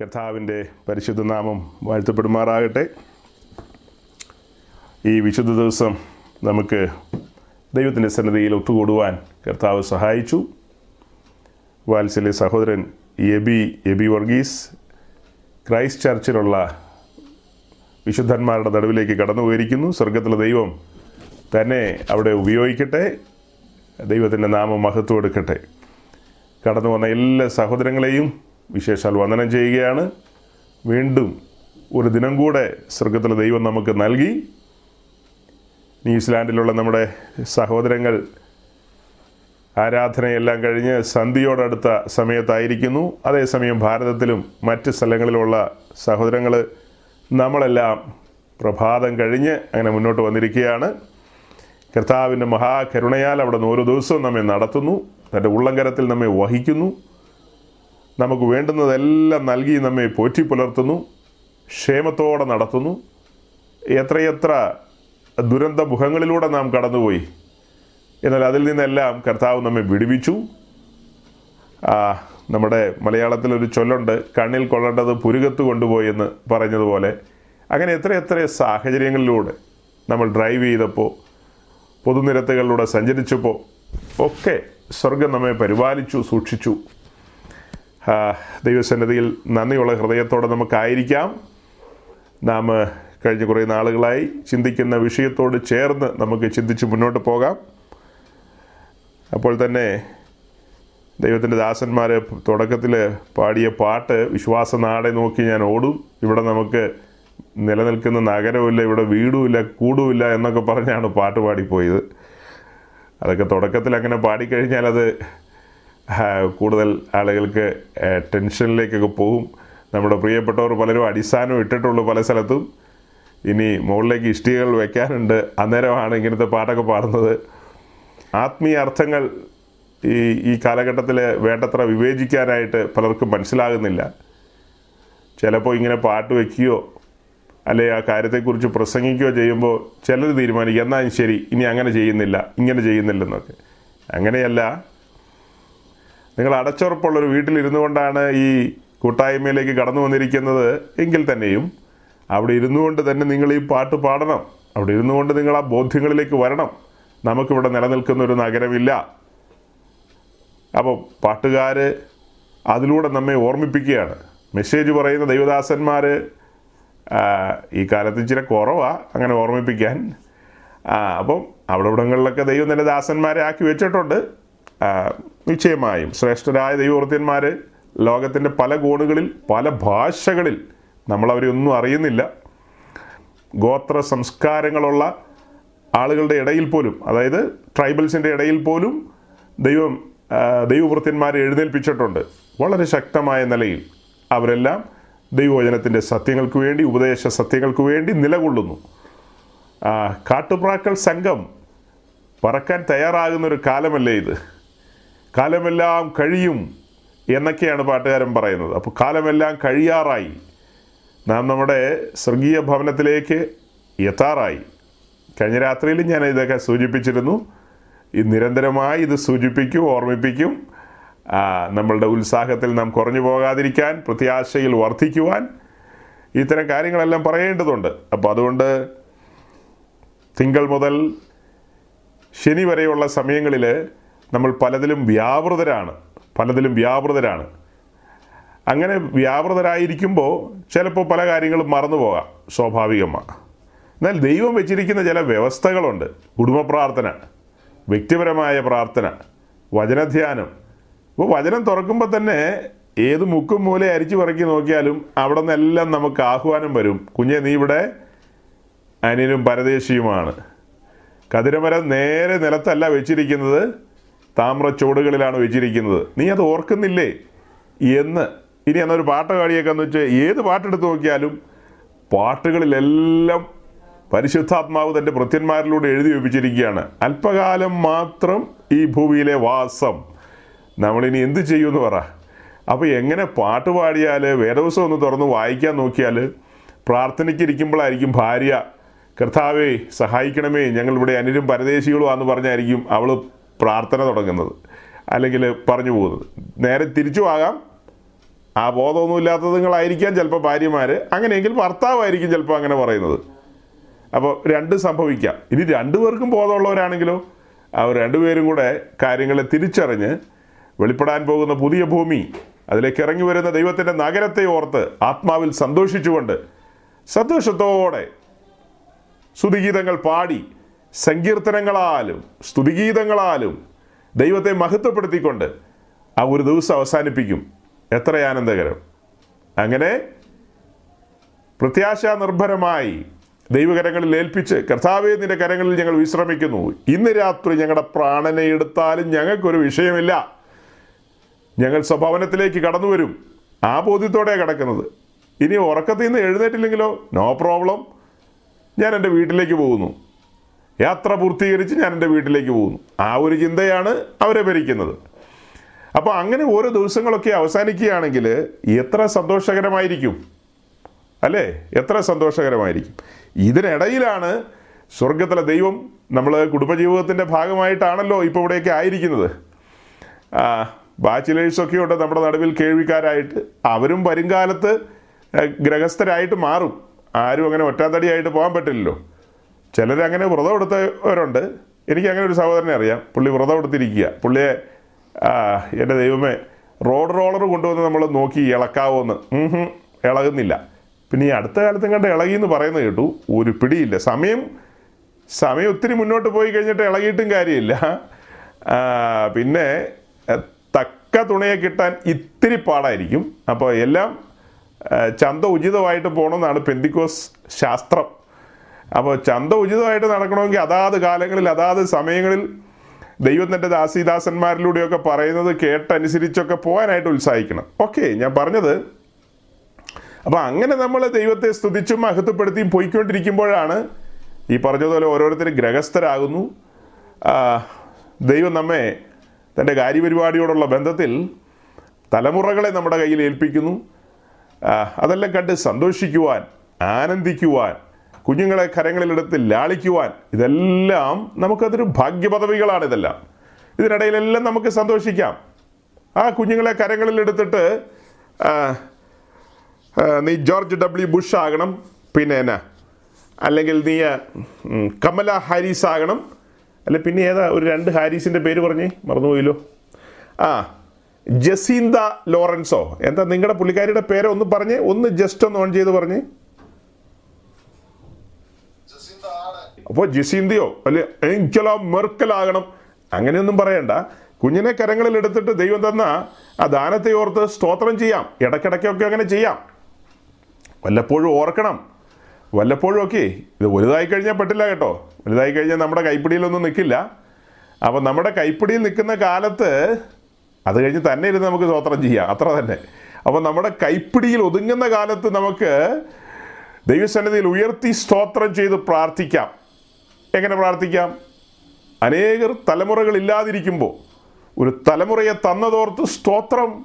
കർത്താവിന്റെ പരിശുദ്ധ നാമം വാഴ്ത്തപ്പെടുമാറാകട്ടെ. ഈ വിശുദ്ധ ദിവസം നമുക്ക് ദൈവത്തിന്റെ സന്നദ്ധയിൽ ഒത്തുകൂടുവാൻ കർത്താവ് സഹായിച്ചു. വാത്സല്യ സഹോദരൻ എബി എബി വർഗീസ് ക്രൈസ്റ്റ് ചർച്ചിലുള്ള വിശുദ്ധന്മാരുടെ നടുവിലേക്ക് കടന്നു പോയിരിക്കുന്നു സ്വർഗത്തിലെ ദൈവം തന്നെ അവിടെ ഉപയോഗിക്കട്ടെ ദൈവത്തിന്റെ നാമം മഹത്വം എടുക്കട്ടെ കടന്നു വന്ന എല്ലാ സഹോദരങ്ങളെയും വിശേഷാൽ വന്ദനം ചെയ്യുകയാണ്. വീണ്ടും ഒരു ദിനം കൂടെ സ്വർഗത്തിലെ ദൈവം നമുക്ക് നൽകി. ന്യൂസിലാൻഡിലുള്ള നമ്മുടെ സഹോദരങ്ങൾ ആരാധനയെല്ലാം കഴിഞ്ഞ് സന്ധിയോടടുത്ത സമയത്തായിരിക്കുന്നു. അതേസമയം ഭാരതത്തിലും മറ്റ് സ്ഥലങ്ങളിലുള്ള സഹോദരങ്ങൾ നമ്മളെല്ലാം പ്രഭാതം കഴിഞ്ഞ് അങ്ങനെ മുന്നോട്ട് വന്നിരിക്കുകയാണ്. കർത്താവിന്റെ മഹാകരുണയാൽ അവിടെ നിന്ന് ഓരോ ദിവസവും നമ്മെ നടത്തുന്നു. തന്റെ ഉള്ളങ്കരത്തിൽ നമ്മെ വഹിക്കുന്നു. നമുക്ക് വേണ്ടുന്നതെല്ലാം നൽകി നമ്മെ പോറ്റി പുലർത്തുന്നു ക്ഷേമത്തോടെ നടത്തുന്നു. എത്രയെത്ര ദുരന്ത മുഖങ്ങളിലൂടെ നാം കടന്നുപോയി. എന്നാൽ അതിൽ നിന്നെല്ലാം കർത്താവ് നമ്മെ വിടുവിച്ചു. നമ്മുടെ മലയാളത്തിലൊരു ചൊല്ലുണ്ട് കണ്ണിൽ കൊള്ളേണ്ടത് പുരുകത്ത് കൊണ്ടുപോയെന്ന് പറഞ്ഞതുപോലെ. അങ്ങനെ എത്രയെത്ര എത്ര സാഹചര്യങ്ങളിലൂടെ നമ്മൾ ഡ്രൈവ് ചെയ്തപ്പോൾ പൊതുനിരത്തുകളിലൂടെ സഞ്ചരിച്ചപ്പോൾ ഒക്കെ സ്വർഗം നമ്മെ പരിപാലിച്ചു സൂക്ഷിച്ചു. ദൈവസന്നിധിയിൽ നന്ദിയുള്ള ഹൃദയത്തോടെ നമുക്കായിരിക്കാം. നാം കഴിഞ്ഞ കുറേ നാളുകളായി ചിന്തിക്കുന്ന വിഷയത്തോട് ചേർന്ന് നമുക്ക് ചിന്തിച്ച് മുന്നോട്ട് പോകാം. അപ്പോൾ തന്നെ ദൈവത്തിന്റെ ദാസന്മാർ തുടക്കത്തിൽ പാടിയ പാട്ട് വിശ്വാസ നാടെ നോക്കി ഞാൻ ഓടും. ഇവിടെ നമുക്ക് നിലനിൽക്കുന്ന നഗരമില്ല ഇവിടെ വീടുമില്ല കൂടുമില്ല എന്നൊക്കെ പറഞ്ഞാണ് പാട്ട് പാടിപ്പോയത്. അതൊക്കെ തുടക്കത്തിൽ അങ്ങനെ പാടിക്കഴിഞ്ഞാൽ അത് കൂടുതൽ ആളുകൾക്ക് ടെൻഷനിലേക്കൊക്കെ പോകും. നമ്മുടെ പ്രിയപ്പെട്ടവർ പലരും അടിസ്ഥാനം ഇട്ടിട്ടുള്ളൂ പല സ്ഥലത്തും. ഇനി മുകളിലേക്ക് ഇഷ്ടികകൾ വയ്ക്കാനുണ്ട് അന്നേരമാണ് ഇങ്ങനത്തെ പാട്ടൊക്കെ പാടുന്നത്. ആത്മീയ അർത്ഥങ്ങൾ ഈ ഈ കാലഘട്ടത്തിൽ വേണ്ടത്ര വിവേചിക്കാനായിട്ട് പലർക്കും മനസ്സിലാകുന്നില്ല. ചിലപ്പോൾ ഇങ്ങനെ പാട്ട് വയ്ക്കുകയോ അല്ലെ ആ കാര്യത്തെക്കുറിച്ച് പ്രസംഗിക്കുകയോ ചെയ്യുമ്പോൾ ചിലർ തീരുമാനിക്കും എന്നാലും ശരി ഇനി അങ്ങനെ ചെയ്യുന്നില്ല ഇങ്ങനെ ചെയ്യുന്നില്ലെന്നൊക്കെ. അങ്ങനെയല്ല നിങ്ങൾ അടച്ചുറപ്പുള്ളൊരു വീട്ടിലിരുന്നു കൊണ്ടാണ് ഈ കൂട്ടായ്മയിലേക്ക് കടന്നു വന്നിരിക്കുന്നത്. എങ്കിൽ തന്നെയും അവിടെ ഇരുന്നു കൊണ്ട് തന്നെ നിങ്ങൾ ഈ പാട്ട് പാടണം. അവിടെ ഇരുന്നു കൊണ്ട് നിങ്ങൾ ആ ബോധ്യങ്ങളിലേക്ക് വരണം. നമുക്കിവിടെ നിലനിൽക്കുന്ന ഒരു നഗരമില്ല. അപ്പോൾ പാട്ടുകാർ അതിലൂടെ നമ്മെ ഓർമ്മിപ്പിക്കുകയാണ്. മെസ്സേജ് പറയുന്ന ദൈവദാസന്മാർ ഈ കാലത്ത് ഇച്ചിരി കുറവാണ് അങ്ങനെ ഓർമ്മിപ്പിക്കാൻ. അപ്പം അവിടെ ഇവിടങ്ങളിലൊക്കെ ദൈവം തന്നെ ദാസന്മാരെ ആക്കി വെച്ചിട്ടുണ്ട്. നിശ്ചയമായും ശ്രേഷ്ഠരായ ദൈവവൃത്യന്മാർ ലോകത്തിന്റെ പല കോണുകളിൽ പല ഭാഷകളിൽ നമ്മളവരെ ഒന്നും അറിയുന്നില്ല. ഗോത്ര സംസ്കാരങ്ങളുള്ള ആളുകളുടെ ഇടയിൽ പോലും അതായത് ട്രൈബൽസിന്റെ ഇടയിൽ പോലും ദൈവം ദൈവവൃത്യന്മാരെ എഴുന്നേൽപ്പിച്ചിട്ടുണ്ട്. വളരെ ശക്തമായ നിലയിൽ അവരെല്ലാം ദൈവവചനത്തിന്റെ സത്യങ്ങൾക്ക് വേണ്ടി ഉപദേശ സത്യങ്ങൾക്ക് വേണ്ടി നിലകൊള്ളുന്നു. കാട്ടുപ്രാക്കൾ സംഘം പറക്കാൻ തയ്യാറാകുന്ന ഒരു കാലമല്ലേ ഇത്? കാലമെല്ലാം കഴിയും എന്നൊക്കെയാണ് പാട്ടുകാരൻ പറയുന്നത്. അപ്പോൾ കാലമെല്ലാം കഴിയാറായി. നാം നമ്മുടെ സ്വർഗീയ ഭവനത്തിലേക്ക് എത്താറായി. കഴിഞ്ഞ രാത്രിയിൽ ഞാൻ ഇതൊക്കെ സൂചിപ്പിച്ചിരുന്നു. ഈ നിരന്തരമായി ഇത് സൂചിപ്പിക്കും ഓർമ്മിപ്പിക്കും. നമ്മളുടെ ഉത്സാഹത്തിൽ നാം കുറഞ്ഞു പോകാതിരിക്കാൻ പ്രത്യാശയിൽ വർദ്ധിക്കുവാൻ ഇത്തരം കാര്യങ്ങളെല്ലാം പറയേണ്ടതുണ്ട്. അപ്പോൾ അതുകൊണ്ട് തിങ്കൾ മുതൽ ശനി വരെയുള്ള സമയങ്ങളിൽ നമ്മൾ പലതിലും വ്യാപൃതരാണ്. പലതിലും വ്യാപൃതരാണ്. അങ്ങനെ വ്യാപൃതരായിരിക്കുമ്പോൾ ചിലപ്പോൾ പല കാര്യങ്ങളും മറന്നു പോകാം സ്വാഭാവികമാണ് എന്നാൽ ദൈവം വെച്ചിരിക്കുന്ന ചില വ്യവസ്ഥകളുണ്ട്. കുടുംബ പ്രാർത്ഥന വ്യക്തിപരമായ പ്രാർത്ഥന വചനധ്യാനം. ഇപ്പോൾ വചനം തുറക്കുമ്പോൾ തന്നെ ഏത് മുക്കും മൂല അരിച്ചു പറക്കി നോക്കിയാലും അവിടെ നിന്നെല്ലാം നമുക്ക് ആഹ്വാനം വരും. കുഞ്ഞെ നീ ഇവിടെ അനിലും പരദേശിയുമാണ്. കതിരമരം നേരെ നിലത്തല്ല വെച്ചിരിക്കുന്നത്. താമ്ര ചുവടുകളിലാണ് വെച്ചിരിക്കുന്നത്. നീ അത് ഓർക്കുന്നില്ലേ? എന്ന്. ഇനി എന്നൊരു പാട്ട് എന്ന് വെച്ചാൽ ഏത് പാട്ടെടുത്ത് നോക്കിയാലും പാട്ടുകളിലെല്ലാം പരിശുദ്ധാത്മാവ് തന്റെ ഭൃത്യന്മാരിലൂടെ എഴുതി വെപ്പിച്ചിരിക്കുകയാണ്. അല്പകാലം മാത്രം ഈ ഭൂമിയിലെ വാസം. നമ്മളിനി എന്ത് ചെയ്യുമെന്ന് പറ. അപ്പോൾ എങ്ങനെ പാട്ട് പാടിയാൽ വേദവസം ഒന്ന് തുറന്ന് വായിക്കാൻ നോക്കിയാൽ പ്രാർത്ഥനയ്ക്കിരിക്കുമ്പോഴായിരിക്കും ഭാര്യ കർത്താവേ സഹായിക്കണമേ. ഞങ്ങൾ ഇവിടെ അനിലും പരദേശികളുമാണെന്ന് പറഞ്ഞായിരിക്കും അവൾ പ്രാർത്ഥന തുടങ്ങുന്നത് അല്ലെങ്കിൽ പറഞ്ഞു പോകുന്നത്. നേരെ തിരിച്ചു ആകാം. ആ ബോധമൊന്നും ഇല്ലാത്തത് നിങ്ങളായിരിക്കാം ചിലപ്പോൾ ഭാര്യമാർ അങ്ങനെയെങ്കിൽ ഭർത്താവായിരിക്കും ചിലപ്പോൾ അങ്ങനെ പറയുന്നത്. അപ്പോൾ രണ്ട് സംഭവിക്കാം. ഇനി രണ്ടുപേർക്കും ബോധമുള്ളവരാണെങ്കിലോ അവർ രണ്ടുപേരും കൂടെ കാര്യങ്ങളെ തിരിച്ചറിഞ്ഞ് വെളിപ്പെടാൻ പോകുന്ന പുതിയ ഭൂമി അതിലേക്ക് ഇറങ്ങി വരുന്ന ദൈവത്തിന്റെ നഗരത്തെ ഓർത്ത് ആത്മാവിൽ സന്തോഷിച്ചുകൊണ്ട് സന്തോഷത്തോടെ സുതിഗീതങ്ങൾ പാടി സങ്കീർത്തനങ്ങളാലും സ്തുതിഗീതങ്ങളാലും ദൈവത്തെ മഹത്വപ്പെടുത്തിക്കൊണ്ട് ആ ഒരു ദിവസം അവസാനിപ്പിക്കും. എത്ര ആനന്ദകരം. അങ്ങനെ പ്രത്യാശ നിർഭരമായി ദൈവകരങ്ങളിൽ ഏൽപ്പിച്ച് കർത്താവേ നിന്റെ കരങ്ങളിൽ ഞങ്ങൾ വിശ്രമിക്കുന്നു. ഇന്ന് രാത്രി ഞങ്ങളുടെ പ്രാണനെ എടുത്താലും ഞങ്ങൾക്കൊരു വിഷയമില്ല. ഞങ്ങൾ സ്വഭവനത്തിലേക്ക് കടന്നു വരും ആ ബോധ്യത്തോടെ കിടക്കുന്നത്. ഇനി ഉറക്കത്തിൽ നിന്ന് എഴുന്നേറ്റില്ലെങ്കിലോ? നോ പ്രോബ്ലം ഞാൻ എന്റെ വീട്ടിലേക്ക് പോകുന്നു. യാത്ര പൂർത്തീകരിച്ച് ഞാൻ എന്റെ വീട്ടിലേക്ക് പോകുന്നു. ആ ഒരു ചിന്തയാണ് അവരെ ഭരിക്കുന്നത്. അപ്പോൾ അങ്ങനെ ഓരോ ദിവസങ്ങളൊക്കെ അവസാനിക്കുകയാണെങ്കിൽ എത്ര സന്തോഷകരമായിരിക്കും? അല്ലേ? എത്ര സന്തോഷകരമായിരിക്കും? ഇതിനിടയിലാണ് സ്വർഗത്തിലെ ദൈവം നമ്മൾ കുടുംബജീവിതത്തിന്റെ ഭാഗമായിട്ടാണല്ലോ ഇപ്പോൾ ഇവിടെയൊക്കെ ആയിരിക്കുന്നത്. ബാച്ചിലേഴ്സൊക്കെ ഉണ്ട് നമ്മുടെ നടുവിൽ കേൾവിക്കാരായിട്ട്. അവരും വരും കാലത്ത് ഗ്രഹസ്ഥരായിട്ട് മാറും. ആരും അങ്ങനെ ഒറ്റാത്തടിയായിട്ട് പോകാൻ പറ്റില്ലല്ലോ. ചിലരങ്ങനെ വ്രതം എടുത്തവരുണ്ട്. എനിക്ക് അങ്ങനെ ഒരു സഹോദരനെ അറിയാം. പുള്ളി വ്രതം എടുത്തിരിക്കുക. പുള്ളിയെ എന്റെ ദൈവമേ റോഡ് റോളർ കൊണ്ടുവന്ന് നമ്മൾ നോക്കി ഇളക്കാവോന്ന്. ഇളകുന്നില്ല. പിന്നെ ഈ അടുത്ത കാലത്തും കണ്ട് ഇളകി എന്ന് പറയുന്നത് കേട്ടു ഒരു പിടിയില്ല. സമയം സമയം ഒത്തിരി മുന്നോട്ട് പോയി കഴിഞ്ഞിട്ട് ഇളകിയിട്ടും കാര്യമില്ല. പിന്നെ തക്ക തുണയെ കിട്ടാൻ ഇത്തിരി പാടായിരിക്കും. അപ്പോൾ എല്ലാം ചന്ത ഉചിതമായിട്ട് പോകണമെന്നാണ് പെന്തിക്കോസ് ശാസ്ത്രം. അപ്പോൾ ചന്ത ഉചിതമായിട്ട് നടക്കണമെങ്കിൽ അതാത് കാലങ്ങളിൽ അതാത് സമയങ്ങളിൽ ദൈവത്തിന്റെ ദാസീദാസന്മാരിലൂടെയൊക്കെ പറയുന്നത് കേട്ടനുസരിച്ചൊക്കെ പോകാനായിട്ട് ഉത്സാഹിക്കണം. ഓക്കെ ഞാൻ പറഞ്ഞത് അപ്പോൾ അങ്ങനെ നമ്മൾ ദൈവത്തെ സ്തുതിച്ചും മഹത്വപ്പെടുത്തിയും പോയിക്കൊണ്ടിരിക്കുമ്പോഴാണ് ഈ പറഞ്ഞതുപോലെ ഓരോരുത്തരും ഗ്രഹസ്ഥരാകുന്നു. ദൈവം നമ്മെ തന്റെ കാര്യപരിപാടിയോടുള്ള ബന്ധത്തിൽ തലമുറകളെ നമ്മുടെ കയ്യിൽ ഏൽപ്പിക്കുന്നു. അതെല്ലാം കണ്ട് സന്തോഷിക്കുവാൻ ആനന്ദിക്കുവാൻ കുഞ്ഞുങ്ങളെ കരങ്ങളിലെടുത്ത് ലാളിക്കുവാൻ ഇതെല്ലാം നമുക്കതൊരു ഭാഗ്യപദവികളാണ് ഇതെല്ലാം. ഇതിനിടയിലെല്ലാം നമുക്ക് സന്തോഷിക്കാം. ആ കുഞ്ഞുങ്ങളെ കരങ്ങളിലെടുത്തിട്ട് നീ ജോർജ് ഡബ്ല്യു ബുഷ് ആകണം പിന്നെ എന്നാ? അല്ലെങ്കിൽ നീ കമല ഹാരിസ് ആകണം. അല്ല പിന്നെ ഏതാ ഒരു രണ്ട് ഹാരിസിന്റെ പേര് പറഞ്ഞേ? മറന്നുപോയില്ലോ. ആ ജസീന്ത ലോറൻസോ. എന്താ നിങ്ങളുടെ പുള്ളിക്കാരിയുടെ പേര് ഒന്ന് പറഞ്ഞേ ഒന്ന് ജസ്റ്റ് ഒന്ന് ഓൺ ചെയ്ത് പറഞ്ഞേ? അപ്പോൾ ജിസീന്തിയോ അല്ലെ എങ്കിലോ മെർക്കലാകണം. അങ്ങനെയൊന്നും പറയണ്ട. കുഞ്ഞിനെ കരങ്ങളിൽ എടുത്തിട്ട് ദൈവം തന്ന ആ ദാനത്തെ ഓർത്ത് സ്തോത്രം ചെയ്യാം. ഇടയ്ക്കിടയ്ക്കൊക്കെ അങ്ങനെ ചെയ്യാം. വല്ലപ്പോഴും ഓർക്കണം. വല്ലപ്പോഴും ഒക്കെ ഇത് വലുതായി കഴിഞ്ഞാൽ പറ്റില്ല കേട്ടോ. വലുതായി കഴിഞ്ഞാൽ നമ്മുടെ കൈപ്പിടിയിലൊന്നും നിൽക്കില്ല. അപ്പം നമ്മുടെ കൈപ്പിടിയിൽ നിൽക്കുന്ന കാലത്ത് അത് കഴിഞ്ഞ് തന്നെ ഇരുന്ന് നമുക്ക് സ്തോത്രം ചെയ്യാം. അത്ര തന്നെ. അപ്പം നമ്മുടെ കൈപ്പിടിയിൽ ഒതുങ്ങുന്ന കാലത്ത് നമുക്ക് ദൈവസന്നിധിയിൽ ഉയർത്തി സ്തോത്രം ചെയ്ത് പ്രാർത്ഥിക്കാം. എങ്ങനെ പ്രാർത്ഥിക്കാം? അനേകർ തലമുറകൾ ഇല്ലാതിരിക്കുമ്പോൾ ഒരു തലമുറയെ തന്നതോർത്ത് സ്തോത്രം.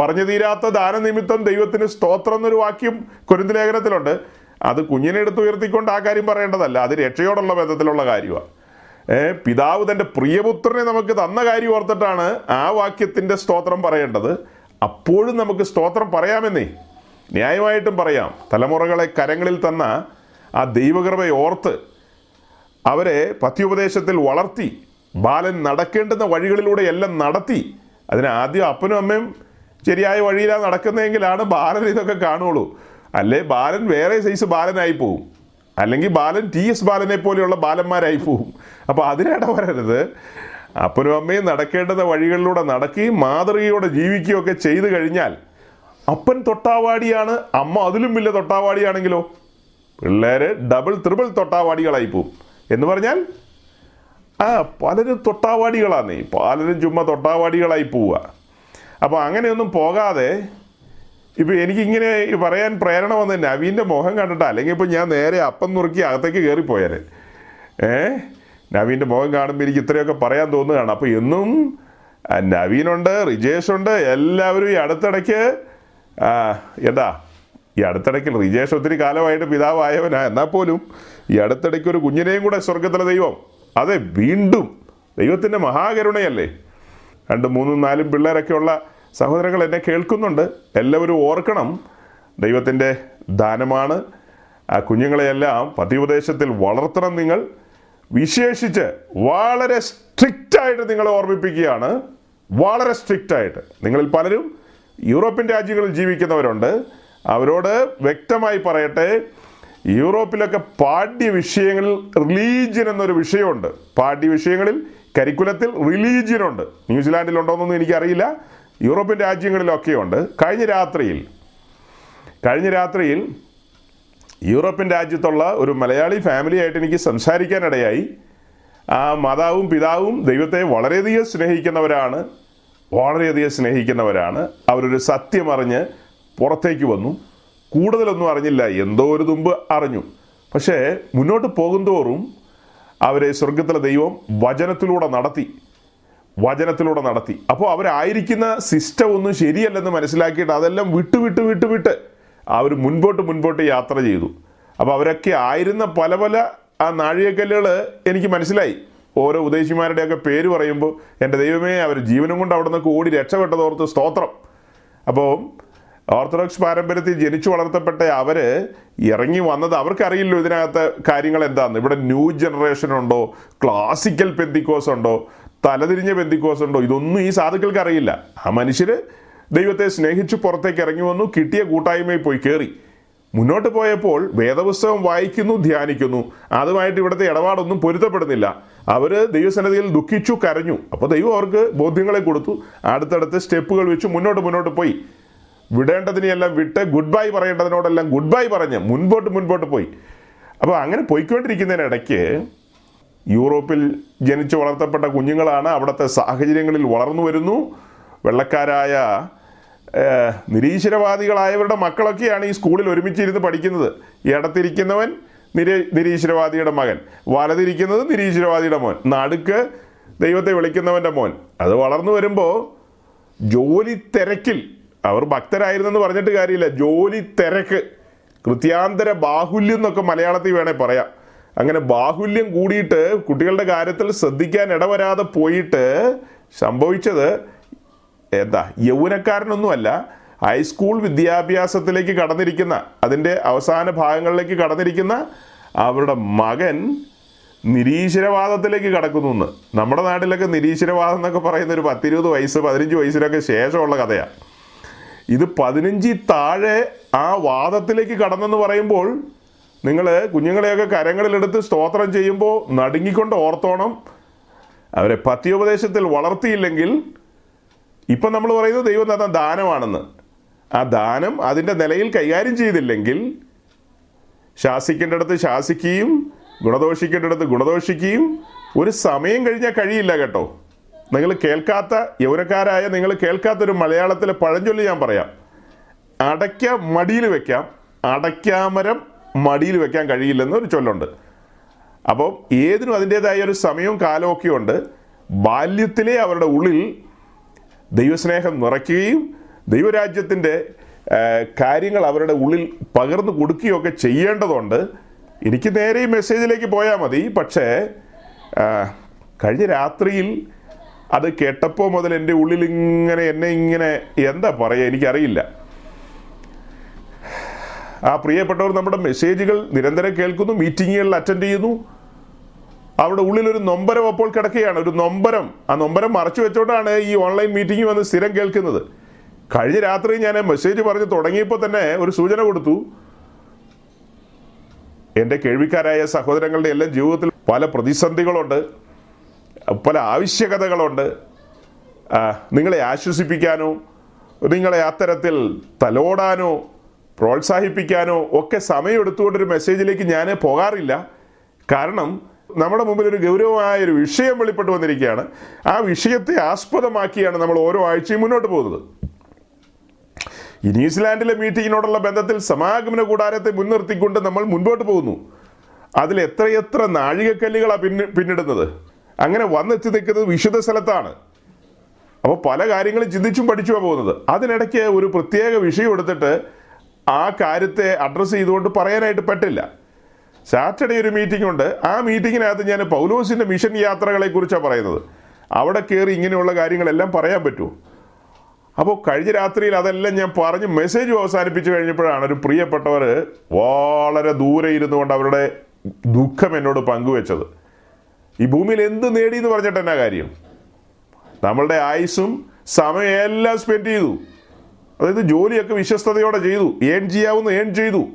പറഞ്ഞു തീരാത്ത ദാനനിമിത്തം ദൈവത്തിന് സ്തോത്രം എന്നൊരു വാക്യം കുരുന്തലേഖനത്തിലുണ്ട് അത് കുഞ്ഞിനെ എടുത്ത് ഉയർത്തിക്കൊണ്ട് ആ കാര്യം പറയേണ്ടതല്ല. അത് രക്ഷയോടുള്ള ബന്ധത്തിലുള്ള കാര്യമാണ്. പിതാവ് തന്റെ പ്രിയപുത്രനെ നമുക്ക് തന്ന കാര്യം ഓർത്തിട്ടാണ് ആ വാക്യത്തിന്റെ സ്തോത്രം പറയേണ്ടത്. അപ്പോഴും നമുക്ക് സ്തോത്രം പറയാമെന്നേ. ന്യായമായിട്ടും പറയാം. തലമുറകളെ കരങ്ങളിൽ തന്ന ആ ദൈവകൃപയെ ഓർത്ത് അവരെ പത്യോപദേശത്തിൽ വളർത്തി ബാലൻ നടക്കേണ്ടുന്ന വഴികളിലൂടെ എല്ലാം നടത്തി അതിന് ആദ്യം അപ്പനും അമ്മയും ശരിയായ വഴിയിലാണ് നടക്കുന്നതെങ്കിലാണ് ബാലൻ ഇതൊക്കെ കാണുള്ളൂ. അല്ലേ? ബാലൻ വേറെ സൈസ് ബാലനായി പോവും. അല്ലെങ്കിൽ ബാലൻ ടി എസ് ബാലനെ പോലെയുള്ള ബാലന്മാരായി പോവും. അപ്പോൾ അതിനിട വരരുത് അപ്പനും അമ്മയും നടക്കേണ്ടുന്ന വഴികളിലൂടെ നടക്കുകയും മാതൃകയോടെ ജീവിക്കുകയൊക്കെ ചെയ്തു കഴിഞ്ഞാൽ അപ്പൻ തൊട്ടാവാടിയാണ് അമ്മ അതിലും വലിയ തൊട്ടാവാടിയാണെങ്കിലോ? പിള്ളേര് ഡബിൾ ത്രിബിൾ തൊട്ടാവാടികളായി പോവും. എന്ന് പറഞ്ഞാൽ ആ പലരും തൊട്ടാവാടികളാന്നേ പലരും ചുമ്മാ തൊട്ടാവാടികളായി പോവുക. അപ്പോൾ അങ്ങനെയൊന്നും പോകാതെ ഇപ്പം എനിക്കിങ്ങനെ പറയാൻ പ്രേരണ വന്നത് നവീന്റെ മുഖം കണ്ടിട്ട്. അല്ലെങ്കിൽ ഇപ്പം ഞാൻ നേരെ അപ്പം നുറുക്കി അകത്തേക്ക് കയറിപ്പോയാൽ ഏ? നവീന്റെ മുഖം കാണുമ്പോൾ എനിക്ക് ഇത്രയൊക്കെ പറയാൻ തോന്നുകയാണ്. അപ്പോൾ എന്നും നവീനുണ്ട് റിജേഷുണ്ട് എല്ലാവരും ഈ അടുത്തിടയ്ക്ക് എന്താ ഈ അടുത്തിടയ്ക്ക് റിജേഷ് ഒത്തിരി കാലമായിട്ട് പിതാവായവനാ. എന്നാൽ പോലും ഈ അടുത്തിടയ്ക്ക് ഒരു കുഞ്ഞിനെയും കൂടെ സ്വർഗത്തിലെ ദൈവം. അതെ വീണ്ടും ദൈവത്തിന്റെ മഹാകരുണയല്ലേ? രണ്ട് മൂന്നും നാലും പിള്ളേരൊക്കെ ഉള്ള സഹോദരങ്ങൾ എന്നെ കേൾക്കുന്നുണ്ട്. എല്ലാവരും ഓർക്കണം ദൈവത്തിന്റെ ദാനമാണ്. ആ കുഞ്ഞുങ്ങളെയെല്ലാം പതിവുദേശത്തിൽ വളർത്തണം നിങ്ങൾ. വിശേഷിച്ച് വളരെ സ്ട്രിക്റ്റായിട്ട് നിങ്ങളെ ഓർമ്മിപ്പിക്കുകയാണ്. വളരെ സ്ട്രിക്റ്റായിട്ട്. നിങ്ങളിൽ പലരും യൂറോപ്യൻ രാജ്യങ്ങളിൽ ജീവിക്കുന്നവരുണ്ട്. അവരോട് വ്യക്തമായി പറയട്ടെ യൂറോപ്പിലൊക്കെ പാഠ്യ വിഷയങ്ങളിൽ റിലീജിയൻ എന്നൊരു വിഷയമുണ്ട്. പാഠ്യ വിഷയങ്ങളിൽ കരിക്കുലത്തിൽ റിലീജിയൻ ഉണ്ട്. ന്യൂസിലാൻഡിൽ ന്യൂസിലാൻഡിലുണ്ടോയെന്നൊന്നും എനിക്കറിയില്ല. യൂറോപ്യൻ രാജ്യങ്ങളിലൊക്കെ ഉണ്ട് കഴിഞ്ഞ രാത്രിയിൽ കഴിഞ്ഞ രാത്രിയിൽ യൂറോപ്യൻ രാജ്യത്തുള്ള ഒരു മലയാളി ഫാമിലിയായിട്ട് എനിക്ക് സംസാരിക്കാനിടയായി. ആ മാതാവും പിതാവും ദൈവത്തെ വളരെയധികം സ്നേഹിക്കുന്നവരാണ് വളരെയധികം സ്നേഹിക്കുന്നവരാണ്. അവരൊരു സത്യം അറിഞ്ഞ് പുറത്തേക്ക് വന്നു. കൂടുതലൊന്നും അറിഞ്ഞില്ല. എന്തോ ഒരു തുമ്പ് അറിഞ്ഞു. പക്ഷേ മുന്നോട്ട് പോകുന്തോറും അവരെ സ്വർഗത്തിലെ ദൈവം വചനത്തിലൂടെ നടത്തി. വചനത്തിലൂടെ നടത്തി. അപ്പോൾ അവരായിരിക്കുന്ന സിസ്റ്റം ഒന്നും ശരിയല്ലെന്ന് മനസ്സിലാക്കിയിട്ട് അതെല്ലാം വിട്ട് വിട്ട് വിട്ട് വിട്ട് അവർ മുൻപോട്ട് മുൻപോട്ട് യാത്ര ചെയ്തു. അപ്പോൾ അവരൊക്കെ ആയിരുന്ന പല പല ആ നാഴികക്കല്ലുകൾ എനിക്ക് മനസ്സിലായി. ഓരോ ഉദ്ദേശിമാരുടെയൊക്കെ പേര് പറയുമ്പോൾ എന്റെ ദൈവമേ അവർ ജീവനും കൊണ്ട് അവിടെ നിന്നൊക്കെ ഓടി രക്ഷപ്പെട്ടതോർത്ത് സ്തോത്രം. അപ്പോൾ ഓർത്തഡോക്സ് പാരമ്പര്യത്തിൽ ജനിച്ചു വളർത്തപ്പെട്ട അവർ ഇറങ്ങി വന്നത് അവർക്കറിയില്ലോ ഇതിനകത്ത് കാര്യങ്ങൾ എന്താന്ന്. ഇവിടെ ന്യൂ ജനറേഷൻ ഉണ്ടോ? ക്ലാസിക്കൽ പെന്തിക്കോസ് ഉണ്ടോ? തലതിരിഞ്ഞ പെന്തിക്കോസ് ഉണ്ടോ? ഇതൊന്നും ഈ സാധുക്കൾക്ക് അറിയില്ല. ആ മനുഷ്യര് ദൈവത്തെ സ്നേഹിച്ചു പുറത്തേക്ക് ഇറങ്ങി വന്നു കിട്ടിയ കൂട്ടായ്മയിൽ പോയി കയറി മുന്നോട്ട് പോയപ്പോൾ വേദപുസ്തകം വായിക്കുന്നു ധ്യാനിക്കുന്നു. അതുമായിട്ട് ഇവിടുത്തെ ഇടപാടൊന്നും പൊരുത്തപ്പെടുന്നില്ല. അവർ ദൈവസന്നിധിയിൽ ദുഃഖിച്ചു കരഞ്ഞു. അപ്പോൾ ദൈവം അവർക്ക് ബോധ്യങ്ങളെ കൊടുത്തു. അടുത്തടുത്ത് സ്റ്റെപ്പുകൾ വെച്ച് മുന്നോട്ട് മുന്നോട്ട് പോയി. വിടേണ്ടതിനെയെല്ലാം വിട്ട് ഗുഡ് ബൈ പറയേണ്ടതിനോടെല്ലാം ഗുഡ് ബൈ പറഞ്ഞ് മുൻപോട്ട് മുൻപോട്ട് പോയി. അപ്പോൾ അങ്ങനെ പോയിക്കൊണ്ടിരിക്കുന്നതിനിടയ്ക്ക് യൂറോപ്പിൽ ജനിച്ചു വളർത്തപ്പെട്ട കുഞ്ഞുങ്ങളാണ് അവിടുത്തെ സാഹചര്യങ്ങളിൽ വളർന്നു വരുന്നു. വെള്ളക്കാരായ നിരീശ്വരവാദികളായവരുടെ മക്കളൊക്കെയാണ് ഈ സ്കൂളിൽ ഒരുമിച്ചിരുന്ന് പഠിക്കുന്നത്. ഇടത്തിരിക്കുന്നവൻ നിരീ നിരീശ്വരവാദിയുടെ മകൻ. വലതിരിക്കുന്നത് നിരീശ്വരവാദിയുടെ മോൻ. നടുക്ക് ദൈവത്തെ വിളിക്കുന്നവന്റെ മോൻ. അത് വളർന്നു വരുമ്പോൾ ജോലി തിരക്കിൽ അവർ ഭക്തരായിരുന്നെന്ന് പറഞ്ഞിട്ട് കാര്യമില്ല. ജോലി തിരക്ക് കൃത്യാന്തര ബാഹുല്യം എന്നൊക്കെ മലയാളത്തിൽ വേണേൽ പറയാം. അങ്ങനെ ബാഹുല്യം കൂടിയിട്ട് കുട്ടികളുടെ കാര്യത്തിൽ ശ്രദ്ധിക്കാൻ ഇടവരാതെ പോയിട്ട് സംഭവിച്ചത് എന്താ? യൗവനക്കാരനൊന്നുമല്ല ഹൈസ്കൂൾ വിദ്യാഭ്യാസത്തിലേക്ക് കടന്നിരിക്കുന്ന അതിന്റെ അവസാന ഭാഗങ്ങളിലേക്ക് കടന്നിരിക്കുന്ന അവരുടെ മകൻ നിരീശ്വരവാദത്തിലേക്ക് കടക്കുന്നു നമ്മുടെ നാട്ടിലൊക്കെ നിരീശ്വരവാദം എന്നൊക്കെ പറയുന്ന ഒരു പത്തിരുപത് വയസ്സ് പതിനഞ്ച് വയസ്സിനൊക്കെ ശേഷമുള്ള കഥയാണ് ഇത് പതിനഞ്ചിൽ താഴെ ആ വാദത്തിലേക്ക് കടന്നെന്ന് പറയുമ്പോൾ നിങ്ങൾ കുഞ്ഞുങ്ങളെയൊക്കെ കരങ്ങളിലെടുത്ത് സ്തോത്രം ചെയ്യുമ്പോൾ നടുങ്ങിക്കൊണ്ട് ഓർത്തോണം. അവരെ പത്യോപദേശത്തിൽ വളർത്തിയില്ലെങ്കിൽ ഇപ്പം നമ്മൾ പറയുന്നത് ദൈവം തന്ന ദാനമാണെന്ന്. ആ ദാനം അതിന്റെ നിലയിൽ കൈകാര്യം ചെയ്തില്ലെങ്കിൽ ശാസിക്കേണ്ടടുത്ത് ശാസിക്കുകയും ഗുണദോഷിക്കേണ്ടടുത്ത് ഗുണദോഷിക്കുകയും ഒരു സമയം കഴിഞ്ഞാൽ കഴിയില്ല കേട്ടോ. നിങ്ങൾ കേൾക്കാത്ത യൗവനക്കാരായ നിങ്ങൾ കേൾക്കാത്തൊരു മലയാളത്തിലെ പഴഞ്ചൊല്ലി ഞാൻ പറയാം. അടയ്ക്ക മടിയിൽ വെക്കാം അടയ്ക്കാമരം മടിയിൽ വെക്കാൻ കഴിയില്ലെന്ന് ഒരു ചൊല്ലുണ്ട്. അപ്പോൾ ഏതിനും അതിന്റെതായ ഒരു സമയവും കാലമൊക്കെ ഉണ്ട്. ബാല്യത്തിലെ അവരുടെ ഉള്ളിൽ ദൈവസ്നേഹം നിറയ്ക്കുകയും ദൈവരാജ്യത്തിന്റെ കാര്യങ്ങൾ അവരുടെ ഉള്ളിൽ പകർന്നു കൊടുക്കുകയൊക്കെ ചെയ്യേണ്ടതുണ്ട്. എനിക്ക് നേരെ ഈ മെസ്സേജിലേക്ക് പോയാൽ മതി. പക്ഷേ കഴിഞ്ഞ രാത്രിയിൽ അത് കേട്ടപ്പോൾ മുതൽ എന്റെ ഉള്ളിൽ ഇങ്ങനെ എന്നെ ഇങ്ങനെ എന്താ പറയുക എനിക്കറിയില്ല. ആ പ്രിയപ്പെട്ടവർ നമ്മുടെ മെസ്സേജുകൾ നിരന്തരം കേൾക്കുന്നു മീറ്റിങ്ങുകളിൽ അറ്റൻഡ് ചെയ്യുന്നു. അവിടെ ഉള്ളിൽ ഒരു നൊമ്പരം അപ്പോൾ കിടക്കുകയാണ്. ഒരു നൊമ്പരം. ആ നൊമ്പരം മറച്ചു വെച്ചോണ്ടാണ് ഈ ഓൺലൈൻ മീറ്റിംഗ് വന്ന് സ്ഥിരം കേൾക്കുന്നത്. കഴിഞ്ഞ രാത്രി ഞാൻ മെസ്സേജ് പറഞ്ഞ് തുടങ്ങിയപ്പോൾ തന്നെ ഒരു സൂചന കൊടുത്തു. എന്റെ കേൾവിക്കാരായ സഹോദരങ്ങളുടെ എല്ലാം ജീവിതത്തിൽ പല പ്രതിസന്ധികളുണ്ട്. പല ആവശ്യകതകളുണ്ട്. നിങ്ങളെ ആശ്വസിപ്പിക്കാനോ നിങ്ങളെ അത്തരത്തിൽ തലോടാനോ പ്രോത്സാഹിപ്പിക്കാനോ ഒക്കെ സമയമെടുത്തുകൊണ്ടൊരു മെസ്സേജിലേക്ക് ഞാൻ പോകാറില്ല. കാരണം നമ്മുടെ മുമ്പിൽ ഒരു ഗൗരവമായ ഒരു വിഷയം വെളിപ്പെട്ട് വന്നിരിക്കുകയാണ്. ആ വിഷയത്തെ ആസ്പദമാക്കിയാണ് നമ്മൾ ഓരോ ആഴ്ചയും മുന്നോട്ട് പോകുന്നത്. ഈ ന്യൂസിലാൻഡിലെ മീറ്റിങ്ങിനോടുള്ള ബന്ധത്തിൽ സമാഗമന കൂടാരത്തെ മുൻനിർത്തിക്കൊണ്ട് നമ്മൾ മുൻപോട്ട് പോകുന്നു. അതിൽ എത്രയെത്ര നാഴികക്കല്ലുകളാണ് പിന്നിടുന്നത്? അങ്ങനെ വന്നെത്തി നിൽക്കുന്നത് വിശുദ്ധ സ്ഥലത്താണ്. അപ്പോൾ പല കാര്യങ്ങളും ചിന്തിച്ചും പഠിച്ചുമാണ് പോകുന്നത്. അതിനിടയ്ക്ക് ഒരു പ്രത്യേക വിഷയം എടുത്തിട്ട് ആ കാര്യത്തെ അഡ്രസ്സ് ചെയ്തുകൊണ്ട് പറയാനായിട്ട് പറ്റില്ല. സാറ്റർഡേ ഒരു മീറ്റിംഗ് ഉണ്ട്. ആ മീറ്റിങ്ങിനകത്ത് ഞാൻ പൗലോസിന്റെ മിഷൻ യാത്രകളെ കുറിച്ചാണ് പറയുന്നത്. അവിടെ കയറി ഇങ്ങനെയുള്ള കാര്യങ്ങളെല്ലാം പറയാൻ പറ്റുമോ? അപ്പോൾ കഴിഞ്ഞ രാത്രിയിൽ അതെല്ലാം ഞാൻ പറഞ്ഞ് മെസ്സേജ് അവസാനിപ്പിച്ച് കഴിഞ്ഞപ്പോഴാണ് ഒരു പ്രിയപ്പെട്ടവർ വളരെ ദൂരെ ഇരുന്നുകൊണ്ട് അവരുടെ ദുഃഖം എന്നോട് പങ്കുവെച്ചത്. ഈ ഭൂമിയിൽ എന്ത് നേടി എന്ന് പറഞ്ഞിട്ട് എന്നാ കാര്യം? നമ്മളുടെ ആയുസും സമയം എല്ലാം സ്പെൻഡ് ചെയ്തു. അതായത് ജോലിയൊക്കെ വിശ്വസ്തയോടെ ചെയ്തു. ഏൺ ചെയ്യാവുന്ന ഏൺ ചെയ്തു.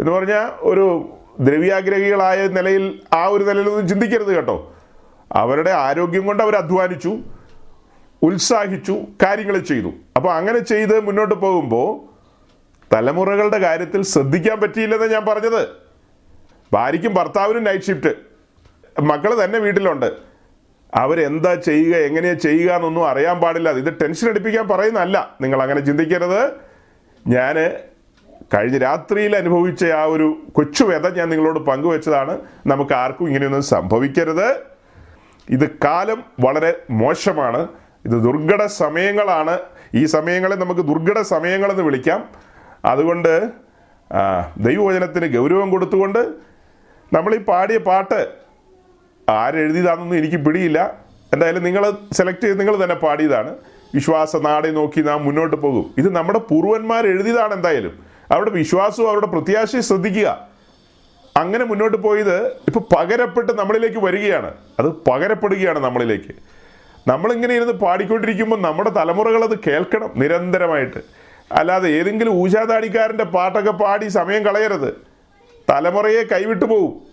എന്ന് പറഞ്ഞാൽ ഒരു ദ്രവ്യാഗ്രഹികളായ നിലയിൽ ആ ഒരു നിലയിലൊന്നും ചിന്തിക്കരുത് കേട്ടോ. അവരുടെ ആരോഗ്യം കൊണ്ട് അവർ അധ്വാനിച്ചു ഉത്സാഹിച്ചു കാര്യങ്ങൾ ചെയ്തു. അപ്പോൾ അങ്ങനെ ചെയ്ത് മുന്നോട്ട് പോകുമ്പോൾ തലമുറകളുടെ കാര്യത്തിൽ ശ്രദ്ധിക്കാൻ പറ്റിയില്ലെന്ന് ഞാൻ പറഞ്ഞത്. ഭാര്യയ്ക്കും ഭർത്താവിനും നൈറ്റ് ഷിഫ്റ്റ് മക്കൾ തന്നെ വീട്ടിലുണ്ട്. അവരെന്താ ചെയ്യുക എങ്ങനെയാ ചെയ്യുക എന്നൊന്നും അറിയാൻ പാടില്ല. ഇത് ടെൻഷൻ അടിപ്പിക്കാൻ പറയുന്നതല്ല. നിങ്ങൾ അങ്ങനെ ചിന്തിക്കരുത്. ഞാൻ കഴിഞ്ഞ രാത്രിയിൽ അനുഭവിച്ച ആ ഒരു കൊച്ചു വ്യത ഞാൻ നിങ്ങളോട് പങ്കുവെച്ചതാണ്. നമുക്ക് ആർക്കും ഇങ്ങനെയൊന്നും സംഭവിക്കരുത്. ഇത് കാലം വളരെ മോശമാണ്. ഇത് ദുർഘട സമയങ്ങളാണ്. ഈ സമയങ്ങളെ നമുക്ക് ദുർഘട സമയങ്ങളെന്ന് വിളിക്കാം. അതുകൊണ്ട് ദൈവവചനത്തിന് ഗൗരവം കൊടുത്തുകൊണ്ട് നമ്മൾ ഈ പാടിയ പാട്ട് ആരെഴുതിയതാണെന്നൊന്നും എനിക്ക് പിടിയില്ല. എന്തായാലും നിങ്ങൾ സെലക്ട് ചെയ്ത് നിങ്ങൾ തന്നെ പാടിയതാണ്. വിശ്വാസ നാടെ നോക്കി നാം മുന്നോട്ട് പോകും. ഇത് നമ്മുടെ പൂർവന്മാർ എഴുതിയതാണ് എന്തായാലും. അവരുടെ വിശ്വാസവും അവരുടെ പ്രത്യാശയും ശ്രദ്ധിക്കുക. അങ്ങനെ മുന്നോട്ട് പോയത് ഇപ്പൊ പകരപ്പെട്ട് നമ്മളിലേക്ക് വരികയാണ്. അത് പകരപ്പെടുകയാണ് നമ്മളിലേക്ക്. നമ്മളിങ്ങനെ ഇരുന്ന് പാടിക്കൊണ്ടിരിക്കുമ്പോൾ നമ്മുടെ തലമുറകൾ അത് കേൾക്കണം നിരന്തരമായിട്ട്. അല്ലാതെ ഏതെങ്കിലും ഊശാതാടിക്കാരന്റെ പാട്ടൊക്കെ പാടി സമയം കളയരുത്. തലമുറയെ കൈവിട്ടു പോകും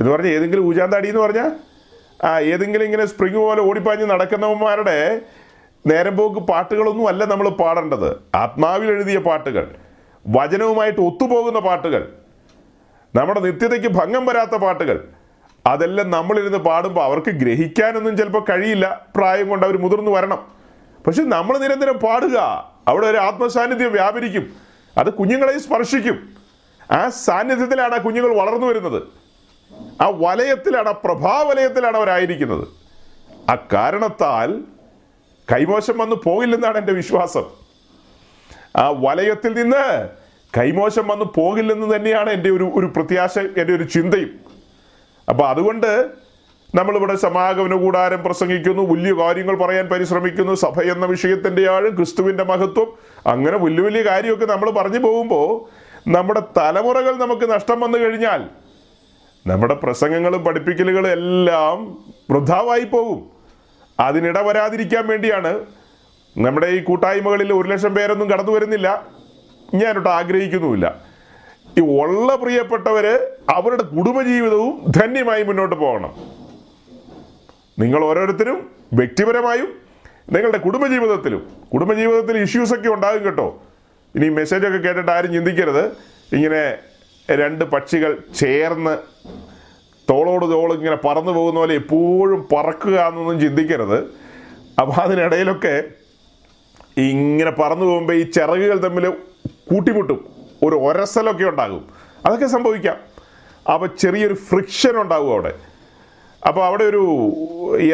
എന്ന് പറഞ്ഞാൽ ഏതെങ്കിലും ഊജാന്താടി എന്ന് പറഞ്ഞാൽ ആ ഏതെങ്കിലും ഇങ്ങനെ സ്പ്രിങ് പോലെ ഓടിപ്പാഞ്ഞ് നടക്കുന്നവന്മാരുടെ നേരം പോക്ക് പാട്ടുകളൊന്നും അല്ല നമ്മൾ പാടേണ്ടത്. ആത്മാവിൽ എഴുതിയ പാട്ടുകൾ വചനവുമായിട്ട് ഒത്തുപോകുന്ന പാട്ടുകൾ നമ്മുടെ നിത്യതയ്ക്ക് ഭംഗം വരാത്ത പാട്ടുകൾ അതെല്ലാം നമ്മളിരുന്ന് പാടുമ്പോൾ അവർക്ക് ഗ്രഹിക്കാനൊന്നും ചിലപ്പോൾ കഴിയില്ല. പ്രായം കൊണ്ട് അവർ മുതിർന്നു വരണം. പക്ഷെ നമ്മൾ നിരന്തരം പാടുക. അവിടെ ഒരു ആത്മസാന്നിധ്യം വ്യാപരിക്കും. അത് കുഞ്ഞുങ്ങളെ സ്പർശിക്കും. ആ സാന്നിധ്യത്തിലാണ് ആ കുഞ്ഞുങ്ങൾ വളർന്നു വരുന്നത്. ആ വലയത്തിലാണ് ആ പ്രഭാവലയത്തിലാണ് അവരായിരിക്കുന്നത്. ആ കാരണത്താൽ കൈമോശം വന്നു പോകില്ലെന്നാണ് എന്റെ വിശ്വാസം. ആ വലയത്തിൽ നിന്ന് കൈമോശം വന്നു പോകില്ലെന്ന് തന്നെയാണ് എന്റെ ഒരു ഒരു പ്രത്യാശ എന്റെ ഒരു ചിന്തയും. അപ്പോൾ അതുകൊണ്ട് നമ്മളിവിടെ സമാഗമന കൂടാരം പ്രസംഗിക്കുന്നു വലിയ കാര്യങ്ങൾ പറയാൻ പരിശ്രമിക്കുന്നു സഭ എന്ന വിഷയത്തിന്റെ ആഴും ക്രിസ്തുവിന്റെ മഹത്വം അങ്ങനെ വലിയ വലിയ കാര്യമൊക്കെ നമ്മൾ പറഞ്ഞു പോകുമ്പോൾ നമ്മുടെ തലമുറകൾ നമുക്ക് നഷ്ടം വന്നു കഴിഞ്ഞാൽ നമ്മുടെ പ്രസംഗങ്ങളും പഠിപ്പിക്കലുകളും എല്ലാം വൃദ്ധാവായി പോകും അതിനിട വരാതിരിക്കാൻ വേണ്ടിയാണ് നമ്മുടെ ഈ കൂട്ടായ്മകളിൽ ഒരു ലക്ഷം പേരൊന്നും കടന്നു വരുന്നില്ല. ഞാനൊട്ട് ആഗ്രഹിക്കുന്നുമില്ല. ഈ ഉള്ള പ്രിയപ്പെട്ടവർ അവരുടെ കുടുംബജീവിതവും ധന്യമായി മുന്നോട്ട് പോകണം. നിങ്ങൾ ഓരോരുത്തരും വ്യക്തിപരമായും നിങ്ങളുടെ കുടുംബജീവിതത്തിലും കുടുംബജീവിതത്തിൽ ഇഷ്യൂസൊക്കെ ഉണ്ടാകും കേട്ടോ. ഇനി മെസ്സേജൊക്കെ കേട്ടിട്ട് ആരും ചിന്തിക്കരുത്. ഇങ്ങനെ രണ്ട് പക്ഷികൾ ചേർന്ന് തോളോട് തോൾ ഇങ്ങനെ പറന്നു പോകുന്ന പോലെ എപ്പോഴും പറക്കുക എന്നൊന്നും ചിന്തിക്കരുത്. അപ്പോൾ അതിനിടയിലൊക്കെ ഇങ്ങനെ പറന്നു പോകുമ്പോൾ ഈ ചിറകുകൾ തമ്മിൽ കൂട്ടിമുട്ടും. ഒരു ഒരസലൊക്കെ ഉണ്ടാകും. അതൊക്കെ സംഭവിക്കാം. അപ്പോൾ ചെറിയൊരു ഫ്രിക്ഷൻ ഉണ്ടാകും അവിടെ. അപ്പോൾ അവിടെ ഒരു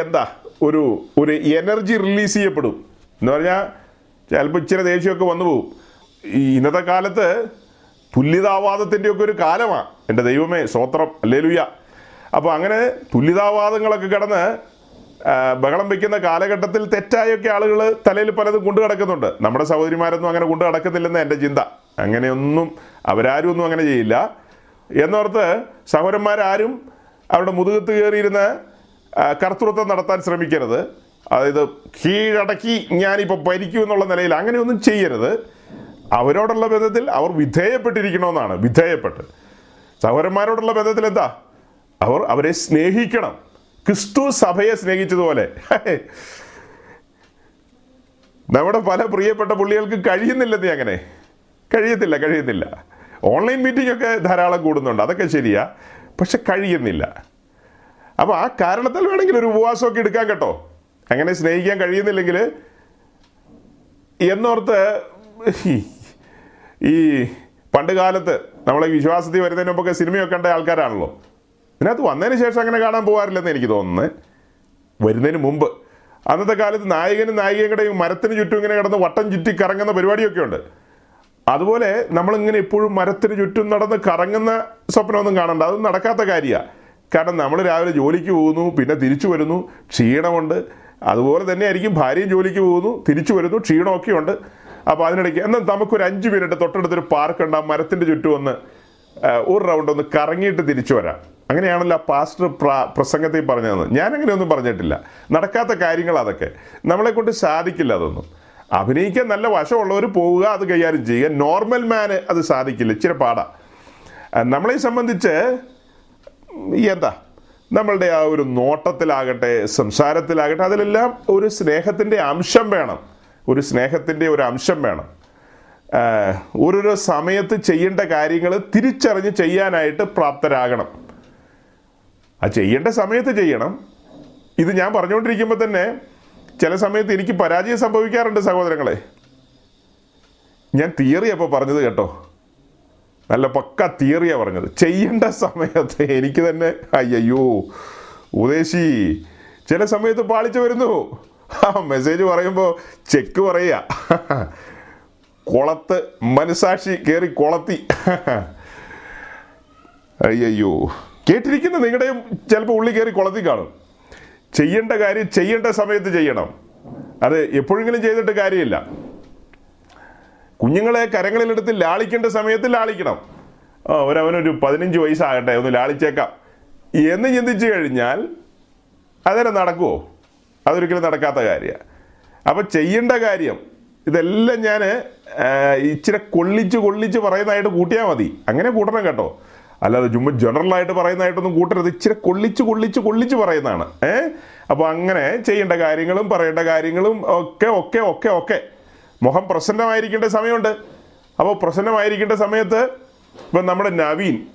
എന്താ ഒരു ഒരു എനർജി റിലീസ് ചെയ്യപ്പെടും. എന്ന് പറഞ്ഞാൽ ചിലപ്പോൾ ഇച്ചിരി ദേഷ്യമൊക്കെ വന്നു പോകും. ഈ ഇന്നത്തെ കാലത്ത് തുല്യതാവാദത്തിന്റെയൊക്കെ ഒരു കാലമാണ് എന്റെ ദൈവമേ സ്വോത്രം അല്ലേലുയ്യ അപ്പോൾ അങ്ങനെ തുല്യതാവാദങ്ങളൊക്കെ കിടന്ന് ബഹളം വെക്കുന്ന കാലഘട്ടത്തിൽ തെറ്റായൊക്കെ ആളുകൾ തലയിൽ പലതും കൊണ്ടു കിടക്കുന്നുണ്ട് നമ്മുടെ സഹോദരിമാരൊന്നും അങ്ങനെ കൊണ്ടു കിടക്കുന്നില്ലെന്ന് എന്റെ ചിന്ത. അങ്ങനെയൊന്നും അവരാരും ഒന്നും അങ്ങനെ ചെയ്യില്ല. എന്നോർത്ത് സഹോദരന്മാരാരും അവരുടെ മുതുകത്ത് കയറിയിരുന്ന് കർത്തൃത്വം നടത്താൻ ശ്രമിക്കരുത്. അതായത് കീഴടക്കി ഞാനിപ്പോൾ ഭരിക്കൂ എന്നുള്ള നിലയിൽ അങ്ങനെയൊന്നും ചെയ്യരുത്. അവരോടുള്ള ബന്ധത്തിൽ അവർ വിധേയപ്പെട്ടിരിക്കണമെന്നാണ് വിധേയപ്പെട്ട്. സഹോദരന്മാരോടുള്ള ബന്ധത്തിൽ എന്താ? അവർ അവരെ സ്നേഹിക്കണം. ക്രിസ്തു സഭയെ സ്നേഹിച്ചതുപോലെ. നമ്മുടെ പല പ്രിയപ്പെട്ട പുള്ളികൾക്ക് കഴിയുന്നില്ലെന്നേ അങ്ങനെ. കഴിയത്തില്ല കഴിയുന്നില്ല ഓൺലൈൻ മീറ്റിംഗ് ഒക്കെ ധാരാളം കൂടുന്നുണ്ട് അതൊക്കെ ശരിയാ പക്ഷെ കഴിയുന്നില്ല. അപ്പോൾ ആ കാരണത്താൽ വേണമെങ്കിൽ ഒരു ഉപവാസമൊക്കെ എടുക്കാൻ കേട്ടോ. അങ്ങനെ സ്നേഹിക്കാൻ കഴിയുന്നില്ലെങ്കിൽ എന്നോർത്ത് ഈ- ഈ പണ്ട് കാലത്ത് നമ്മളെ വിശ്വാസത്തിൽ വരുന്നതിന് മുമ്പൊക്കെ സിനിമയൊക്കെ കണ്ട ആൾക്കാരാണല്ലോ. ഇതിനകത്ത് വന്നതിന് ശേഷം അങ്ങനെ കാണാൻ പോകാറില്ലെന്ന് എനിക്ക് തോന്നുന്നത്. വരുന്നതിന് മുമ്പ്. അന്നത്തെ കാലത്ത് നായകനും നായികയും കൂടെ മരത്തിന് ചുറ്റും ഇങ്ങനെ കിടന്ന് വട്ടം ചുറ്റി കറങ്ങുന്ന പരിപാടിയൊക്കെ ഉണ്ട്. അതുപോലെ നമ്മളിങ്ങനെ എപ്പോഴും മരത്തിന് ചുറ്റും നടന്ന് കറങ്ങുന്ന സ്വപ്നമൊന്നും കാണണ്ട. അതൊന്നും നടക്കാത്ത കാര്യമാണ് കാരണം നമ്മൾ രാവിലെ ജോലിക്ക് പോകുന്നു പിന്നെ തിരിച്ചു വരുന്നു ക്ഷീണമുണ്ട്. അതുപോലെ തന്നെ ആയിരിക്കും ഭാര്യയും ജോലിക്ക് പോകുന്നു തിരിച്ചു വരുന്നു ക്ഷീണമൊക്കെ ഉണ്ട്. അപ്പോൾ അതിനിടയ്ക്ക് എന്നാൽ നമുക്കൊരു അഞ്ച് മിനിറ്റ് തൊട്ടടുത്തൊരു പാർക്ക് ഉണ്ട് ആ മരത്തിന്റെ ചുറ്റും ഒന്ന് ഒരു റൗണ്ട് ഒന്ന് കറങ്ങിയിട്ട് തിരിച്ചു വരാം. അങ്ങനെയാണല്ലോ പാസ്റ്റർ പ്ര- പ്രസംഗത്തിൽ പറഞ്ഞതെന്ന്. ഞാൻ അങ്ങനെയൊന്നും പറഞ്ഞിട്ടില്ല. നടക്കാത്ത കാര്യങ്ങൾ അതൊക്കെ. നമ്മളെ കൊണ്ട് സാധിക്കില്ല അതൊന്നും. അഭിനയിക്കാൻ നല്ല വശമുള്ളവർ പോവുക അത് കൈകാര്യം ചെയ്യുക. നോർമൽ മാന് അത് സാധിക്കില്ല. ഇച്ചിരി പാടാ. നമ്മളെ സംബന്ധിച്ച് എന്താ നമ്മളുടെ ആ ഒരു നോട്ടത്തിലാകട്ടെ സംസാരത്തിലാകട്ടെ അതിലെല്ലാം ഒരു സ്നേഹത്തിന്റെ അംശം വേണം. ഒരു സ്നേഹത്തിന്റെ ഒരു അംശം വേണം. ഓരോരോ സമയത്ത് ചെയ്യേണ്ട കാര്യങ്ങൾ തിരിച്ചറിഞ്ഞ് ചെയ്യാനായിട്ട് പ്രാപ്തരാകണം. ആ ചെയ്യേണ്ട സമയത്ത് ചെയ്യണം. ഇത് ഞാൻ പറഞ്ഞുകൊണ്ടിരിക്കുമ്പോൾ തന്നെ ചില സമയത്ത് എനിക്ക് പരാജയം സംഭവിക്കാറുണ്ട് സഹോദരങ്ങളെ. ഞാൻ തിയറി അപ്പോൾ പറഞ്ഞത് കേട്ടോ. നല്ല പക്ക തിയറിയാണ് പറഞ്ഞത്. ചെയ്യേണ്ട സമയത്ത് എനിക്ക് തന്നെ അയ്യോ ഉദേശി ചില സമയത്ത് പാളിച്ചു വരുന്നു. ആ മെസ്സേജ് പറയുമ്പോൾ ചെക്ക് പറയുക. കുളത്ത് മനസാക്ഷി കയറി കുളത്തി. അയ്യോ കേട്ടിരിക്കുന്ന നിങ്ങളുടെയും ചിലപ്പോൾ ഉള്ളി കയറി കുളത്തി കാണും. ചെയ്യേണ്ട കാര്യം ചെയ്യേണ്ട സമയത്ത് ചെയ്യണം. അത് എപ്പോഴെങ്കിലും ചെയ്തിട്ട് കാര്യമില്ല. കുഞ്ഞുങ്ങളെ കരങ്ങളിലെടുത്ത് ലാളിക്കേണ്ട സമയത്ത് ലാളിക്കണം. ആ ഒരവനൊരു പതിനഞ്ച് വയസ്സാകട്ടെ ഒന്ന് ലാളിച്ചേക്കാം. എന്ന് ചിന്തിച്ചു കഴിഞ്ഞാൽ അതിനെ നടക്കുമോ അതൊരിക്കലും നടക്കാത്ത കാര്യമാണ് അപ്പം ചെയ്യേണ്ട കാര്യം ഇതെല്ലാം ഞാൻ ഇച്ചിരി കൊള്ളിച്ച് കൊള്ളിച്ച് പറയുന്നതായിട്ട് കൂട്ടിയാൽ മതി. അങ്ങനെ കൂട്ടണം കേട്ടോ. അല്ലാതെ ചുമ്മാ ജനറലായിട്ട് പറയുന്നതായിട്ടൊന്നും കൂട്ടരുത്. ഇച്ചിരി കൊള്ളിച്ച് കൊള്ളിച്ച് കൊള്ളിച്ച് പറയുന്നതാണ്. ഏ? അപ്പോൾ അങ്ങനെ ചെയ്യേണ്ട കാര്യങ്ങളും പറയേണ്ട കാര്യങ്ങളും ഒക്കെ ഒക്കെ ഒക്കെ ഒക്കെ. മുഖം പ്രസന്നമായിരിക്കേണ്ട സമയമുണ്ട്. അപ്പോൾ പ്രസന്നമായിരിക്കേണ്ട സമയത്ത് ഇപ്പം നമ്മുടെ നവീൻ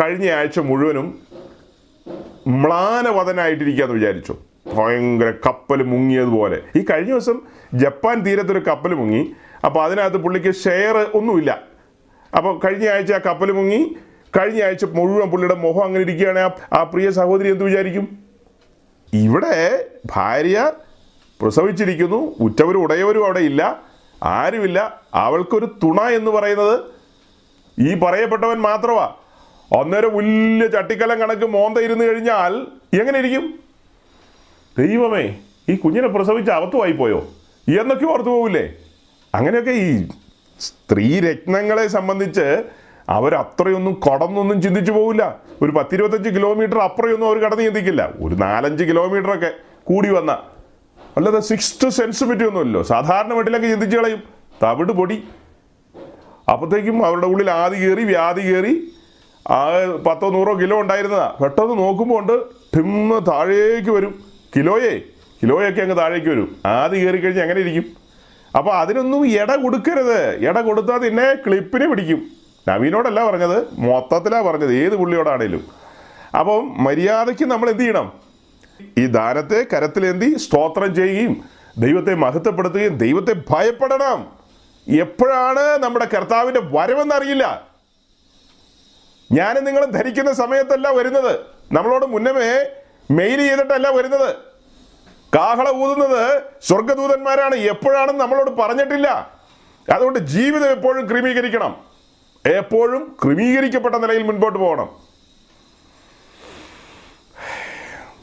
കഴിഞ്ഞ ആഴ്ച മുഴുവനും മ്ലാനവതനായിട്ടിരിക്കാന്ന് വിചാരിച്ചു. ഭയങ്കര കപ്പൽ മുങ്ങിയതുപോലെ. ഈ കഴിഞ്ഞ ദിവസം ജപ്പാൻ തീരത്തൊരു കപ്പൽ മുങ്ങി. അപ്പോൾ അതിനകത്ത് പുള്ളിക്ക് ഷെയർ ഒന്നുമില്ല. അപ്പോൾ കഴിഞ്ഞ ആഴ്ച ആ കപ്പൽ മുങ്ങി. കഴിഞ്ഞ ആഴ്ച മുഴുവൻ പുള്ളിയുടെ മുഖം അങ്ങനെ ഇരിക്കുകയാണ്. ആ- പ്രിയ സഹോദരി എന്ത് വിചാരിക്കും? ഇവിടെ ഭാര്യ പ്രസവിച്ചിരിക്കുന്നു ഉറ്റവരും ഉടയവരും അവിടെ ഇല്ല ആരുമില്ല അവൾക്കൊരു തുണ എന്ന് പറയുന്നത് ഈ പറയപ്പെട്ടവൻ മാത്രമാ. അന്നേരം വലിയ ചട്ടിക്കലം കണക്ക് മോന്ത ഇരുന്ന് കഴിഞ്ഞാൽ എങ്ങനെ ഇരിക്കും? ദൈവമേ ഈ കുഞ്ഞിനെ പ്രസവിച്ച് അവത്തുമായി പോയോ? എന്നൊക്കെ ഓർത്തു പോകില്ലേ അങ്ങനെയൊക്കെ ഈ സ്ത്രീ രത്നങ്ങളെ സംബന്ധിച്ച് അവർ അത്രയൊന്നും കടന്നൊന്നും ചിന്തിച്ചു പോകില്ല ഒരു പത്തിരുപത്തഞ്ച് കിലോമീറ്റർ അപ്പുറയൊന്നും അവർ കടന്ന് ചിന്തിക്കില്ല. ഒരു നാലഞ്ച് കിലോമീറ്റർ ഒക്കെ കൂടി വന്ന. അല്ലാതെ സിക്സ്ത് സെൻസ് പറ്റിയൊന്നുമല്ലോ സാധാരണ വീട്ടിലൊക്കെ ചിന്തിച്ചു കളയും. തവിട് പൊടി. അപ്പോഴത്തേക്കും അവരുടെ ഉള്ളിൽ ആദി കയറി വ്യാധി കയറി ആ പത്തോ നൂറോ കിലോ ഉണ്ടായിരുന്നതാ. പെട്ടെന്ന് നോക്കുമ്പോൾ ഉണ്ട് ടിന്ന് താഴേക്ക് വരും. കിലോയെ കിലോയൊക്കെ അങ്ങ് താഴേക്ക് വരും. ആദി കയറി കഴിഞ്ഞാൽ എങ്ങനെ ഇരിക്കും? അപ്പോൾ അതിനൊന്നും ഇട കൊടുക്കരുത്. ഇട കൊടുത്താൽ നിന്നെ ക്ലിപ്പിനെ പിടിക്കും. നവീനോടല്ല പറഞ്ഞത് മൊത്തത്തിലാ പറഞ്ഞത് ഏത് പുള്ളിയോടാണേലും. അപ്പം മര്യാദയ്ക്ക് നമ്മൾ എന്ത് ചെയ്യണം? ഈ ദാനത്തെ കരത്തിലേന്തി സ്തോത്രം ചെയ്യുകയും ദൈവത്തെ മഹത്വപ്പെടുത്തുകയും ദൈവത്തെ ഭയപ്പെടണം. എപ്പോഴാണ് നമ്മുടെ കർത്താവിന്റെ വരവെന്നറിയില്ല. ഞാനും നിങ്ങളും ധരിക്കുന്ന സമയത്തല്ല വരുന്നത്. നമ്മളോട് മുന്നമേ മെയിൽ ചെയ്തിട്ടല്ല വരുന്നത്. കാഹള ഊതുന്നത് സ്വർഗദൂതന്മാരാണ് എപ്പോഴാണെന്ന് നമ്മളോട് പറഞ്ഞിട്ടില്ല. അതുകൊണ്ട് ജീവിതം എപ്പോഴും ക്രമീകരിക്കണം. എപ്പോഴും ക്രമീകരിക്കപ്പെട്ട നിലയിൽ മുൻപോട്ട് പോകണം.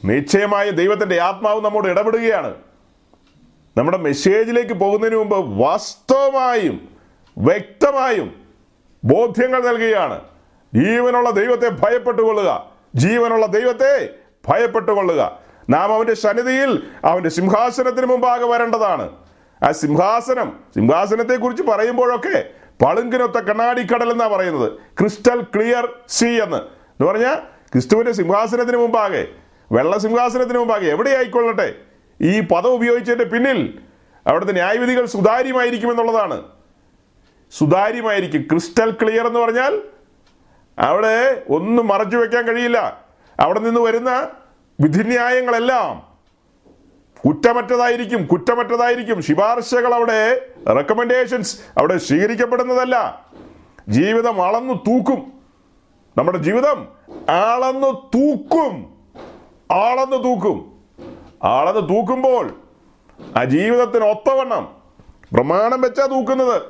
നിശ്ചയമായ ദൈവത്തിന്റെ ആത്മാവ് നമ്മോട് ഇടപെടുകയാണ്. നമ്മുടെ മെസ്സേജിലേക്ക് പോകുന്നതിന് മുമ്പ് വാസ്തവമായും വ്യക്തമായും ബോധ്യങ്ങൾ നൽകുകയാണ്. ജീവനുള്ള ദൈവത്തെ ഭയപ്പെട്ടുകൊള്ളുക. ജീവനുള്ള ദൈവത്തെ ഭയപ്പെട്ടുകൊള്ളുക. നാം അവന്റെ സന്നിധിയിൽ അവന്റെ സിംഹാസനത്തിന് മുമ്പാകെ വരേണ്ടതാണ്. ആ സിംഹാസനം സിംഹാസനത്തെക്കുറിച്ച് പറയുമ്പോഴൊക്കെ പളുങ്കിനൊത്ത കണ്ണാടിക്കടൽ എന്നാ പറയുന്നത്. ക്രിസ്റ്റൽ ക്ലിയർ സീ എന്ന്. എന്ന് പറഞ്ഞാൽ ക്രിസ്തുവിന്റെ സിംഹാസനത്തിന് മുമ്പാകെ വെള്ള സിംഹാസനത്തിന് മുമ്പാകെ എവിടെ ആയിക്കൊള്ളട്ടെ? ഈ പദം ഉപയോഗിച്ചതിന്റെ പിന്നിൽ അവിടുത്തെ ന്യായവിധികൾ സുതാര്യമായിരിക്കുമെന്നുള്ളതാണ് സുതാര്യമായിരിക്കും. ക്രിസ്റ്റൽ ക്ലിയർ എന്ന് പറഞ്ഞാൽ അവിടെ ഒന്നും മറച്ചു വെക്കാൻ കഴിയില്ല. അവിടെ നിന്ന് വരുന്ന വിധിന്യായങ്ങളെല്ലാം കുറ്റമറ്റതായിരിക്കും കുറ്റമറ്റതായിരിക്കും. ശിപാർശകൾ അവിടെ റെക്കമെൻഡേഷൻസ് അവിടെ സ്വീകരിക്കപ്പെടുന്നതല്ല. ജീവിതം അളന്നു തൂക്കും. നമ്മുടെ ജീവിതം അളന്നു തൂക്കും. ആളന്ന് തൂക്കും. ആളന്ന് തൂക്കുമ്പോൾ ആ ജീവിതത്തിന് ഒത്തവണ്ണം പ്രമാണം വെച്ചാ തൂക്കുന്നത്.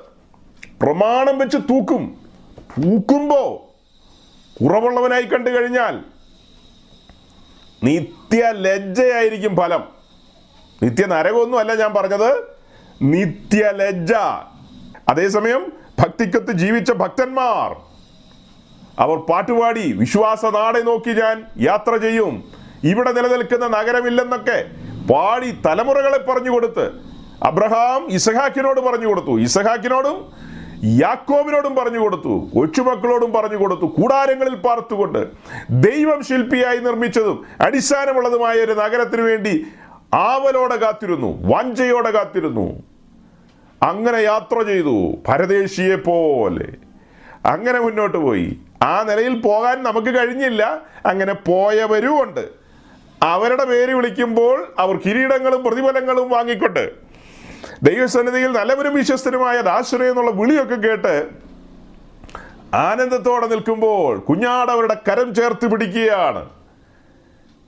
പ്രമാണം വെച്ച് തൂക്കും. തൂക്കുമ്പോ കുറവുള്ളവനായി കണ്ടു കഴിഞ്ഞാൽ നിത്യ ലജ്ജയായിരിക്കും ഫലം. നിത്യ നരകമൊന്നും അല്ല ഞാൻ പറഞ്ഞത്. നിത്യലജ്ജ. അതേസമയം ഭക്തിക്കത്ത് ജീവിച്ച ഭക്തന്മാർ. അവർ പാട്ടുപാടി വിശ്വാസ നാടെ നോക്കി ഞാൻ യാത്ര ചെയ്യും. ഇവിടെ നിലനിൽക്കുന്ന നഗരമില്ലെന്നൊക്കെ പാടി തലമുറകളെ പറഞ്ഞു കൊടുത്ത് അബ്രഹാം ഇസഹാക്കിനോട് പറഞ്ഞു കൊടുത്തു. ഇസഹാക്കിനോടും യാക്കോബിനോടും പറഞ്ഞു കൊടുത്തു. കൊച്ചുമക്കളോടും പറഞ്ഞു കൊടുത്തു. കൂടാരങ്ങളിൽ പാർത്തുകൊണ്ട് ദൈവം ശില്പിയായി നിർമ്മിച്ചതും അടിസ്ഥാനമുള്ളതുമായ ഒരു നഗരത്തിനു വേണ്ടി ആവലോടെ കാത്തിരുന്നു വഞ്ചയോടെ കാത്തിരുന്നു. അങ്ങനെ യാത്ര ചെയ്തു പരദേശിയെ പോലെ. അങ്ങനെ മുന്നോട്ട് പോയി. ആ നിലയിൽ പോകാൻ നമുക്ക് കഴിഞ്ഞില്ല. അങ്ങനെ പോയവരും ഉണ്ട്. അവരുടെ പേര് വിളിക്കുമ്പോൾ അവർ കിരീടങ്ങളും പ്രതിഫലങ്ങളും വാങ്ങിക്കൊണ്ട് ദൈവസന്നിധിയിൽ നല്ലവരും വിശ്വസ്തനുമായ ദാശ്വരം എന്നുള്ള വിളിയൊക്കെ കേട്ട് ആനന്ദത്തോടെ നിൽക്കുമ്പോൾ കുഞ്ഞാട് അവരുടെ കരം ചേർത്ത് പിടിക്കുകയാണ്.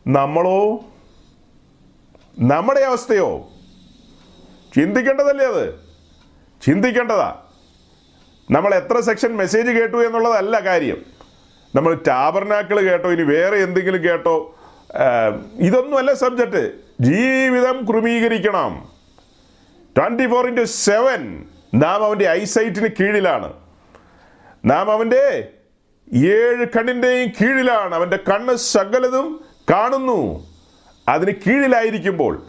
നമ്മളോ നമ്മുടെ അവസ്ഥയോ? ചിന്തിക്കേണ്ടതല്ലേ അത്? ചിന്തിക്കേണ്ടതാ. നമ്മൾ എത്ര സെക്ഷൻ മെസ്സേജ് കേട്ടു എന്നുള്ളതല്ല കാര്യം. നമ്മൾ ടാബർനാക്കിൾ കേട്ടോ ഇനി വേറെ എന്തെങ്കിലും കേട്ടോ. ഇതൊന്നുമല്ല സബ്ജക്റ്റ് ജീവിതം ക്രമീകരിക്കണം. ട്വന്റി ഫോർ ഇന്റു സെവൻ നാം അവന്റെ ഐസൈറ്റിന് കീഴിലാണ്. നാം അവന്റെ ഏഴ് കണ്ണിന്റെയും കീഴിലാണ്. അവന്റെ കണ്ണ് സകലതും കാണുന്നു. അതിന് കീഴിലായിരിക്കുമ്പോൾ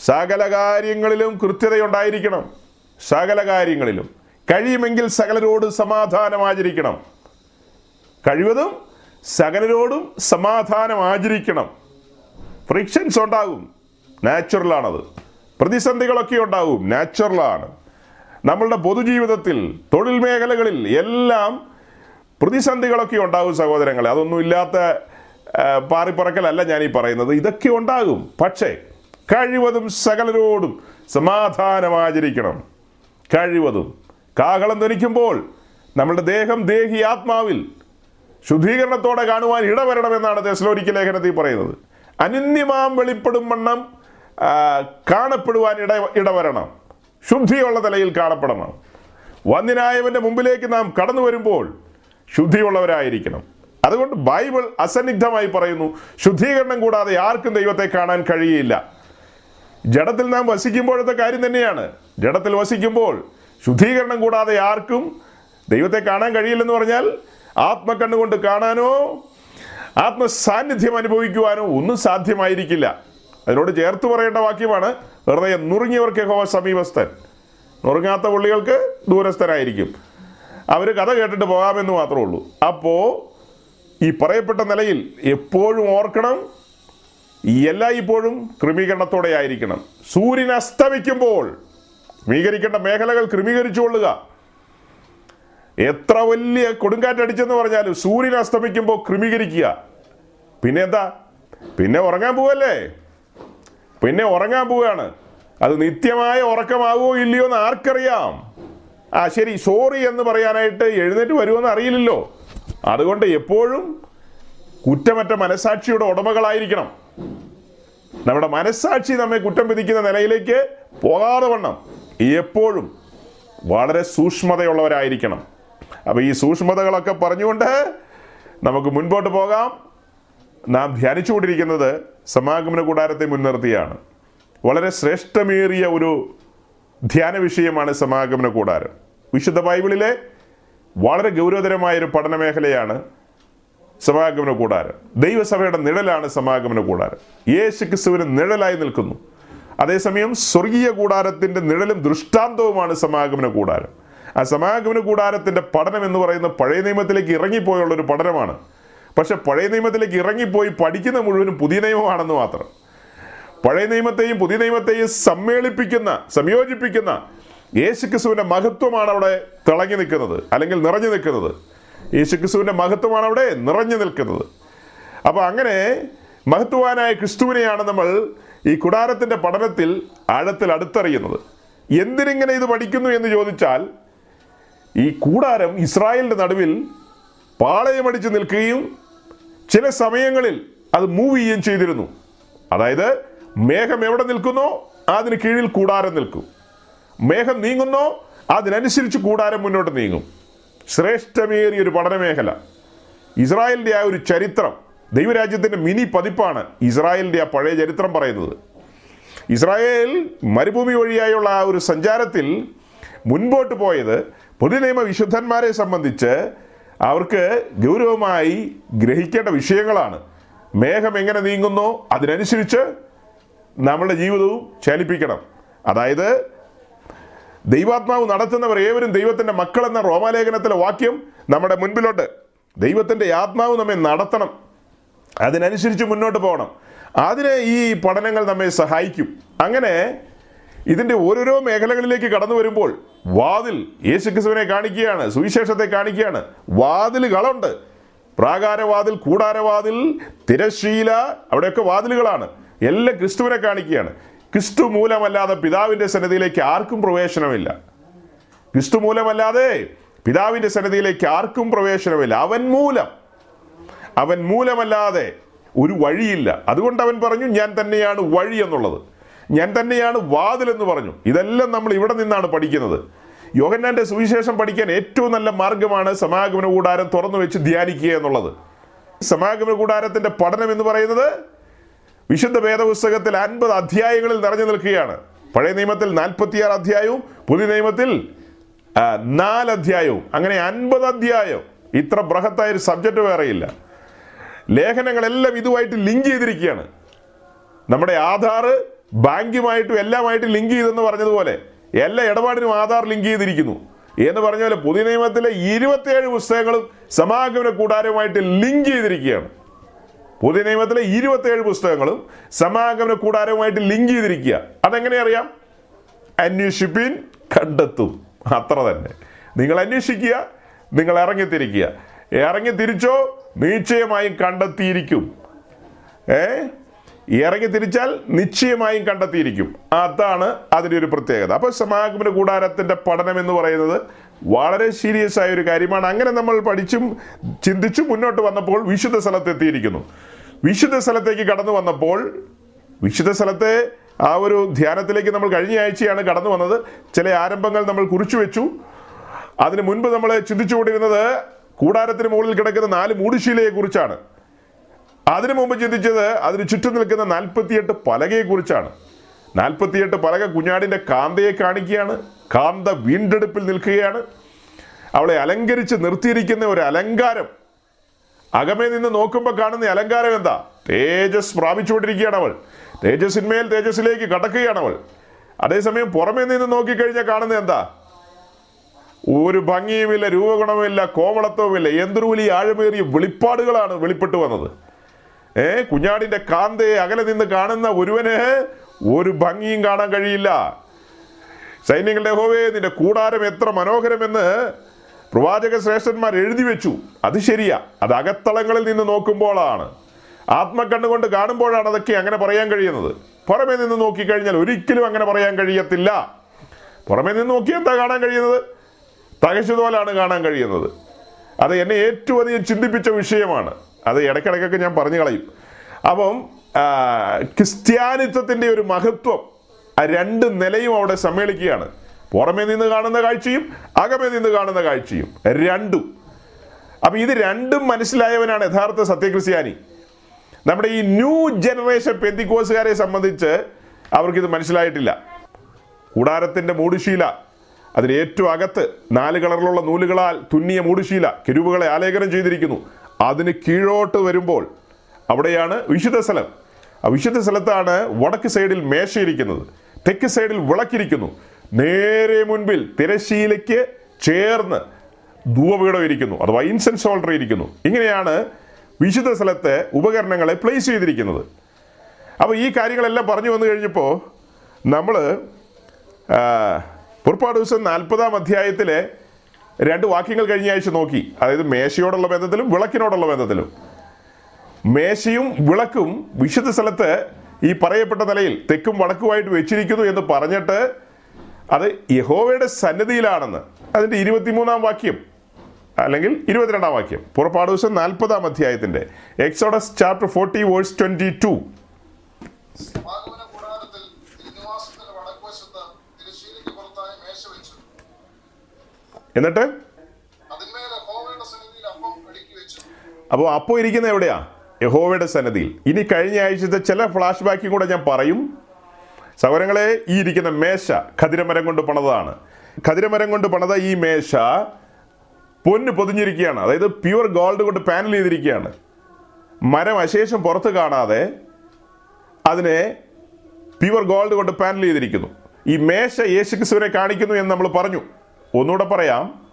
സകല കാര്യങ്ങളിലും കൃത്യതയുണ്ടായിരിക്കണം. സകല കാര്യങ്ങളിലും. കഴിയുമെങ്കിൽ സകലരോട് സമാധാനം ആചരിക്കണം കഴിവതും സകലരോടും സമാധാനം ആചരിക്കണം ഫ്രിക്ഷൻസ് ഉണ്ടാകും നാച്ചുറലാണത് പ്രതിസന്ധികളൊക്കെ ഉണ്ടാകും. നാച്ചുറലാണ് നമ്മളുടെ പൊതുജീവിതത്തിൽ തൊഴിൽ മേഖലകളിൽ എല്ലാം പ്രതിസന്ധികളൊക്കെ ഉണ്ടാകും സഹോദരങ്ങളെ. അതൊന്നും ഇല്ലാത്ത പാറിപ്പറക്കലല്ല ഞാൻ ഈ പറയുന്നത്. ഇതൊക്കെ ഉണ്ടാകും. പക്ഷേ കഴിവതും സകലരോടും സമാധാനം ആചരിക്കണം കഴിവതും. കാഹളം ധനിക്കുമ്പോൾ നമ്മുടെ ദേഹം ദേഹി ആത്മാവിൽ ശുദ്ധീകരണത്തോടെ കാണുവാൻ ഇടവരണമെന്നാണ് ദേശലോരിക്ക ലേഖനത്തിൽ പറയുന്നത്. അനന്യമാം വെളിപ്പെടും വണ്ണം കാണപ്പെടുവാൻ ഇട ഇടവരണം. ശുദ്ധിയുള്ള നിലയിൽ കാണപ്പെടണം. വന്നിനായവന്റെ മുമ്പിലേക്ക് നാം കടന്നു വരുമ്പോൾ ശുദ്ധിയുള്ളവരായിരിക്കണം. അതുകൊണ്ട് ബൈബിൾ അസന്നിഗ്ധമായി പറയുന്നു. ശുദ്ധീകരണം കൂടാതെ ആർക്കും ദൈവത്തെ കാണാൻ കഴിയില്ല ജഡത്തിൽ നാം വസിക്കുമ്പോഴത്തെ കാര്യം തന്നെയാണ്. ജഡത്തിൽ വസിക്കുമ്പോൾ ശുദ്ധീകരണം കൂടാതെ ആർക്കും ദൈവത്തെ കാണാൻ കഴിയില്ലെന്ന് പറഞ്ഞാൽ ആത്മക്കണ്ണുകൊണ്ട് കാണാനോ ആത്മസാന്നിധ്യം അനുഭവിക്കുവാനോ ഒന്നും സാധ്യമായിരിക്കില്ല. അതിനോട് ചേർത്ത് പറയേണ്ട വാക്യമാണ് ഹൃദയം നുറുങ്ങിയവർക്ക് യഹോവ സമീപസ്ഥൻ. നുറുങ്ങാത്ത പുള്ളികൾക്ക് ദൂരസ്ഥനായിരിക്കും. അവർ കഥ കേട്ടിട്ട് പോകാമെന്ന് മാത്രമേ ഉള്ളൂ. അപ്പോൾ ഈ പറയപ്പെട്ട നിലയിൽ എപ്പോഴും ഓർക്കണം എല്ലായ്പ്പോഴും ക്രമീകരണത്തോടെ ആയിരിക്കണം സൂര്യൻ അസ്തമിക്കുമ്പോൾ ക്രമീകരിക്കേണ്ട മേഖലകൾ ക്രമീകരിച്ചു കൊള്ളുക. എത്ര വലിയ കൊടുങ്കാറ്റടിച്ചെന്ന് പറഞ്ഞാലും സൂര്യൻ അസ്തമിക്കുമ്പോൾ ക്രമീകരിക്കുക. പിന്നെ എന്താ? പിന്നെ ഉറങ്ങാൻ പോവല്ലേ? പിന്നെ ഉറങ്ങാൻ പോവുകയാണ്. അത് നിത്യമായ ഉറക്കമാകുമോ ഇല്ലയോ എന്ന് ആർക്കറിയാം? ആ ശരി സോറി എന്ന് പറയാനായിട്ട് എഴുന്നേറ്റ് വരുമോ എന്ന് അറിയില്ലല്ലോ. അതുകൊണ്ട് എപ്പോഴും കുറ്റമറ്റ മനസാക്ഷിയുടെ ഉടമകളായിരിക്കണം. നമ്മുടെ മനസാക്ഷി നമ്മെ കുറ്റം വിധിക്കുന്ന നിലയിലേക്ക് പോകാതെ വണ്ണം എപ്പോഴും വളരെ സൂക്ഷ്മതയുള്ളവരായിരിക്കണം. അപ്പോൾ ഈ സൂക്ഷ്മതകളൊക്കെ പറഞ്ഞുകൊണ്ട് നമുക്ക് മുൻപോട്ട് പോകാം. നാം ധ്യാനിച്ചുകൊണ്ടിരിക്കുന്നത് സമാഗമന കൂടാരത്തെ മുൻനിർത്തിയാണ്. വളരെ ശ്രേഷ്ഠമേറിയ ഒരു ധ്യാന വിഷയമാണ് സമാഗമന കൂടാരം. വിശുദ്ധ ബൈബിളിലെ വളരെ ഗൗരവതരമായ ഒരു പഠന മേഖലയാണ് സമാഗമന കൂടാരം. ദൈവസഭയുടെ നിഴലാണ് സമാഗമന കൂടാരം. യേശു ക്രിസ്തുവിന് നിഴലായി നിൽക്കുന്നു. അതേസമയം സ്വർഗീയ കൂടാരത്തിന്റെ നിഴലും ദൃഷ്ടാന്തവുമാണ് സമാഗമന കൂടാരം. ആ സമാഗമന കൂടാരത്തിന്റെ പഠനം എന്ന് പറയുന്ന പഴയ നിയമത്തിലേക്ക് ഇറങ്ങിപ്പോയുള്ള ഒരു പഠനമാണ്. പക്ഷെ പഴയ നിയമത്തിലേക്ക് ഇറങ്ങിപ്പോയി പഠിക്കുന്ന മുഴുവനും പുതിയ നിയമമാണെന്ന് മാത്രം. പഴയ നിയമത്തെയും പുതിയ നിയമത്തെയും സമ്മേളിപ്പിക്കുന്ന സംയോജിപ്പിക്കുന്ന യേശുക്രിസ്തുവിന്റെ മഹത്വമാണ് അവിടെ തിളങ്ങി നിൽക്കുന്നത് അല്ലെങ്കിൽ നിറഞ്ഞു നിൽക്കുന്നത്. യേശുക്രിസുവിന്റെ മഹത്വമാണ് അവിടെ നിറഞ്ഞു നിൽക്കുന്നത്. അപ്പോൾ അങ്ങനെ മഹത്വാനായ ക്രിസ്തുവിനെയാണ് നമ്മൾ ഈ കുടാരത്തിന്റെ പഠനത്തിൽ ആഴത്തിൽ അടുത്തറിയുന്നത്. എന്തിനിങ്ങനെ ഇത് പഠിക്കുന്നു എന്ന് ചോദിച്ചാൽ ഈ കൂടാരം ഇസ്രായേലിന്റെ നടുവിൽ പാളയമടിച്ച് നിൽക്കുകയും ചില സമയങ്ങളിൽ അത് മൂവ് ചെയ്യുകയും ചെയ്തിരുന്നു. അതായത് മേഘം എവിടെ നിൽക്കുന്നോ? അതിന് കീഴിൽ കൂടാരം നിൽക്കും. മേഘം നീങ്ങുന്നോ. അതിനനുസരിച്ച് കൂടാരം മുന്നോട്ട് നീങ്ങും. ശ്രേഷ്ഠമേറിയ ഒരു പഠനമേഖല. ഇസ്രായേലിന്റെ ആ ഒരു ചരിത്രം ദൈവരാജ്യത്തിന്റെ മിനി പതിപ്പാണ് ഇസ്രായേലിന്റെ ആ പഴയ ചരിത്രം പറയുന്നത്. ഇസ്രായേൽ മരുഭൂമി വഴിയായുള്ള ആ ഒരു സഞ്ചാരത്തിൽ മുൻപോട്ട് പോയത് പുതിയ നിയമ വിശുദ്ധന്മാരെ സംബന്ധിച്ച് അവർക്ക് ഗൗരവമായി ഗ്രഹിക്കേണ്ട വിഷയങ്ങളാണ്. മേഘം എങ്ങനെ നീങ്ങുന്നു? അതിനനുസരിച്ച് നമ്മളുടെ ജീവിതവും ചലിപ്പിക്കണം. അതായത് ദൈവാത്മാവ് നടത്തുന്നവർ ഏവരും ദൈവത്തിന്റെ മക്കളെന്ന റോമാലേഖനത്തിലെ വാക്യം നമ്മുടെ മുൻപിലോട്ട്. ദൈവത്തിന്റെ ആത്മാവ് നമ്മെ നടത്തണം. അതിനനുസരിച്ച് മുന്നോട്ട് പോകണം. അതിന് ഈ പഠനങ്ങൾ നമ്മെ സഹായിക്കും. അങ്ങനെ ഇതിന്റെ ഓരോരോ മേഖലകളിലേക്ക് കടന്നു വരുമ്പോൾ വാതിൽ യേശുക്രിസ്തുവിനെ കാണിക്കുകയാണ് സുവിശേഷത്തെ കാണിക്കുകയാണ്. വാതിലുകളുണ്ട് പ്രാകാരവാതിൽ കൂടാരവാതിൽ തിരശീല അവിടെയൊക്കെ വാതിലുകളാണ്. എല്ലാം ക്രിസ്തുവിനെ കാണിക്കുകയാണ്. ക്രിസ്തു മൂലമല്ലാതെ പിതാവിന്റെ സന്നിധിയിലേക്ക് ആർക്കും പ്രവേശനമില്ല. ക്രിസ്തു മൂലമല്ലാതെ പിതാവിന്റെ സന്നിധിയിലേക്ക് ആർക്കും പ്രവേശനമില്ല. അവൻ മൂലം. അവൻ മൂലമല്ലാതെ ഒരു വഴിയില്ല. അതുകൊണ്ട് അവൻ പറഞ്ഞു ഞാൻ തന്നെയാണ് വഴി എന്നുള്ളത്. ഞാൻ തന്നെയാണ് വാതിൽ എന്ന് പറഞ്ഞു. ഇതെല്ലാം നമ്മൾ ഇവിടെ നിന്നാണ് പഠിക്കുന്നത്. യോഹന്നാന്റെ സുവിശേഷം പഠിക്കാൻ ഏറ്റവും നല്ല മാർഗമാണ് സമാഗമന കൂടാരം തുറന്നു വെച്ച് ധ്യാനിക്കുക എന്നുള്ളത്. സമാഗമന കൂടാരത്തിന്റെ പഠനം എന്ന് പറയുന്നത് വിശുദ്ധ വേദപുസ്തകത്തിൽ അൻപത് അധ്യായങ്ങളിൽ നിറഞ്ഞു നിൽക്കുകയാണ്. പഴയ നിയമത്തിൽ നാൽപ്പത്തിയാറ് അധ്യായവും പുതിയ നിയമത്തിൽ നാല് അധ്യായവും അങ്ങനെ അൻപത് അധ്യായം. ഇത്ര ബൃഹത്തായ ഒരു സബ്ജക്റ്റ് വേറെയില്ല. ലേഖനങ്ങളെല്ലാം ഇതുമായിട്ട് ലിങ്ക് ചെയ്തിരിക്കുകയാണ്. നമ്മുടെ ആധാർ ബാങ്കുമായിട്ടും എല്ലാമായിട്ട് ലിങ്ക് ചെയ്തെന്ന് പറഞ്ഞതുപോലെ എല്ലാ ഇടപാടിനും ആധാർ ലിങ്ക് ചെയ്തിരിക്കുന്നു. എന്ന് പറഞ്ഞ പോലെ പുതിയ നിയമത്തിലെ ഇരുപത്തിയേഴ് പുസ്തകങ്ങളും സമാഗമന കൂടാരവുമായിട്ട് ലിങ്ക് ചെയ്തിരിക്കുകയാണ്. പുതിയ നിയമത്തിലെ ഇരുപത്തിയേഴ് പുസ്തകങ്ങളും സമാഗമന കൂടാരവുമായിട്ട് ലിങ്ക് ചെയ്തിരിക്കുക. അതെങ്ങനെ അറിയാം? അന്വേഷിപ്പിൻ കണ്ടെത്തും. അത്ര തന്നെ. നിങ്ങൾ അന്വേഷിക്കുക നിങ്ങൾ ഇറങ്ങിത്തിരിക്കുക. ഇറങ്ങി തിരിച്ചോ നിശ്ചയമായും കണ്ടെത്തിയിരിക്കും. ഏ? ഇറങ്ങി തിരിച്ചാൽ നിശ്ചയമായും കണ്ടെത്തിയിരിക്കും. അതാണ് അതിന്റെ ഒരു പ്രത്യേകത. അപ്പോൾ സമാഗമന കൂടാരത്തിന്റെ പഠനം എന്ന് പറയുന്നത് വളരെ സീരിയസ് ആയ ഒരു കാര്യമാണ്. അങ്ങനെ നമ്മൾ പഠിച്ചും ചിന്തിച്ചും മുന്നോട്ട് വന്നപ്പോൾ വിശുദ്ധ സ്ഥലത്തെത്തിയിരിക്കുന്നു. വിശുദ്ധ സ്ഥലത്തേക്ക് കടന്നു വന്നപ്പോൾ വിശുദ്ധ സ്ഥലത്തെ ആ ഒരു ധ്യാനത്തിലേക്ക് നമ്മൾ കഴിഞ്ഞ ആഴ്ചയാണ് കടന്നു വന്നത്. ചില ആരംഭങ്ങൾ നമ്മൾ കുറിച്ചു വെച്ചു. അതിന് മുൻപ് നമ്മൾ ചിന്തിച്ചുകൊണ്ടിരുന്നത് കൂടാരത്തിന് മുകളിൽ കിടക്കുന്ന നാല് മൂടുശീലയെ കുറിച്ചാണ്. അതിനു മുമ്പ് ചിന്തിച്ചത് അതിന് ചുറ്റും നിൽക്കുന്ന നാൽപ്പത്തിയെട്ട് പലകയെ കുറിച്ചാണ്. നാൽപ്പത്തിയെട്ട് പലക കുഞ്ഞാടിന്റെ കാന്തയെ കാണിക്കുകയാണ്. കാന്ത വീണ്ടെടുപ്പിൽ നിൽക്കുകയാണ്. അവളെ അലങ്കരിച്ച് നിർത്തിയിരിക്കുന്ന ഒരു അലങ്കാരം. അകമേ നിന്ന് നോക്കുമ്പോൾ കാണുന്ന അലങ്കാരം എന്താ? തേജസ് പ്രാപിച്ചുകൊണ്ടിരിക്കുകയാണ് അവൾ. തേജസ്സിന്മേൽ തേജസ്സിലേക്ക് കടക്കുകയാണ് അവൾ. അതേസമയം പുറമേ നിന്ന് നോക്കിക്കഴിഞ്ഞാൽ കാണുന്നത് എന്താ? ഒരു ഭംഗിയുമില്ല രൂപഗുണവുമില്ല കോമളത്വവുമില്ല. എന്തൊരുവിലി ആഴമേറിയ വെളിപ്പാടുകളാണ് വെളിപ്പെട്ടു വന്നത്. ഏ കുഞ്ഞാടിന്റെ കാന്തയെ അകലെ നിന്ന് കാണുന്ന ഒരുവനെ ഒരു ഭംഗിയും കാണാൻ കഴിയില്ല. സൈന്യങ്ങളുടെ ഹോവേ നിന്റെ കൂടാരം എത്ര മനോഹരമെന്ന് പ്രവാചക ശ്രേഷ്ഠന്മാർ എഴുതി വെച്ചു. അത് ശരിയാ. അത് അകത്തളങ്ങളിൽ നിന്ന് നോക്കുമ്പോഴാണ്. ആത്മക്കണ്ണുകൊണ്ട് കാണുമ്പോഴാണ് അതൊക്കെ അങ്ങനെ പറയാൻ കഴിയുന്നത്. പുറമേ നിന്ന് നോക്കിക്കഴിഞ്ഞാൽ ഒരിക്കലും അങ്ങനെ പറയാൻ കഴിയത്തില്ല. പുറമേ നിന്ന് നോക്കി എന്താ കാണാൻ കഴിയുന്നത്? തകശതുപോലാണ് കാണാൻ കഴിയുന്നത്. അത് എന്നെ ഏറ്റവും അധികം ചിന്തിപ്പിച്ച വിഷയമാണ്. അത് ഇടയ്ക്കിടയ്ക്കൊക്കെ ഞാൻ പറഞ്ഞു കളയും. അപ്പം ക്രിസ്ത്യാനിത്വത്തിന്റെ ഒരു മഹത്വം ആ രണ്ട് നിലയും അവിടെ സമ്മേളിക്കുകയാണ്. പുറമേ നിന്ന് കാണുന്ന കാഴ്ചയും അകമേ നിന്ന് കാണുന്ന കാഴ്ചയും. രണ്ടും. അപ്പൊ ഇത് രണ്ടും മനസ്സിലായവനാണ് യഥാർത്ഥ സത്യക്രിസ്ത്യാനി. നമ്മുടെ ഈ ന്യൂ ജനറേഷൻ പെന്തിക്കോസുകാരെ സംബന്ധിച്ച് അവർക്കിത് മനസ്സിലായിട്ടില്ല. കൂടാരത്തിന്റെ മൂടുശീല അതിന് ഏറ്റവും അകത്ത് നാല് കളറിലുള്ള നൂലുകളാൽ തുന്നിയ മൂടുശീല കെരുവുകളെ ആലേഖനം ചെയ്തിരിക്കുന്നു. അതിന് കീഴോട്ട് വരുമ്പോൾ അവിടെയാണ് വിശുദ്ധ സ്ഥലം. ആ വിശുദ്ധ സ്ഥലത്താണ് വടക്ക് സൈഡിൽ മേശയിരിക്കുന്നത് തെക്ക് സൈഡിൽ വിളക്കിരിക്കുന്നു. നേരെ മുൻപിൽ തിരശ്ശീലയ്ക്ക് ചേർന്ന് ധൂപപീഠം ഇരിക്കുന്നു. അഥവാ ഇൻസെൻസ് ഹോൾഡർ ഇരിക്കുന്നു. ഇങ്ങനെയാണ് വിശുദ്ധ സ്ഥലത്തെ ഉപകരണങ്ങളെ പ്ലേസ് ചെയ്തിരിക്കുന്നത്. അപ്പോൾ ഈ കാര്യങ്ങളെല്ലാം പറഞ്ഞു വന്നു കഴിഞ്ഞപ്പോൾ നമ്മൾ പുറപ്പാട് ദിവസം നാൽപ്പതാം അധ്യായത്തിലെ രണ്ട് വാക്യങ്ങൾ കഴിഞ്ഞ ആഴ്ച നോക്കി. അതായത് മേശയോടുള്ള ബന്ധത്തിലും വിളക്കിനോടുള്ള ബന്ധത്തിലും. മേശയും വിളക്കും വിശുദ്ധ സ്ഥലത്ത് ഈ പറയപ്പെട്ട നിലയിൽ തെക്കും വടക്കുമായിട്ട് വെച്ചിരിക്കുന്നു എന്ന് പറഞ്ഞിട്ട് അത് യഹോവയുടെ സന്നിധിയിലാണെന്ന്. അതിന്റെ ഇരുപത്തിമൂന്നാം വാക്യം അല്ലെങ്കിൽ ഇരുപത്തിരണ്ടാം വാക്യം പുറപ്പാട് ദിവസം നാൽപ്പതാം അധ്യായത്തിന്റെ Exodus chapter forty verse twenty two. എന്നിട്ട്? അപ്പോൾ അപ്പോൾ ഇരിക്കുന്ന എവിടെയാ? യഹോവയുടെ സന്നദ്ധിയിൽ ഇനി കഴിഞ്ഞ ആഴ്ചത്തെ ചില ഫ്ലാഷ് ബാക്കും കൂടെ ഞാൻ പറയും. സൗരങ്ങളെ ഈ ഇരിക്കുന്ന മേശ ഖതിരമരം കൊണ്ട് പണതാണ് ഖതിരമരം കൊണ്ട് പണത ഈ മേശ പൊന്ന് പൊതിഞ്ഞിരിക്കുകയാണ്. അതായത് പ്യുവർ ഗോൾഡ് കൊണ്ട് പാനൽ ചെയ്തിരിക്കുകയാണ്. മരം അശേഷം പുറത്ത് കാണാതെ അതിനെ പ്യുവർ ഗോൾഡ് കൊണ്ട് പാനൽ ചെയ്തിരിക്കുന്നു. ഈ മേശ യേശുക്രിസ്തുവിനെ കാണിക്കുന്നു എന്ന് നമ്മൾ പറഞ്ഞു. ഒന്നുകൂടെ പറയാം.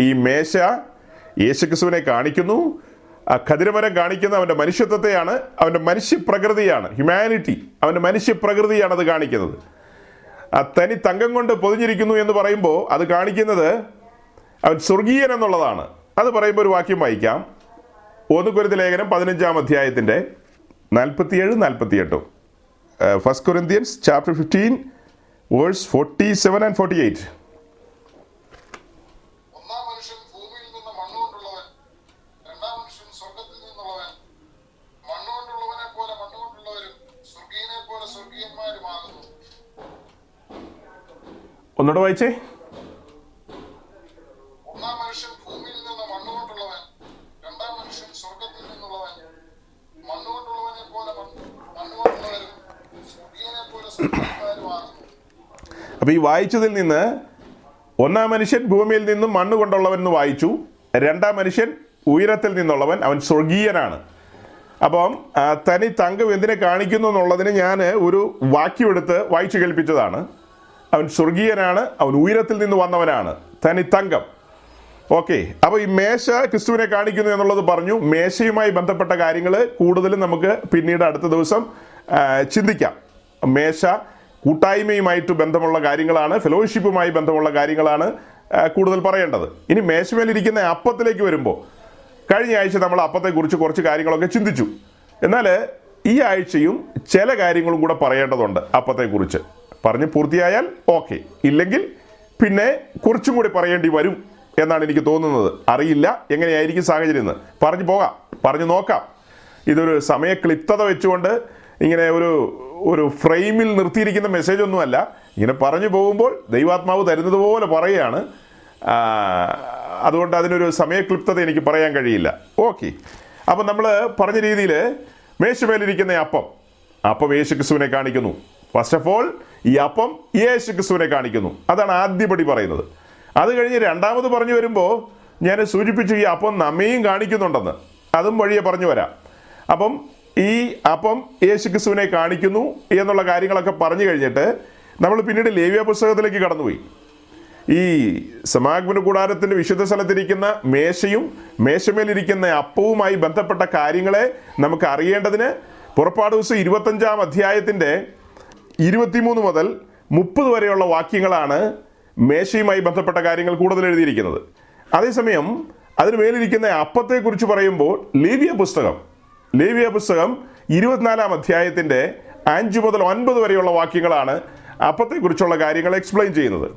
ഈ മേശ യേശുക്രിസ്തുവിനെ കാണിക്കുന്നു. ആ ഖതിരമരം കാണിക്കുന്ന അവന്റെ മനുഷ്യത്വത്തെയാണ് അവന്റെ മനുഷ്യപ്രകൃതിയാണ് ഹ്യൂമാനിറ്റി അവന്റെ മനുഷ്യപ്രകൃതിയാണ് അത് കാണിക്കുന്നത്. ആ തനി തങ്കം കൊണ്ട് പൊതിഞ്ഞിരിക്കുന്നു എന്ന് പറയുമ്പോൾ അത് കാണിക്കുന്നത് അവൻ സ്വർഗീയൻ എന്നുള്ളതാണ്. അത് പറയുമ്പോൾ ഒരു വാക്യം വായിക്കാം. ഒന്ന് കുരുത്ത ലേഖനം പതിനഞ്ചാം അധ്യായത്തിന്റെ നാൽപ്പത്തിയേഴ് നാൽപ്പത്തിയെട്ടും. First Corinthians chapter fifteen verse forty seven and forty eight പോലെ വായിച്ചേ അപ്പൊ ഈ വായിച്ചതിൽ നിന്ന് ഒന്നാം മനുഷ്യൻ ഭൂമിയിൽ നിന്നും മണ്ണ് കൊണ്ടുള്ളവൻ എന്ന് വായിച്ചു. രണ്ടാം മനുഷ്യൻ ഉയരത്തിൽ നിന്നുള്ളവൻ അവൻ സ്വർഗീയനാണ്. അപ്പം തനി തങ്കം എന്തിനെ കാണിക്കുന്നു എന്നുള്ളതിന് ഞാൻ ഒരു വാക്യം എടുത്ത് വായിച്ചു കേൾപ്പിച്ചതാണ്. അവൻ സ്വർഗീയനാണ് അവൻ ഉയരത്തിൽ നിന്ന് വന്നവനാണ്. തനി തങ്കം. ഓക്കെ അപ്പോൾ ഈ മേശ ക്രിസ്തുവിനെ കാണിക്കുന്നു എന്നുള്ളത് പറഞ്ഞു. മേശയുമായി ബന്ധപ്പെട്ട കാര്യങ്ങൾ കൂടുതലും നമുക്ക് പിന്നീട് അടുത്ത ദിവസം ചിന്തിക്കാം. മേശ കൂട്ടായ്മയുമായിട്ട് ബന്ധമുള്ള കാര്യങ്ങളാണ് ഫെലോഷിപ്പുമായി ബന്ധമുള്ള കാര്യങ്ങളാണ് കൂടുതൽ പറയേണ്ടത്. ഇനി മേശമേലിരിക്കുന്ന അപ്പത്തിലേക്ക് വരുമ്പോൾ കഴിഞ്ഞ ആഴ്ച നമ്മൾ അപ്പത്തെക്കുറിച്ച് കുറച്ച് കാര്യങ്ങളൊക്കെ ചിന്തിച്ചു. എന്നാൽ ഈ ആഴ്ചയും ചില കാര്യങ്ങളും കൂടെ പറയേണ്ടതുണ്ട് അപ്പത്തെക്കുറിച്ച്. പറഞ്ഞ് പൂർത്തിയായാൽ ഓക്കെ. ഇല്ലെങ്കിൽ പിന്നെ കുറച്ചും കൂടി പറയേണ്ടി വരും എന്നാണ് എനിക്ക് തോന്നുന്നത്. അറിയില്ല എങ്ങനെയായിരിക്കും സാഹചര്യം എന്ന്. പറഞ്ഞു പോകാം പറഞ്ഞു നോക്കാം. ഇതൊരു സമയക്ലിപ്തത വെച്ചുകൊണ്ട് ഇങ്ങനെ ഒരു ഒരു ഫ്രെയിമിൽ നിർത്തിയിരിക്കുന്ന മെസ്സേജ് ഒന്നുമല്ല. ഇങ്ങനെ പറഞ്ഞു പോകുമ്പോൾ ദൈവാത്മാവ് തരുന്നത് പോലെ പറയുകയാണ് അതുകൊണ്ട് അതിനൊരു സമയക്ലിപ്തത എനിക്ക് പറയാൻ കഴിയില്ല. ഓക്കെ. അപ്പം നമ്മൾ പറഞ്ഞ രീതിയിൽ മേശുമേലിരിക്കുന്ന അപ്പം. അപ്പം യേശുക്രിസ്തുവിനെ കാണിക്കുന്നു. ഫസ്റ്റ് ഓഫ് ഓൾ ഈ അപ്പം യേശു ക്രിസ്തുവിനെ കാണിക്കുന്നു. അതാണ് ആദ്യപടി പറയുന്നത്. അത് കഴിഞ്ഞ് രണ്ടാമത് പറഞ്ഞു വരുമ്പോൾ ഞാൻ സൂചിപ്പിച്ചു ഈ അപ്പം നമ്മയും കാണിക്കുന്നുണ്ടെന്ന്. അതും വഴിയെ പറഞ്ഞു വരാം. അപ്പം ഈ അപ്പം യേശു ക്രിസ്തുവിനെ കാണിക്കുന്നു എന്നുള്ള കാര്യങ്ങളൊക്കെ പറഞ്ഞു കഴിഞ്ഞിട്ട് നമ്മൾ പിന്നീട് ലേവ്യ പുസ്തകത്തിലേക്ക് കടന്നുപോയി. ഈ സമാഗമന കൂടാരത്തിന്റെ വിശുദ്ധ സ്ഥലത്തിരിക്കുന്ന മേശയും മേശമേലിരിക്കുന്ന അപ്പവുമായി ബന്ധപ്പെട്ട കാര്യങ്ങളെ നമുക്ക് അറിയേണ്ടതിന് പുറപ്പാട് ദിവസം ഇരുപത്തഞ്ചാം അധ്യായത്തിന്റെ ഇരുപത്തിമൂന്ന് മുതൽ മുപ്പത് വരെയുള്ള വാക്യങ്ങളാണ് മേശയുമായി ബന്ധപ്പെട്ട കാര്യങ്ങൾ കൂടുതൽ എഴുതിയിരിക്കുന്നത്. അതേസമയം അതിന് മേലിരിക്കുന്ന അപ്പത്തെക്കുറിച്ച് പറയുമ്പോൾ ലേവിയ പുസ്തകം ലേവിയ പുസ്തകം ഇരുപത്തിനാലാം അധ്യായത്തിന്റെ അഞ്ച് മുതൽ ഒൻപത് വരെയുള്ള വാക്യങ്ങളാണ് അപ്പത്തെക്കുറിച്ചുള്ള കാര്യങ്ങൾ എക്സ്പ്ലെയിൻ ചെയ്യുന്നത്.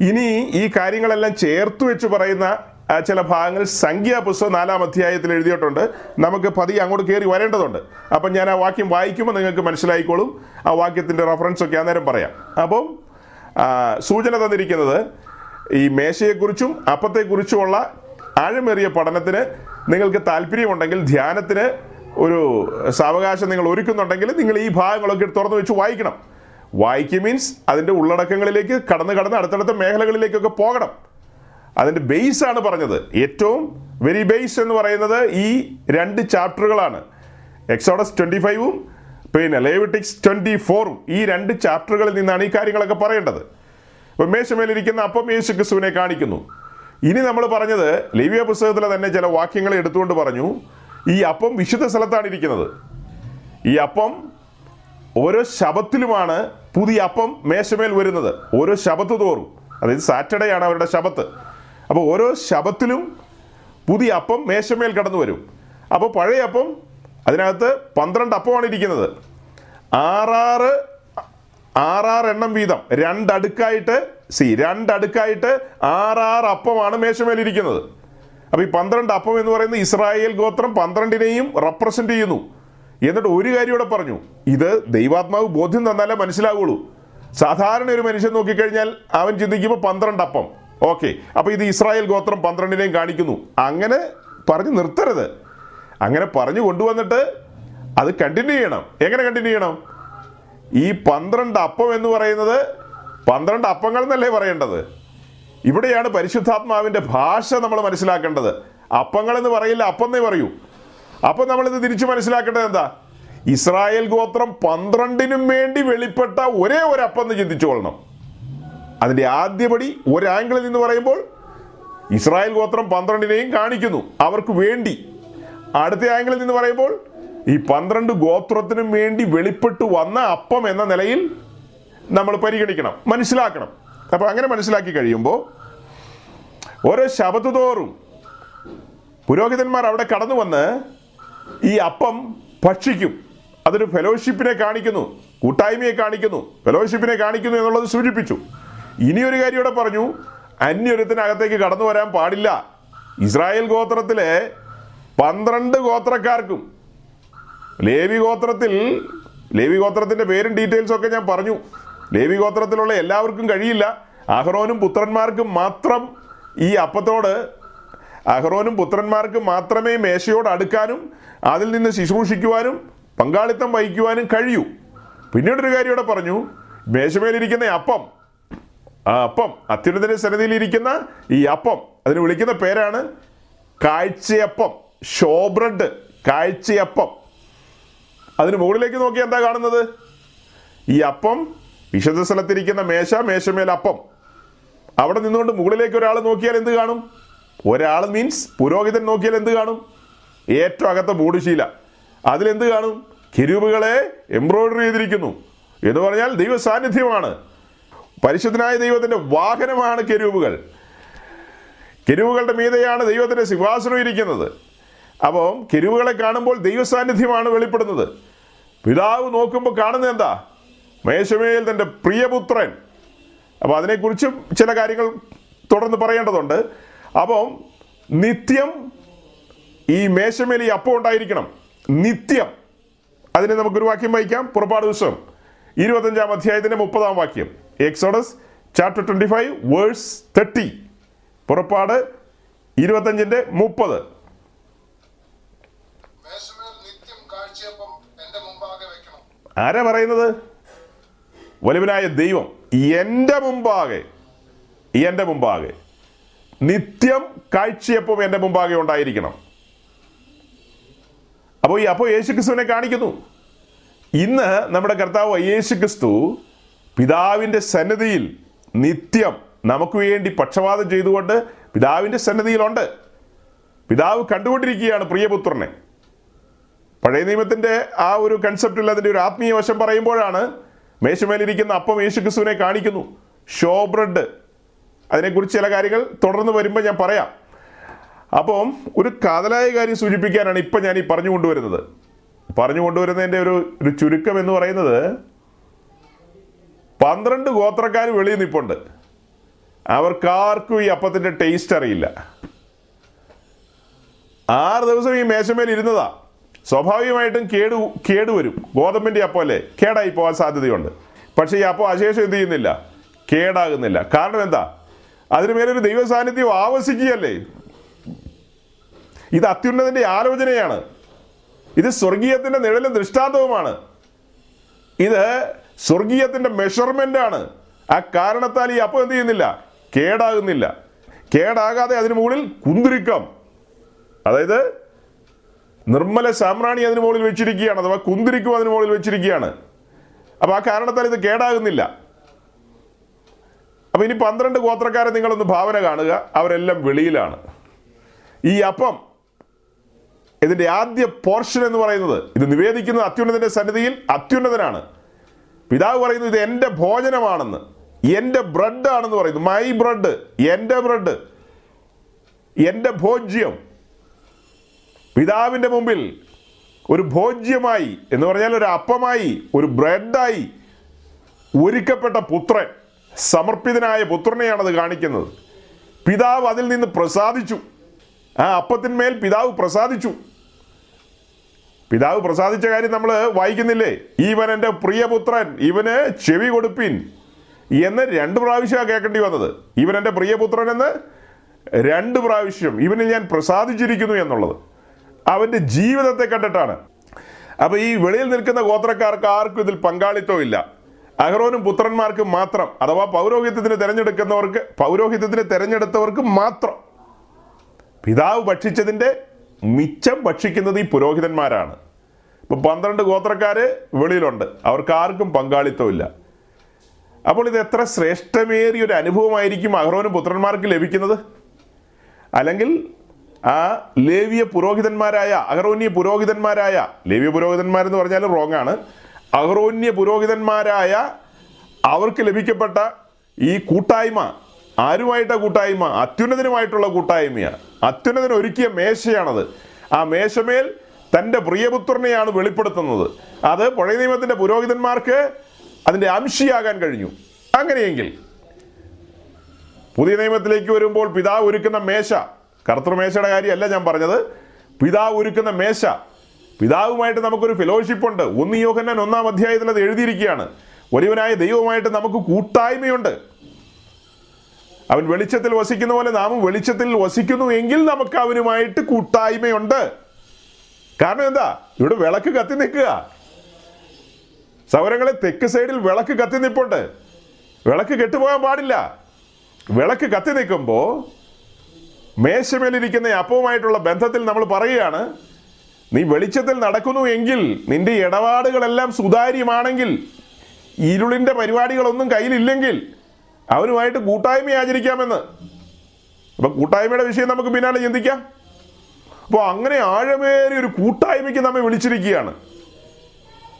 ഇനി ഈ കാര്യങ്ങളെല്ലാം ചേർത്ത് വെച്ച് പറയുന്ന ചില ഭാഗങ്ങൾ സംഖ്യാപുസ്തകം നാലാം അധ്യായത്തിൽ എഴുതിയിട്ടുണ്ട്. നമുക്ക് പതി അങ്ങോട്ട് കയറി വരേണ്ടതുണ്ട്. അപ്പം ഞാൻ ആ വാക്യം വായിക്കുമ്പോൾ നിങ്ങൾക്ക് മനസ്സിലായിക്കോളും. ആ വാക്യത്തിന്റെ റെഫറൻസ് ഒക്കെ അന്നേരം പറയാം. അപ്പം സൂചന തന്നിരിക്കുന്നത് ഈ മേശയെക്കുറിച്ചും അപ്പത്തെക്കുറിച്ചുമുള്ള ആഴമേറിയ പഠനത്തിന് നിങ്ങൾക്ക് താല്പര്യമുണ്ടെങ്കിൽ ധ്യാനത്തിന് ഒരു സാവകാശം നിങ്ങൾ ഒരുക്കുന്നുണ്ടെങ്കിൽ നിങ്ങൾ ഈ ഭാഗങ്ങളൊക്കെ തുറന്നു വെച്ച് വായിക്കണം. വായിക്കുക മീൻസ് അതിന്റെ ഉള്ളടക്കങ്ങളിലേക്ക് കടന്ന് കടന്ന് അടുത്തടുത്ത മേഖലകളിലേക്കൊക്കെ പോകണം. അതിന്റെ ബേസ് ആണ് പറഞ്ഞത്. ഏറ്റവും വെരി ബേസ് എന്ന് പറയുന്നത് ഈ രണ്ട് ചാപ്റ്ററുകളാണ് എക്സോഡസ് ട്വന്റി ഫൈവും പിന്നെ ലേവിറ്റിക്സ് ട്വന്റി ഫോറും ഈ രണ്ട് ചാപ്റ്ററുകളിൽ നിന്നാണ് ഈ കാര്യങ്ങളൊക്കെ പറയേണ്ടത്. ഇപ്പം മേശമേലിരിക്കുന്ന അപ്പം യേശു ക്രിസ്തുവിനെ കാണിക്കുന്നു. ഇനി നമ്മൾ പറഞ്ഞത് ലേവിയ പുസ്തകത്തിലെ തന്നെ ചില വാക്യങ്ങൾ എടുത്തുകൊണ്ട് പറഞ്ഞു ഈ അപ്പം വിശുദ്ധ സ്ഥലത്താണ് ഇരിക്കുന്നത്. ഈ അപ്പം ഓരോ ശബത്തിലുമാണ് പുതിയ അപ്പം മേശമേൽ വരുന്നത്. ഓരോ ശബത്ത് തോറും. അതായത് സാറ്റർഡേ ആണ് അവരുടെ ശബത്ത്. അപ്പോൾ ഓരോ ശബത്തിലും പുതിയ അപ്പം മേശമേൽ കടന്നു വരും. അപ്പോൾ പഴയ അപ്പം അതിനകത്ത് പന്ത്രണ്ട് അപ്പമാണ് ഇരിക്കുന്നത്. ആറാറ് ആറാറ് എണ്ണം വീതം. രണ്ടടുക്കായിട്ട് സി രണ്ടടുക്കായിട്ട് ആറാറ് അപ്പമാണ് മേശമേലിരിക്കുന്നത് അപ്പോൾ ഈ പന്ത്രണ്ട് അപ്പം എന്ന് പറയുന്നത് ഇസ്രായേൽ ഗോത്രം പന്ത്രണ്ടിനെയും റെപ്രസെന്റ് ചെയ്യുന്നു. എന്നിട്ട് ഒരു കാര്യം ഇവിടെ പറഞ്ഞു. ഇത് ദൈവാത്മാവ് ബോധ്യം തന്നാലേ മനസ്സിലാവുള്ളൂ. സാധാരണ ഒരു മനുഷ്യൻ നോക്കിക്കഴിഞ്ഞാൽ അവൻ ചിന്തിക്കുമ്പോൾ പന്ത്രണ്ട് അപ്പം. ഓക്കെ. അപ്പോൾ ഇത് ഇസ്രായേൽ ഗോത്രം പന്ത്രണ്ടിനെയും കാണിക്കുന്നു. അങ്ങനെ പറഞ്ഞു നിർത്തരുത്. അങ്ങനെ പറഞ്ഞു കൊണ്ടുവന്നിട്ട് അത് കണ്ടിന്യൂ ചെയ്യണം. എങ്ങനെ കണ്ടിന്യൂ ചെയ്യണം? ഈ പന്ത്രണ്ട് അപ്പം എന്ന് പറയുന്നത് പന്ത്രണ്ട് അപ്പങ്ങൾ എന്നല്ലേ പറയേണ്ടത്? ഇവിടെയാണ് പരിശുദ്ധാത്മാവിന്റെ ഭാഷ നമ്മൾ മനസ്സിലാക്കേണ്ടത്. അപ്പങ്ങൾ എന്ന് പറയില്ല അപ്പം എന്നേ പറയൂ. അപ്പം നമ്മളിത് തിരിച്ചു മനസ്സിലാക്കേണ്ടത് എന്താ? ഇസ്രായേൽ ഗോത്രം പന്ത്രണ്ടിനും വേണ്ടി വെളിപ്പെട്ട ഒരേ ഒരു അപ്പം എന്ന് ചിന്തിച്ചുകൊള്ളണം അതിന്റെ ആദ്യപടി ഒരാംഗിളിൽ നിന്ന് പറയുമ്പോൾ ഇസ്രായേൽ ഗോത്രം പന്ത്രണ്ടിനെയും കാണിക്കുന്നു. അവർക്ക് വേണ്ടി. അടുത്ത ആംഗിളിൽ നിന്ന് പറയുമ്പോൾ ഈ പന്ത്രണ്ട് ഗോത്രത്തിനും വേണ്ടി വെളിപ്പെട്ടു വന്ന അപ്പം എന്ന നിലയിൽ നമ്മൾ പരിഗണിക്കണം. മനസ്സിലാക്കണം. അപ്പോൾ അങ്ങനെ മനസ്സിലാക്കി കഴിയുമ്പോൾ ഓരോ ശബത്ത് തോറും പുരോഹിതന്മാർ അവിടെ കടന്നു വന്ന് ഈ അപ്പം ഭക്ഷിക്കും. അതൊരു ഫെലോഷിപ്പിനെ കാണിക്കുന്നു. കൂട്ടായ്മയെ കാണിക്കുന്നു. ഫെലോഷിപ്പിനെ കാണിക്കുന്നു എന്നുള്ളത് സൂചിപ്പിച്ചു. ഇനിയൊരു കാര്യം ഇവിടെ പറഞ്ഞു. അന്യൊരുത്തിനകത്തേക്ക് കടന്നു വരാൻ പാടില്ല. ഇസ്രായേൽ ഗോത്രത്തിലെ പന്ത്രണ്ട് ഗോത്രക്കാർക്കും ലേവി ഗോത്രത്തിൽ ലേവി ഗോത്രത്തിന്റെ പേരും ഡീറ്റെയിൽസും ഒക്കെ ഞാൻ പറഞ്ഞു. ലേവി ഗോത്രത്തിലുള്ള എല്ലാവർക്കും കഴിയില്ല. അഹ്റോനും പുത്രന്മാർക്കും മാത്രം ഈ അപ്പത്തോട് അഹ്റോനും പുത്രന്മാർക്കും മാത്രമേ മേശയോട് അടുക്കാനും അതിൽ നിന്ന് ശുശ്രൂഷിക്കുവാനും പങ്കാളിത്തം വഹിക്കുവാനും കഴിയൂ. പിന്നീടൊരു കാര്യം ഇവിടെ പറഞ്ഞു. മേശമേലിരിക്കുന്ന അപ്പം അപ്പം അത്യുന്നതിന്റെ സന്നിധിയിലിരിക്കുന്ന ഈ അപ്പം അതിന് വിളിക്കുന്ന പേരാണ് കാഴ്ചയപ്പം ഷോബ്രഡ് കാഴ്ചയപ്പം. അതിന് മുകളിലേക്ക് നോക്കി എന്താ കാണുന്നത്? ഈ അപ്പം വിശുദ്ധ സ്ഥലത്തിരിക്കുന്ന മേശ മേശമേൽ അപ്പം. അവിടെ നിന്നുകൊണ്ട് മുകളിലേക്ക് ഒരാൾ നോക്കിയാൽ എന്ത് കാണും? ഒരാൾ മീൻസ് പുരോഹിതൻ നോക്കിയാൽ എന്ത് കാണും? ഏറ്റവും അകത്തെ മൂടുശീല. അതിലെന്ത് കാണും? കിരൂപുകളെ എംബ്രോയിഡറി ചെയ്തിരിക്കുന്നു. എന്ന് പറഞ്ഞാൽ ദൈവ സാന്നിധ്യമാണ് പരിശുദ്ധനായ ദൈവത്തിന്റെ വാഹനമാണ് കെരുവുകൾ കെരുവുകളുടെ മീതെയാണ് ദൈവത്തിന്റെ സിംഹാസനം ഇരിക്കുന്നത്. അപ്പം കെരുവുകളെ കാണുമ്പോൾ ദൈവസാന്നിധ്യമാണ് വെളിപ്പെടുന്നത്. പിതാവ് നോക്കുമ്പോൾ കാണുന്നത് എന്താ? മേശമേൽ തന്റെ പ്രിയപുത്രൻ. അപ്പോൾ അതിനെക്കുറിച്ചും ചില കാര്യങ്ങൾ തുടർന്ന് പറയേണ്ടതുണ്ട്. അപ്പം നിത്യം ഈ മേശമേൽ ഈ അപ്പം ഉണ്ടായിരിക്കണം. നിത്യം. അതിനെ നമുക്കൊരു വാക്യം വായിക്കാം. പുറപ്പാട് ദിവസം ഇരുപത്തഞ്ചാം അധ്യായത്തിന്റെ മുപ്പതാം വാക്യം. Exodus chapter twenty five verse thirty പുറപ്പാട് ഇരുപത്തഞ്ചിന്റെ മുപ്പത്. ആരാ പറയുന്നത്? വലുവനായ ദൈവം എന്റെ മുമ്പാകെ എന്റെ മുമ്പാകെ. നിത്യം കാഴ്ചയപ്പം എന്റെ മുമ്പാകെ ഉണ്ടായിരിക്കണം. അപ്പോൾ ഈ അപ്പോൾ യേശുക്രിസ്തുവിനെ കാണിക്കുന്നു. ഇന്ന് നമ്മുടെ കർത്താവ് യേശുക്രിസ്തു പിതാവിന്റെ സന്നദ്ധിയിൽ നിത്യം നമുക്ക് വേണ്ടി പക്ഷപാതം ചെയ്തുകൊണ്ട് പിതാവിന്റെ സന്നദ്ധിയിലുണ്ട് പിതാവ് കണ്ടുകൊണ്ടിരിക്കുകയാണ് പ്രിയപുത്രനെ. പഴയ നിയമത്തിന്റെ ആ ഒരു കൺസെപ്റ്റിൽ അതിന്റെ ഒരു ആത്മീയ വശം പറയുമ്പോഴാണ് മേശമേലിരിക്കുന്ന അപ്പം യേശു ക്രിസ്തുവിനെ കാണിക്കുന്നു. ഷോ ബ്രെഡ് അതിനെക്കുറിച്ച് ചില കാര്യങ്ങൾ തുടർന്ന് വരുമ്പോൾ ഞാൻ പറയാം. അപ്പം ഒരു കാതലായ കാര്യം സൂചിപ്പിക്കാനാണ് ഇപ്പം ഞാൻ ഈ പറഞ്ഞു കൊണ്ടുവരുന്നത് പറഞ്ഞു കൊണ്ടുവരുന്നതിന്റെ ഒരു ഒരു ചുരുക്കം എന്ന് പറയുന്നത് പന്ത്രണ്ട് ഗോത്രക്കാർ വെളിയിൽ നിൽപ്പുണ്ട് അവർക്കാർക്കും ഈ അപ്പത്തിന്റെ ടേസ്റ്റ് അറിയില്ല. ആറ് ദിവസം ഈ മേശമേൽ ഇരുന്നതാ. സ്വാഭാവികമായിട്ടും കേടു കേടുവരും. ഗോതമ്പിന്റെ അപ്പം അല്ലേ? കേടായി പോകാൻ സാധ്യതയുണ്ട്. പക്ഷേ ഈ അപ്പം അശേഷം എന്ത് ചെയ്യുന്നില്ല? കേടാകുന്നില്ല. കാരണം എന്താ? അതിനു മേലൊരു ദൈവ സാന്നിധ്യം ആവശിക്കുകയല്ലേ? ഇത് അത്യുന്നതിന്റെ ആലോചനയാണ്. ഇത് സ്വർഗീയത്തിന്റെ നിഴലും ദൃഷ്ടാന്തവുമാണ്. ഇത് സ്വർഗീയത്തിന്റെ മെഷർമെന്റ് ആണ്. ആ കാരണത്താൽ ഈ അപ്പം എന്ത് ചെയ്യുന്നില്ല? കേടാകുന്നില്ല. കേടാകാതെ അതിന് മുകളിൽ കുന്തിരിക്കം. അതായത് നിർമ്മല സാമ്രാണി അതിന് മുകളിൽ വെച്ചിരിക്കുകയാണ് അഥവാ കുന്തിരിക്കും അതിന് മുകളിൽ വെച്ചിരിക്കുകയാണ്. അപ്പൊ ആ കാരണത്താൽ ഇത് കേടാകുന്നില്ല. അപ്പൊ ഇനി പന്ത്രണ്ട് ഗോത്രക്കാരെ നിങ്ങളൊന്ന് ഭാവന കാണുക. അവരെല്ലാം വെളിയിലാണ്. ഈ അപ്പം ഇതിന്റെ ആദ്യ പോർഷൻ എന്ന് പറയുന്നത് ഇത് നിവേദിക്കുന്നത് അത്യുന്നതന്റെ സന്നിധിയിൽ അത്യുന്നതനാണ്. പിതാവ് പറയുന്നു ഇത് എന്റെ ഭോജനമാണെന്ന്. എന്റെ ബ്രെഡ് ആണെന്ന് പറയുന്നു. മൈ ബ്രെഡ് എന്റെ ബ്രെഡ് എന്റെ ഭോജ്യം. പിതാവിന്റെ മുമ്പിൽ ഒരു ഭോജ്യമായി എന്ന് പറഞ്ഞാൽ ഒരു അപ്പമായി ഒരു ബ്രെഡായി ഒരുക്കപ്പെട്ട പുത്രൻ സമർപ്പിതനായ പുത്രനെയാണത് കാണിക്കുന്നത്. പിതാവ് അതിൽ നിന്ന് പ്രസാദിച്ചു. ആ അപ്പത്തിന്മേൽ പിതാവ് പ്രസാദിച്ചു. പിതാവ് പ്രസാദിച്ച കാര്യം നമ്മൾ വായിക്കുന്നില്ലേ? ഇവൻ എന്റെ പ്രിയപുത്രൻ ഇവന് ചെവി കൊടുപ്പിൻ എന്ന് രണ്ട് പ്രാവശ്യമാണ് കേൾക്കേണ്ടി വന്നത്. ഇവൻ എന്റെ പ്രിയപുത്രൻ എന്ന് രണ്ട് പ്രാവശ്യം ഇവന് ഞാൻ പ്രസാദിച്ചിരിക്കുന്നു എന്നുള്ളത്. അവന്റെ ജീവിതത്തെ കണ്ടിട്ടാണ്. അപ്പോൾ ഈ വെളിയിൽ നിൽക്കുന്ന ഗോത്രക്കാർക്ക് ആർക്കും ഇതിൽ പങ്കാളിത്തമില്ല അഹ്റോനും പുത്രന്മാർക്ക് മാത്രം അഥവാ പൗരോഹിത്യത്തിന് തിരഞ്ഞെടുക്കുന്നവർക്ക് പൗരോഹിത്യത്തിന് തിരഞ്ഞെടുത്തവർക്ക് മാത്രം. പിതാവ് ഭക്ഷിച്ചതിന്റെ മിച്ചം ഭക്ഷിക്കുന്നത് ഈ പുരോഹിതന്മാരാണ്. ഇപ്പൊ പന്ത്രണ്ട് ഗോത്രക്കാര് വെളിയിലുണ്ട്. അവർക്ക് ആർക്കും പങ്കാളിത്തമില്ല. അപ്പോൾ ഇത് എത്ര ശ്രേഷ്ഠമേറിയ ഒരു അനുഭവമായിരിക്കും അഹ്റോനും പുത്രന്മാർക്ക് ലഭിക്കുന്നത്? അല്ലെങ്കിൽ ആ ലേവിയ പുരോഹിതന്മാരായ അഹ്റോന്യ പുരോഹിതന്മാരായ ലേവിയ പുരോഹിതന്മാരെന്ന് പറഞ്ഞാൽ റോങ് ആണ്. അഹ്റോന്യ പുരോഹിതന്മാരായ അവർക്ക് ലഭിക്കപ്പെട്ട ഈ കൂട്ടായ്മ ആരുമായിട്ട കൂട്ടായ്മ? അത്യുന്നതനുമായിട്ടുള്ള കൂട്ടായ്മയാണ് അത്യുന്നതൻ ഒരുക്കിയ മേശയാണത്. ആ മേശമേൽ തന്റെ പ്രിയപുത്രനെയാണ് വെളിപ്പെടുത്തുന്നത്. അത് പഴയ നിയമത്തിന്റെ പുരോഹിതന്മാർക്ക് അതിന്റെ അംശിയാകാൻ കഴിഞ്ഞു. അങ്ങനെയെങ്കിൽ പുതിയ നിയമത്തിലേക്ക് വരുമ്പോൾ പിതാവ് ഒരുക്കുന്ന മേശ കർത്തൃമേശയുടെ കാര്യമല്ല ഞാൻ പറഞ്ഞത്. പിതാവ് ഒരുക്കുന്ന മേശ പിതാവുമായിട്ട് നമുക്കൊരു ഫെലോഷിപ്പ് ഉണ്ട്. ഒന്ന് യോഹന്നാൻ ഒന്നാം അധ്യായത്തിൽ അത് എഴുതിയിരിക്കുകയാണ്. ഒരുവനായ ദൈവമായിട്ട് നമുക്ക് കൂട്ടായ്മയുണ്ട്. അവൻ വെളിച്ചത്തിൽ വസിക്കുന്ന പോലെ നാമം വെളിച്ചത്തിൽ വസിക്കുന്നു എങ്കിൽ നമുക്ക് അവനുമായിട്ട് കൂട്ടായ്മയുണ്ട്. കാരണം എന്താ? ഇവിടെ വിളക്ക് കത്തി നിൽക്കുക. സൗരങ്ങളെ തെക്ക് സൈഡിൽ വിളക്ക് കത്തി നിൽപ്പുണ്ട് വിളക്ക് കെട്ടുപോകാൻ പാടില്ല. വിളക്ക് കത്തി നിൽക്കുമ്പോൾ മേശമേലിരിക്കുന്ന അപ്പവുമായിട്ടുള്ള ബന്ധത്തിൽ നമ്മൾ പറയുകയാണ് നീ വെളിച്ചത്തിൽ നടക്കുന്നു എങ്കിൽ നിന്റെ ഇടപാടുകളെല്ലാം സുതാര്യമാണെങ്കിൽ ഇരുളിന്റെ പരിപാടികളൊന്നും കയ്യിലില്ലെങ്കിൽ അവനുമായിട്ട് കൂട്ടായ്മ ആചരിക്കാമെന്ന്. അപ്പൊ കൂട്ടായ്മയുടെ വിഷയം നമുക്ക് പിന്നാലെ ചിന്തിക്കാം. അപ്പോൾ അങ്ങനെ ആഴമേറിയ ഒരു കൂട്ടായ്മയ്ക്ക് നമ്മെ വിളിച്ചിരിക്കുകയാണ്.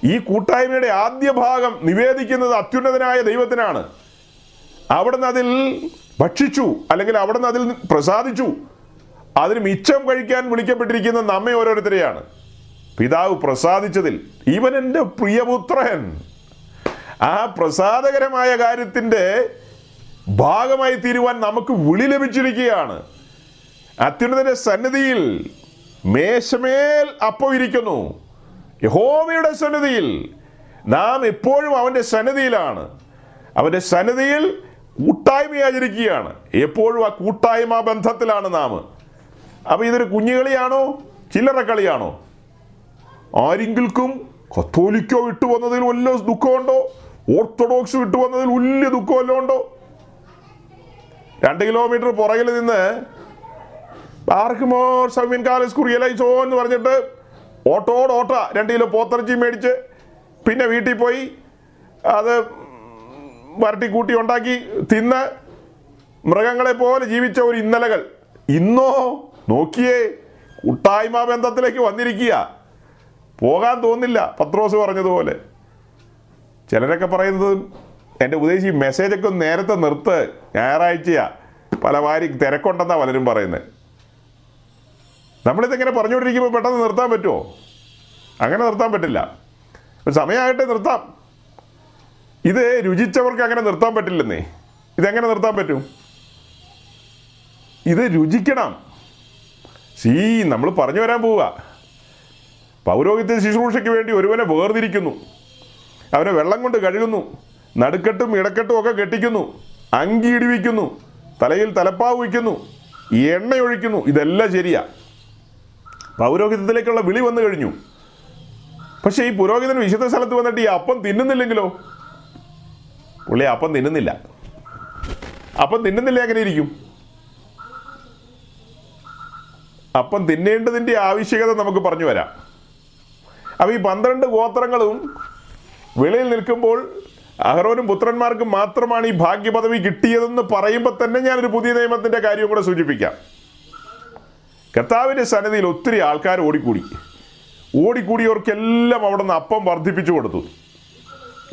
ഈ കൂട്ടായ്മയുടെ ആദ്യ ഭാഗം നിവേദിക്കുന്നത് അത്യുന്നതനായ ദൈവത്തിനാണ്. അവിടുന്ന് അതിൽ ഭക്ഷിച്ചു അല്ലെങ്കിൽ അവിടുന്ന് അതിൽ പ്രസാദിച്ചു അതിന് മിച്ചം കഴിക്കാൻ വിളിക്കപ്പെട്ടിരിക്കുന്ന നമ്മെ ഓരോരുത്തരെയാണ്. പിതാവ് പ്രസാദിച്ചതിൽ ഇവൻ എന്റെ പ്രിയപുത്രൻ. ആ പ്രസാദകരമായ കാര്യത്തിന്റെ ഭാഗമായി തീരുവാൻ നമുക്ക് വിളി ലഭിച്ചിരിക്കുകയാണ്. അത്യുന്നതന്റെ സന്നിധിയിൽ മേശമേൽ അപ്പോ ഇരിക്കുന്നു. യഹോമയുടെ സന്നിധിയിൽ നാം എപ്പോഴും അവന്റെ സന്നിധിയിലാണ്. അവന്റെ സന്നിധിയിൽ കൂട്ടായ്മ ആചരിക്കുകയാണ് എപ്പോഴും ആ കൂട്ടായ്മ ബന്ധത്തിലാണ് നാം. അപ്പോൾ ഇതൊരു കുഞ്ഞുകളിയാണോ? ചില്ലറ കളിയാണോ? ആരെങ്കിലും കത്തോലിക്കോ വിട്ടു വന്നതിൽ വല്ല ദുഃഖമുണ്ടോ? ഓർത്തഡോക്സ് വിട്ടു വന്നതിൽ വലിയ ദുഃഖം വല്ലതും രണ്ട് കിലോമീറ്റർ പുറകിൽ നിന്ന് ആർക്കുമോ സൗമ്യൻ കാലസ് കുറിയലൈസോ എന്ന് പറഞ്ഞിട്ട് ഓട്ടോട് ഓട്ട. രണ്ട് കിലോ പോത്തിറച്ചി മേടിച്ച് പിന്നെ വീട്ടിൽ പോയി അത് വരട്ടി കൂട്ടി ഉണ്ടാക്കി തിന്ന് മൃഗങ്ങളെ പോലെ ജീവിച്ച ഒരു ഇന്നലകൾ. ഇന്നോ നോക്കിയേ കൂട്ടായ്മ ബന്ധത്തിലേക്ക് വന്നിരിക്കുക. പോകാൻ തോന്നില്ല പത്രോസ് പറഞ്ഞതുപോലെ. ചിലരൊക്കെ പറയുന്നത് എന്റെ ഉപദേശി മെസ്സേജൊക്കെ ഒന്ന് നേരത്തെ നിർത്ത്. ഞായറാഴ്ചയാ. പല വാരി തിരക്കുണ്ടെന്നാണ് പലരും പറയുന്നത്. നമ്മളിതെങ്ങനെ പറഞ്ഞുകൊണ്ടിരിക്കുമ്പോൾ പെട്ടെന്ന് നിർത്താൻ പറ്റുമോ അങ്ങനെ നിർത്താൻ പറ്റില്ല. സമയമായിട്ട് നിർത്താം. ഇത് രുചിച്ചവർക്ക് അങ്ങനെ നിർത്താൻ പറ്റില്ലെന്നേ. ഇതെങ്ങനെ നിർത്താൻ പറ്റും? ഇത് രുചിക്കണം. സീ നമ്മൾ പറഞ്ഞു വരാൻ പോവുക പൗരോഹിത്യ ശുശ്രൂഷയ്ക്ക് വേണ്ടി ഒരുവനെ വേർതിരിക്കുന്നു. അവനെ വെള്ളം കൊണ്ട് കഴുകുന്നു. നടുക്കെട്ടും ഇടക്കെട്ടും ഒക്കെ കെട്ടിക്കുന്നു. അങ്കി ഇടിവിക്കുന്നു. തലയിൽ തലപ്പാവ് വയ്ക്കുന്നു. എണ്ണയൊഴിക്കുന്നു. ഇതെല്ലാം ശരിയാ. പൗരോഹിത്യത്തിലേക്കുള്ള വിളി വന്നു കഴിഞ്ഞു. പക്ഷേ ഈ പുരോഹിതൻ വിശുദ്ധ സ്ഥലത്ത് വന്നിട്ട് ഈ അപ്പം തിന്നുന്നില്ലെങ്കിലോ? പുള്ളി അപ്പം തിന്നുന്നില്ല. അപ്പം തിന്നുന്നില്ല എങ്ങനെ ഇരിക്കും? അപ്പം തിന്നേണ്ടതിന്റെ ആവശ്യകത നമുക്ക് പറഞ്ഞു വരാം. അപ്പം ഈ പന്ത്രണ്ട് ഗോത്രങ്ങളും വെളിയിൽ നിൽക്കുമ്പോൾ അഹ്റോനും പുത്രന്മാർക്കും മാത്രമാണ് ഈ ഭാഗ്യപദവി കിട്ടിയതെന്ന് പറയുമ്പോൾ തന്നെ ഞാനൊരു പുതിയ നിയമത്തിന്റെ കാര്യം കൂടെ സൂചിപ്പിക്കാം. കർത്താവിന്റെ സന്നിധിയിൽ ഒത്തിരി ആൾക്കാർ ഓടിക്കൂടി. ഓടിക്കൂടിയവർക്കെല്ലാം അവിടെ നിന്ന് അപ്പം വർദ്ധിപ്പിച്ചു കൊടുത്തു.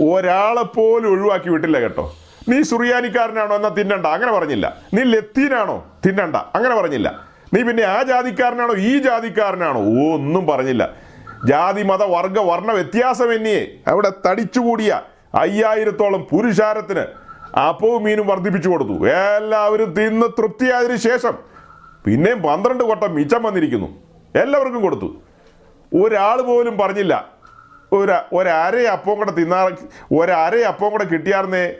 ഒരാളെ പോലും ഒഴിവാക്കി വിട്ടില്ല കേട്ടോ. നീ സുറിയാനിക്കാരനാണോ എന്നാ തിന്നണ്ട. അങ്ങനെ പറഞ്ഞില്ല. നീ ലത്തീനാണോ? തിന്നണ്ട. അങ്ങനെ പറഞ്ഞില്ല. നീ പിന്നെ ആ ജാതിക്കാരനാണോ? ഈ ജാതിക്കാരനാണോ? ഓ ഒന്നും പറഞ്ഞില്ല. ജാതി മത വർഗ വർണ വ്യത്യാസം എന്നിയെ അവിടെ തടിച്ചുകൂടിയ അയ്യായിരത്തോളം പുരുഷാരത്തിന് അപ്പവും മീനും വർദ്ധിപ്പിച്ചു കൊടുത്തു. എല്ലാവരും തിന്ന് തൃപ്തിയായതിനു ശേഷം പിന്നെയും പന്ത്രണ്ട് കൊട്ടം മിച്ചം വന്നിരിക്കുന്നു. എല്ലാവർക്കും കൊടുത്തു. ഒരാൾ പോലും പറഞ്ഞില്ല. ഒരു ഒരര അപ്പം കൂടെ തിന്നാ ഒരര അപ്പം കൂടെ കിട്ടിയാർന്നേ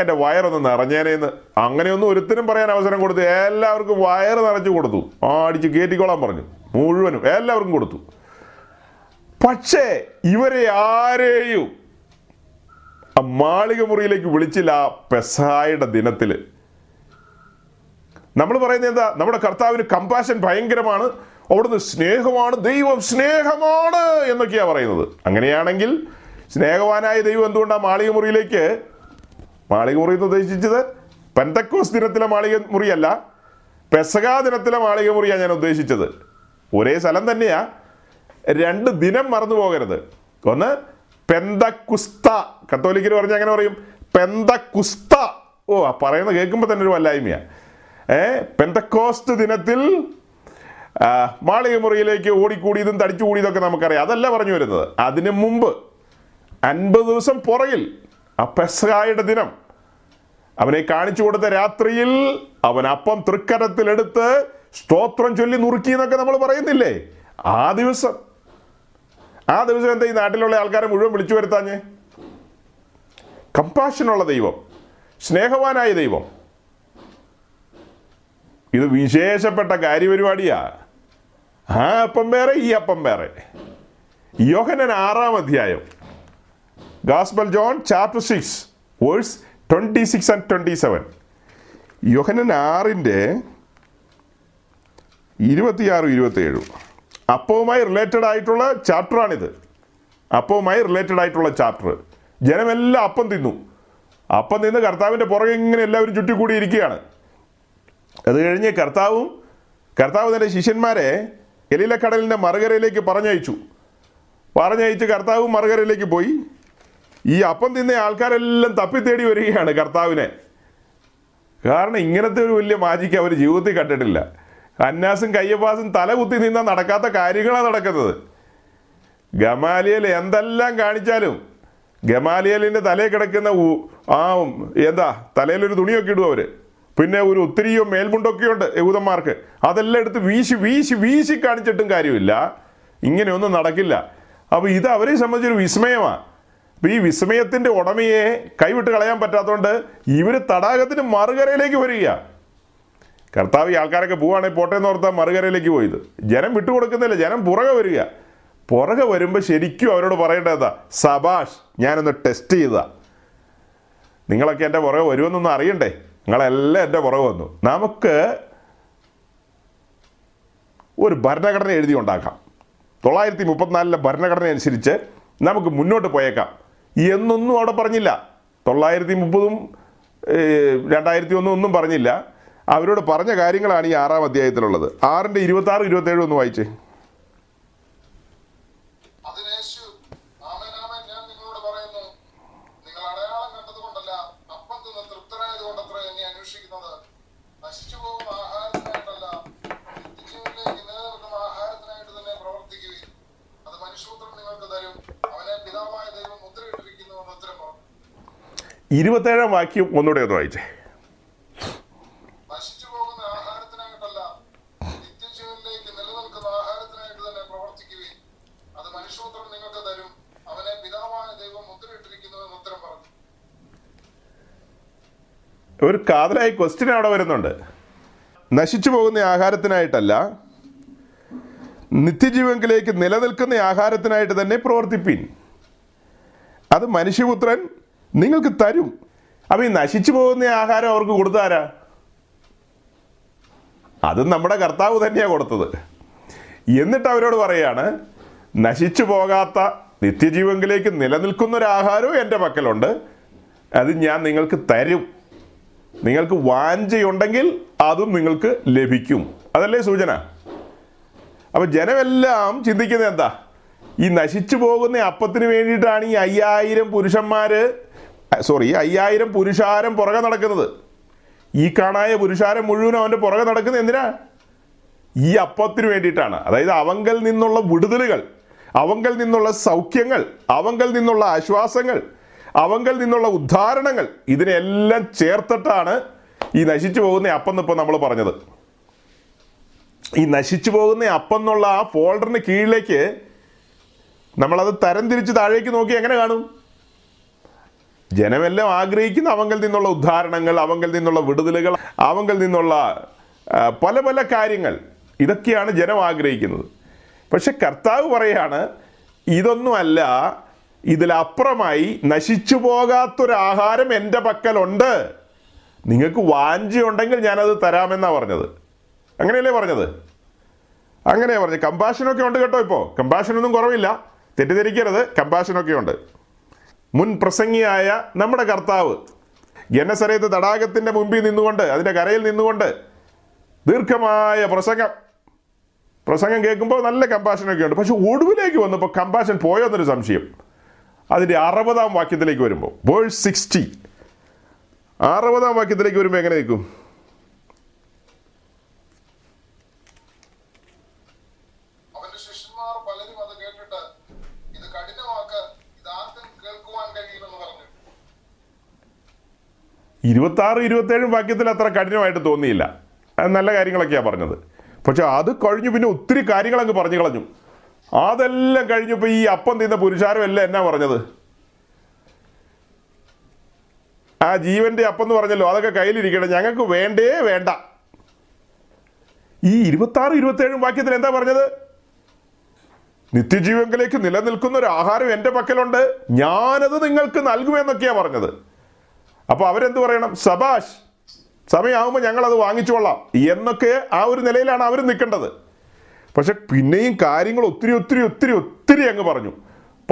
എന്റെ വയറൊന്ന് നിറഞ്ഞേനേന്ന് അങ്ങനെയൊന്നും ഒരുത്തിനും പറയാൻ അവസരം കൊടുത്തു എല്ലാവർക്കും വയറ് നിറച്ചു കൊടുത്തു. ആ അടിച്ച് കയറ്റിക്കോളാൻ പറഞ്ഞു. മുഴുവനും എല്ലാവർക്കും കൊടുത്തു. പക്ഷേ ഇവരെ ആരെയും മാളിക മുറിയിലേക്ക് വിളിച്ചില്ല ആ പെസഹായുടെ ദിനത്തിൽ നമ്മൾ പറയുന്നത് എന്താ? നമ്മുടെ കർത്താവിന് കമ്പാഷൻ ഭയങ്കരമാണ്. അവിടുന്ന് സ്നേഹമാണ്. ദൈവം സ്നേഹമാണ് എന്നൊക്കെയാണ് പറയുന്നത്. അങ്ങനെയാണെങ്കിൽ സ്നേഹവാനായ ദൈവം എന്തുകൊണ്ടാണ് മാളിക മുറിയിലേക്ക് മാളിക മുറി എന്ന് ഉദ്ദേശിച്ചത് പെന്തക്കോസ് ദിനത്തിലെ മാളിക മുറിയല്ല പെസകാ ദിനത്തിലെ മാളിക മുറിയാണ് ഞാൻ ഉദ്ദേശിച്ചത്. ഒരേ സ്ഥലം തന്നെയാണ് രണ്ട് ദിനം മറന്നു പോകരുത് ഒന്ന് പെന്തക്കുസ്ത. കത്തോലിക്കർ പറഞ്ഞാൽ അങ്ങനെ പറയും. പെന്തക്കുസ്ത. ഓ ആ പറയുന്ന കേൾക്കുമ്പോൾ തന്നെ ഒരു വല്ലായ്മയാ. ഏ പെന്തക്കോസ്റ്റ് ദിനത്തിൽ മാളികമുറിയിലേക്ക് മാളിക മുറിയിലേക്ക് ഓടിക്കൂടിയതും തടിച്ചു കൂടിയതൊക്കെ നമുക്കറിയാം. അതല്ല പറഞ്ഞു വരുന്നത്. അതിനു മുമ്പ് അൻപത് ദിവസം പുറകിൽ ആ പെസഹായുടെ ദിനം. അവനെ കാണിച്ചു കൊടുത്ത രാത്രിയിൽ അവൻ അപ്പം തൃക്കരത്തിലെടുത്ത് സ്തോത്രം ചൊല്ലി നുറുക്കി എന്നൊക്കെ നമ്മൾ പറയുന്നില്ലേ? ആ ദിവസം. ആ ദിവസം എന്താ ഈ നാട്ടിലുള്ള ആൾക്കാരെ മുഴുവൻ വിളിച്ചു വരുത്താഞ്ഞ്? കമ്പാഷനുള്ള ദൈവം സ്നേഹവാനായ ദൈവം. ഇത് വിശേഷപ്പെട്ട കാര്യപരിപാടിയാ. ആ അപ്പം വേറെ ഈ അപ്പം വേറെ. യോഹനൻ ആറാം അധ്യായം. Gospel John chapter six verse twenty six and twenty seven Yohannan ആറിന്റെ ഇരുപത്തിയാറും ഇരുപത്തിയേഴും. അപ്പവുമായി റിലേറ്റഡ് ആയിട്ടുള്ള ചാപ്റ്ററാണിത്. അപ്പവുമായി റിലേറ്റഡ് ആയിട്ടുള്ള ചാപ്റ്റർ. ജനമെല്ലാം അപ്പം തിന്നു. അപ്പം തിന്ന് കർത്താവിന്റെ പുറകെ ഇങ്ങനെ എല്ലാവരും ചുറ്റിക്കൂടി ഇരിക്കുകയാണ് അത് കഴിഞ്ഞ് കർത്താവും കർത്താവ് തന്റെ ശിഷ്യന്മാരെ എലിലക്കടലിന്റെ മറുകരയിലേക്ക് പറഞ്ഞയച്ചു. പറഞ്ഞയച്ച് കർത്താവും മറുകരയിലേക്ക് പോയി. ഈ അപ്പം തിന്ന ആൾക്കാരെല്ലാം തപ്പിത്തേടി വരികയാണ് കർത്താവിനെ. കാരണം ഇങ്ങനത്തെ ഒരു വലിയ മാജിക്ക് അവർ ജീവിതത്തിൽ കണ്ടിട്ടില്ല. അന്നാസും കയ്യപ്പാസും തല കുത്തി നിന്നാൽ നടക്കാത്ത കാര്യങ്ങളാണ് നടക്കുന്നത്. ഗമാലിയൽ എന്തെല്ലാം കാണിച്ചാലും ഗമാലിയലിന്റെ തലയിൽ കിടക്കുന്ന ആ എന്താ തലയിലൊരു തുണിയൊക്കെ ഇടും അവർ പിന്നെ ഒരു ഒത്തിരിയോ മേൽമുണ്ടൊക്കെ ഉണ്ട് യഹൂദന്മാർക്ക്. അതെല്ലാം എടുത്ത് വീശി വീശി വീശി കാണിച്ചിട്ടും കാര്യമില്ല. ഇങ്ങനെയൊന്നും നടക്കില്ല. അപ്പോൾ ഇത് അവരെ സംബന്ധിച്ചൊരു വിസ്മയമാണ് അപ്പം ഈ വിസ്മയത്തിന്റെ ഉടമയെ കൈവിട്ട് കളയാൻ പറ്റാത്തതുകൊണ്ട് ഇവർ തടാകത്തിന് മറുകരയിലേക്ക് വരിക കർത്താവ് ഈ ആൾക്കാരൊക്കെ പോവുകയാണെങ്കിൽ പോട്ടെ എന്ന് ഓർത്താൽ മറുകരയിലേക്ക് പോയത്. ജനം വിട്ടുകൊടുക്കുന്നില്ല ജനം പുറകെ വരിക. പുറകെ വരുമ്പോൾ ശരിക്കും അവരോട് പറയേണ്ടതാ സബാഷ് ഞാനൊന്ന് ടെസ്റ്റ് ചെയ്താ. നിങ്ങളൊക്കെ എന്റെ പുറകെ വരുമെന്നൊന്നും അറിയണ്ടേ? നിങ്ങളെല്ലാം എന്റെ പുറകെ വന്നു. നമുക്ക് ഒരു ഭരണഘടന എഴുതി ഉണ്ടാക്കാം. തൊള്ളായിരത്തി മുപ്പത്തിനാലിലെ ഭരണഘടന അനുസരിച്ച് നമുക്ക് മുന്നോട്ട് പോയേക്കാം. എന്നൊന്നും അവിടെ പറഞ്ഞില്ല. തൊള്ളായിരത്തി മുപ്പതും രണ്ടായിരത്തി ഒന്നും ഒന്നും പറഞ്ഞില്ല. അവരോട് പറഞ്ഞ കാര്യങ്ങളാണ് ഈ ആറാം അധ്യായത്തിലുള്ളത്. ആറിന്റെ ഇരുപത്തി ആറ് ഇരുപത്തി ഏഴ് ഒന്ന് വായിച്ചേ ഇരുപത്തേഴാം വാക്യം ഒന്നുകൂടെ ഒന്ന് ഞാൻ ഒരു കാതലായി ക്വസ്റ്റ്യൻ അവിടെ വരുന്നുണ്ട്. നശിച്ചു പോകുന്ന ആഹാരത്തിനായിട്ടല്ല നിത്യജീവങ്കിലേക്ക് നിലനിൽക്കുന്ന ആഹാരത്തിനായിട്ട് തന്നെ പ്രവർത്തിപ്പിൻ. അത് മനുഷ്യപുത്രൻ നിങ്ങൾക്ക് തരും. അപ്പം ഈ നശിച്ചു പോകുന്ന ആഹാരം അവർക്ക് കൊടുത്താരാ? അത് നമ്മുടെ കർത്താവ് തന്നെയാണ് കൊടുത്തത്. എന്നിട്ട് അവരോട് പറയാണ് നശിച്ചു പോകാത്ത നിത്യജീവങ്കിലേക്ക് നിലനിൽക്കുന്ന ഒരു ആഹാരവും എന്റെ പക്കലുണ്ട്. അത് ഞാൻ നിങ്ങൾക്ക് തരും. നിങ്ങൾക്ക് വാഞ്ചയുണ്ടെങ്കിൽ അതും നിങ്ങൾക്ക് ലഭിക്കും. അതല്ലേ സൂചന? അപ്പൊ ജനമെല്ലാം ചിന്തിക്കുന്നത് എന്താ? ഈ നശിച്ചു പോകുന്ന അപ്പത്തിന് വേണ്ടിയിട്ടാണ് ഈ അയ്യായിരം പുരുഷന്മാര് സോറി അയ്യായിരം പുരുഷാരം പുറകെ നടക്കുന്നത്. ഈ കാണായ പുരുഷാരം മുഴുവൻ അവന്റെ പുറകെ നടക്കുന്നത് എന്തിനാ? ഈ അപ്പത്തിന് വേണ്ടിയിട്ടാണ്. അതായത് അവങ്കൽ നിന്നുള്ള വിടുതലുകൾ അവങ്കൽ നിന്നുള്ള സൗഖ്യങ്ങൾ അവങ്കൽ നിന്നുള്ള ആശ്വാസങ്ങൾ അവങ്കൽ നിന്നുള്ള ഉദ്ധാരണങ്ങൾ ഇതിനെല്ലാം ചേർത്തിട്ടാണ് ഈ നശിച്ചു പോകുന്ന അപ്പം ഇപ്പം നമ്മൾ പറഞ്ഞത്. ഈ നശിച്ചു പോകുന്ന അപ്പം എന്നുള്ള ആ ഫോൾഡറിന് കീഴിലേക്ക് നമ്മളത് തരം തിരിച്ച് താഴേക്ക് നോക്കി എങ്ങനെ കാണും? ജനമെല്ലാം ആഗ്രഹിക്കുന്ന അവങ്കൽ നിന്നുള്ള ഉദ്ധാരണങ്ങൾ അവങ്കൽ നിന്നുള്ള വിടുതലുകൾ അവങ്കൽ നിന്നുള്ള പല പല കാര്യങ്ങൾ ഇതൊക്കെയാണ് ജനം ആഗ്രഹിക്കുന്നത്. പക്ഷെ കർത്താവ് പറയാണ് ഇതൊന്നുമല്ല ഇതിലപ്പുറമായി നശിച്ചു പോകാത്തൊരാഹാരം എന്റെ പക്കലുണ്ട്. നിങ്ങൾക്ക് വാഞ്ചിയുണ്ടെങ്കിൽ ഞാനത് തരാമെന്നാ പറഞ്ഞത്. അങ്ങനെയല്ലേ പറഞ്ഞത്? അങ്ങനെയാ പറഞ്ഞത്. കമ്പാഷനൊക്കെ ഉണ്ട് കേട്ടോ ഇപ്പോൾ കമ്പാഷനൊന്നും കുറവില്ല. തെറ്റിദ്ധരിക്കരുത്. കമ്പാഷനൊക്കെ ഉണ്ട്. മുൻ പ്രസംഗിയായ നമ്മുടെ കർത്താവ് ഗനസരയത്ത് തടാകത്തിന്റെ മുമ്പിൽ നിന്നുകൊണ്ട് അതിന്റെ കരയിൽ നിന്നുകൊണ്ട് ദീർഘമായ പ്രസംഗം. പ്രസംഗം കേൾക്കുമ്പോൾ നല്ല കമ്പാഷനൊക്കെ ഉണ്ട്. പക്ഷെ ഒടുവിലേക്ക് വന്നപ്പോൾ കമ്പാഷൻ പോയോ എന്നൊരു സംശയം. അതിന്റെ അറുപതാം വാക്യത്തിലേക്ക് വരുമ്പോൾ വേഴ്സ് സിക്സ്റ്റി അറുപതാം വാക്യത്തിലേക്ക് വരുമ്പോൾ എങ്ങനെ നിൽക്കും? ഇരുപത്തി ആറ് ഇരുപത്തേഴും വാക്യത്തിൽ അത്ര കഠിനമായിട്ട് തോന്നിയില്ല. നല്ല കാര്യങ്ങളൊക്കെയാണ് പറഞ്ഞത്. പക്ഷെ അത് കഴിഞ്ഞു പിന്നെ ഒത്തിരി കാര്യങ്ങൾ അങ്ങ് പറഞ്ഞു കളഞ്ഞു. അതെല്ലാം കഴിഞ്ഞപ്പോൾ ഈ അപ്പം തിന്ന പുരുഷാരം എന്നാ പറഞ്ഞത്? ആ ജീവന്റെ അപ്പം എന്ന് പറഞ്ഞല്ലോ അതൊക്കെ കയ്യിലിരിക്കണം. ഞങ്ങൾക്ക് വേണ്ടേ വേണ്ട. ഈ ഇരുപത്താറ് ഇരുപത്തേഴും വാക്യത്തിൽ എന്താ പറഞ്ഞത്? നിത്യജീവങ്കിലേക്ക് നിലനിൽക്കുന്ന ഒരു ആഹാരം എന്റെ പക്കലുണ്ട് ഞാനത് നിങ്ങൾക്ക് നൽകുമെന്നൊക്കെയാ പറഞ്ഞത്. അപ്പോൾ അവരെന്ത് പറയണം? സബാഷ് സമയമാകുമ്പോൾ ഞങ്ങളത് അത് വാങ്ങിച്ചോളാം എന്നൊക്കെ ആ ഒരു നിലയിലാണ് അവർ നിൽക്കേണ്ടത്. പക്ഷെ പിന്നെയും കാര്യങ്ങൾ ഒത്തിരി ഒത്തിരി ഒത്തിരി ഒത്തിരി അങ്ങ് പറഞ്ഞു.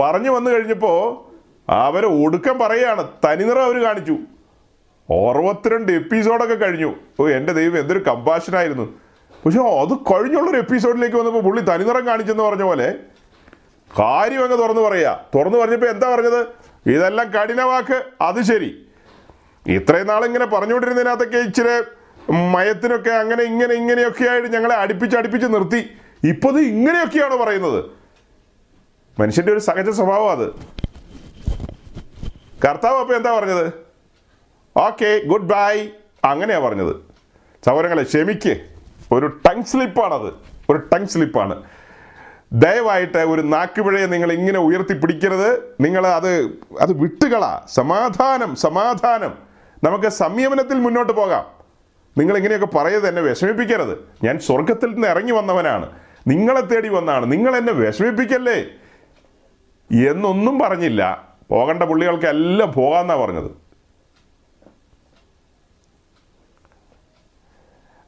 പറഞ്ഞു വന്നു കഴിഞ്ഞപ്പോൾ അവരെ ഒടുക്കം പറയുകയാണ്. തനിനിറം അവർ കാണിച്ചു. അറുപത്തിരണ്ട് എപ്പിസോഡൊക്കെ കഴിഞ്ഞു. ഓ എന്റെ ദൈവം എന്തൊരു കമ്പാഷനായിരുന്നു. പക്ഷെ അത് കഴിഞ്ഞുള്ളൊരു എപ്പിസോഡിലേക്ക് വന്നപ്പോൾ പുള്ളി തനിനിറം കാണിച്ചെന്ന് പറഞ്ഞ പോലെ കാര്യം അങ്ങ് തുറന്നു പറയുക തുറന്നു പറഞ്ഞപ്പോൾ എന്താ പറഞ്ഞത്? ഇതെല്ലാം കഠിനവാക്ക് അത് ശരി. ഇത്രയും നാളിങ്ങനെ പറഞ്ഞുകൊണ്ടിരുന്നതിനകത്തൊക്കെ ഇച്ചിരി മയത്തിനൊക്കെ അങ്ങനെ ഇങ്ങനെ ഇങ്ങനെയൊക്കെ ആയിട്ട് ഞങ്ങളെ അടുപ്പിച്ച് അടുപ്പിച്ച് നിർത്തി. ഇപ്പൊ ഇത് ഇങ്ങനെയൊക്കെയാണ് പറയുന്നത്? മനുഷ്യന്റെ ഒരു സഹജ സ്വഭാവം അത്. കർത്താവ് അപ്പൊ എന്താ പറഞ്ഞത്? Okay goodbye. അങ്ങനെയാണ് പറഞ്ഞത്. സൗരങ്ങളെ ക്ഷമിക്ക്. ഒരു ടങ് സ്ലിപ്പാണത്. ഒരു ടങ് സ്ലിപ്പാണ്. ദയവായിട്ട് ഒരു നാക്കുപിഴയെ നിങ്ങൾ ഇങ്ങനെ ഉയർത്തി പിടിക്കരുത് നിങ്ങൾ അത് അത് വിട്ടുകള. സമാധാനം സമാധാനം. നമുക്ക് സംയമനത്തിൽ മുന്നോട്ട് പോകാം. നിങ്ങൾ ഇങ്ങനെയൊക്കെ പറയത് എന്നെ വിഷമിപ്പിക്കരുത്. ഞാൻ സ്വർഗത്തിൽ നിന്ന് ഇറങ്ങി വന്നവനാണ്. നിങ്ങളെ തേടി വന്നാണ്. നിങ്ങൾ എന്നെ വിഷമിപ്പിക്കല്ലേ? എന്നൊന്നും പറഞ്ഞില്ല. പോകേണ്ട പുള്ളികൾക്ക് എല്ലാം പോകാന്നാ പറഞ്ഞത്.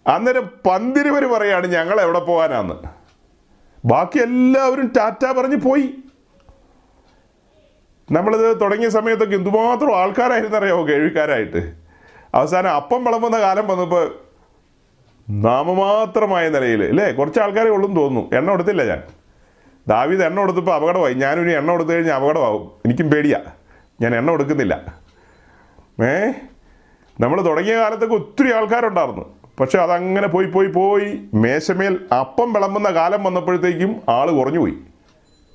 അന്നേരം പന്തിരുവര് പറയാണ് ഞങ്ങൾ എവിടെ പോകാനാന്ന്. ബാക്കി എല്ലാവരും ടാറ്റ പറഞ്ഞ് പോയി. നമ്മളിത് തുടങ്ങിയ സമയത്തൊക്കെ എന്തുമാത്രം ആൾക്കാരായിരുന്നു അറിയാമോ കേൾവിക്കാരായിട്ട്? അവസാനം അപ്പം വിളമ്പുന്ന കാലം വന്നപ്പോൾ നാമമാത്രമായ നിലയിൽ അല്ലേ കുറച്ച് ആൾക്കാരെ ഉള്ളെന്ന് തോന്നുന്നു. എണ്ണ കൊടുത്തില്ല ഞാൻ. ദാവീദ് എണ്ണ കൊടുത്തപ്പോൾ അപകടമായി. ഞാനൊരു എണ്ണ കൊടുത്തു കഴിഞ്ഞാൽ അപകടമാവും. എനിക്കും പേടിയാ. ഞാൻ എണ്ണ കൊടുക്കുന്നില്ല. ഏ? നമ്മൾ തുടങ്ങിയ കാലത്തൊക്കെ ഒത്തിരി ആൾക്കാരുണ്ടായിരുന്നു. പക്ഷെ അതങ്ങനെ പോയി പോയി പോയി മേശമേൽ അപ്പം വിളമ്പുന്ന കാലം വന്നപ്പോഴത്തേക്കും ആൾ കുറഞ്ഞു പോയി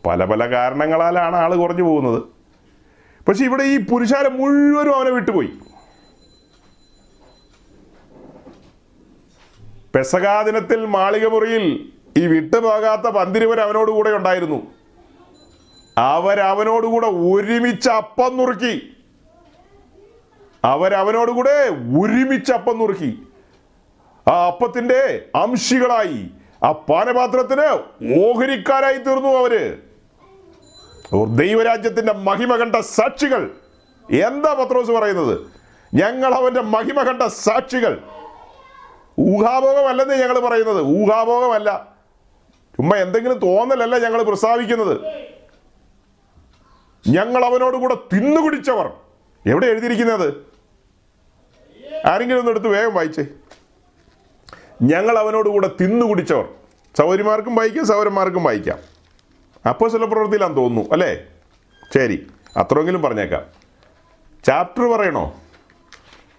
പല പല കാരണങ്ങളാലാണ് ആൾ കുറഞ്ഞു പോകുന്നത്. പക്ഷെ ഇവിടെ ഈ പുരുഷാരം മുഴുവനും അവനെ വിട്ടുപോയി. പെസകാ മാളികമുറിയിൽ മാളിക മുറിയിൽ ഈ വിട്ടുപോകാത്ത പന്തിരുവൻ അവനോട് കൂടെ ഉണ്ടായിരുന്നു. അവരവനോടുകൂടെ ഒരുമിച്ച് അപ്പം നുറുക്കി. അവരവനോടുകൂടെ ഒരുമിച്ച് അപ്പം നുറുക്കി. ആ അപ്പത്തിന്റെ അംശികളായി ആ പാനപാത്രത്തിന് ഓഹരിക്കാരായി തീർന്നു അവർ. ദൈവരാജ്യത്തിന്റെ മഹിമ കണ്ട സാക്ഷികൾ. എന്താ പത്രോസ് പറയുന്നത്? ഞങ്ങൾ അവന്റെ മഹിമ കണ്ട സാക്ഷികൾ. ഊഹാഭോഗമല്ലെന്ന് ഞങ്ങൾ പറയുന്നത്. ഊഹാഭോഗമല്ല ചുമ്മാ എന്തെങ്കിലും തോന്നലല്ല ഞങ്ങൾ പ്രസ്താവിക്കുന്നത്. ഞങ്ങൾ അവനോട് കൂടെ തിന്നുകുടിച്ചവർ എവിടെ എഴുതിയിരിക്കുന്നത്? ആരെങ്കിലും ഒന്ന് എടുത്ത് വേഗം വായിച്ചേ. ഞങ്ങൾ അവനോട് കൂടെ തിന്നുകുടിച്ചവർ സൗകര്യമാർക്കും വായിക്കാം സൗരന്മാർക്കും വായിക്കാം. അപ്പോൾ ചില പ്രവൃത്തിയിലാന്ന് തോന്നുന്നു അല്ലേ? ശരി അത്രയെങ്കിലും പറഞ്ഞേക്കാം. ചാപ്റ്റർ പറയണോ?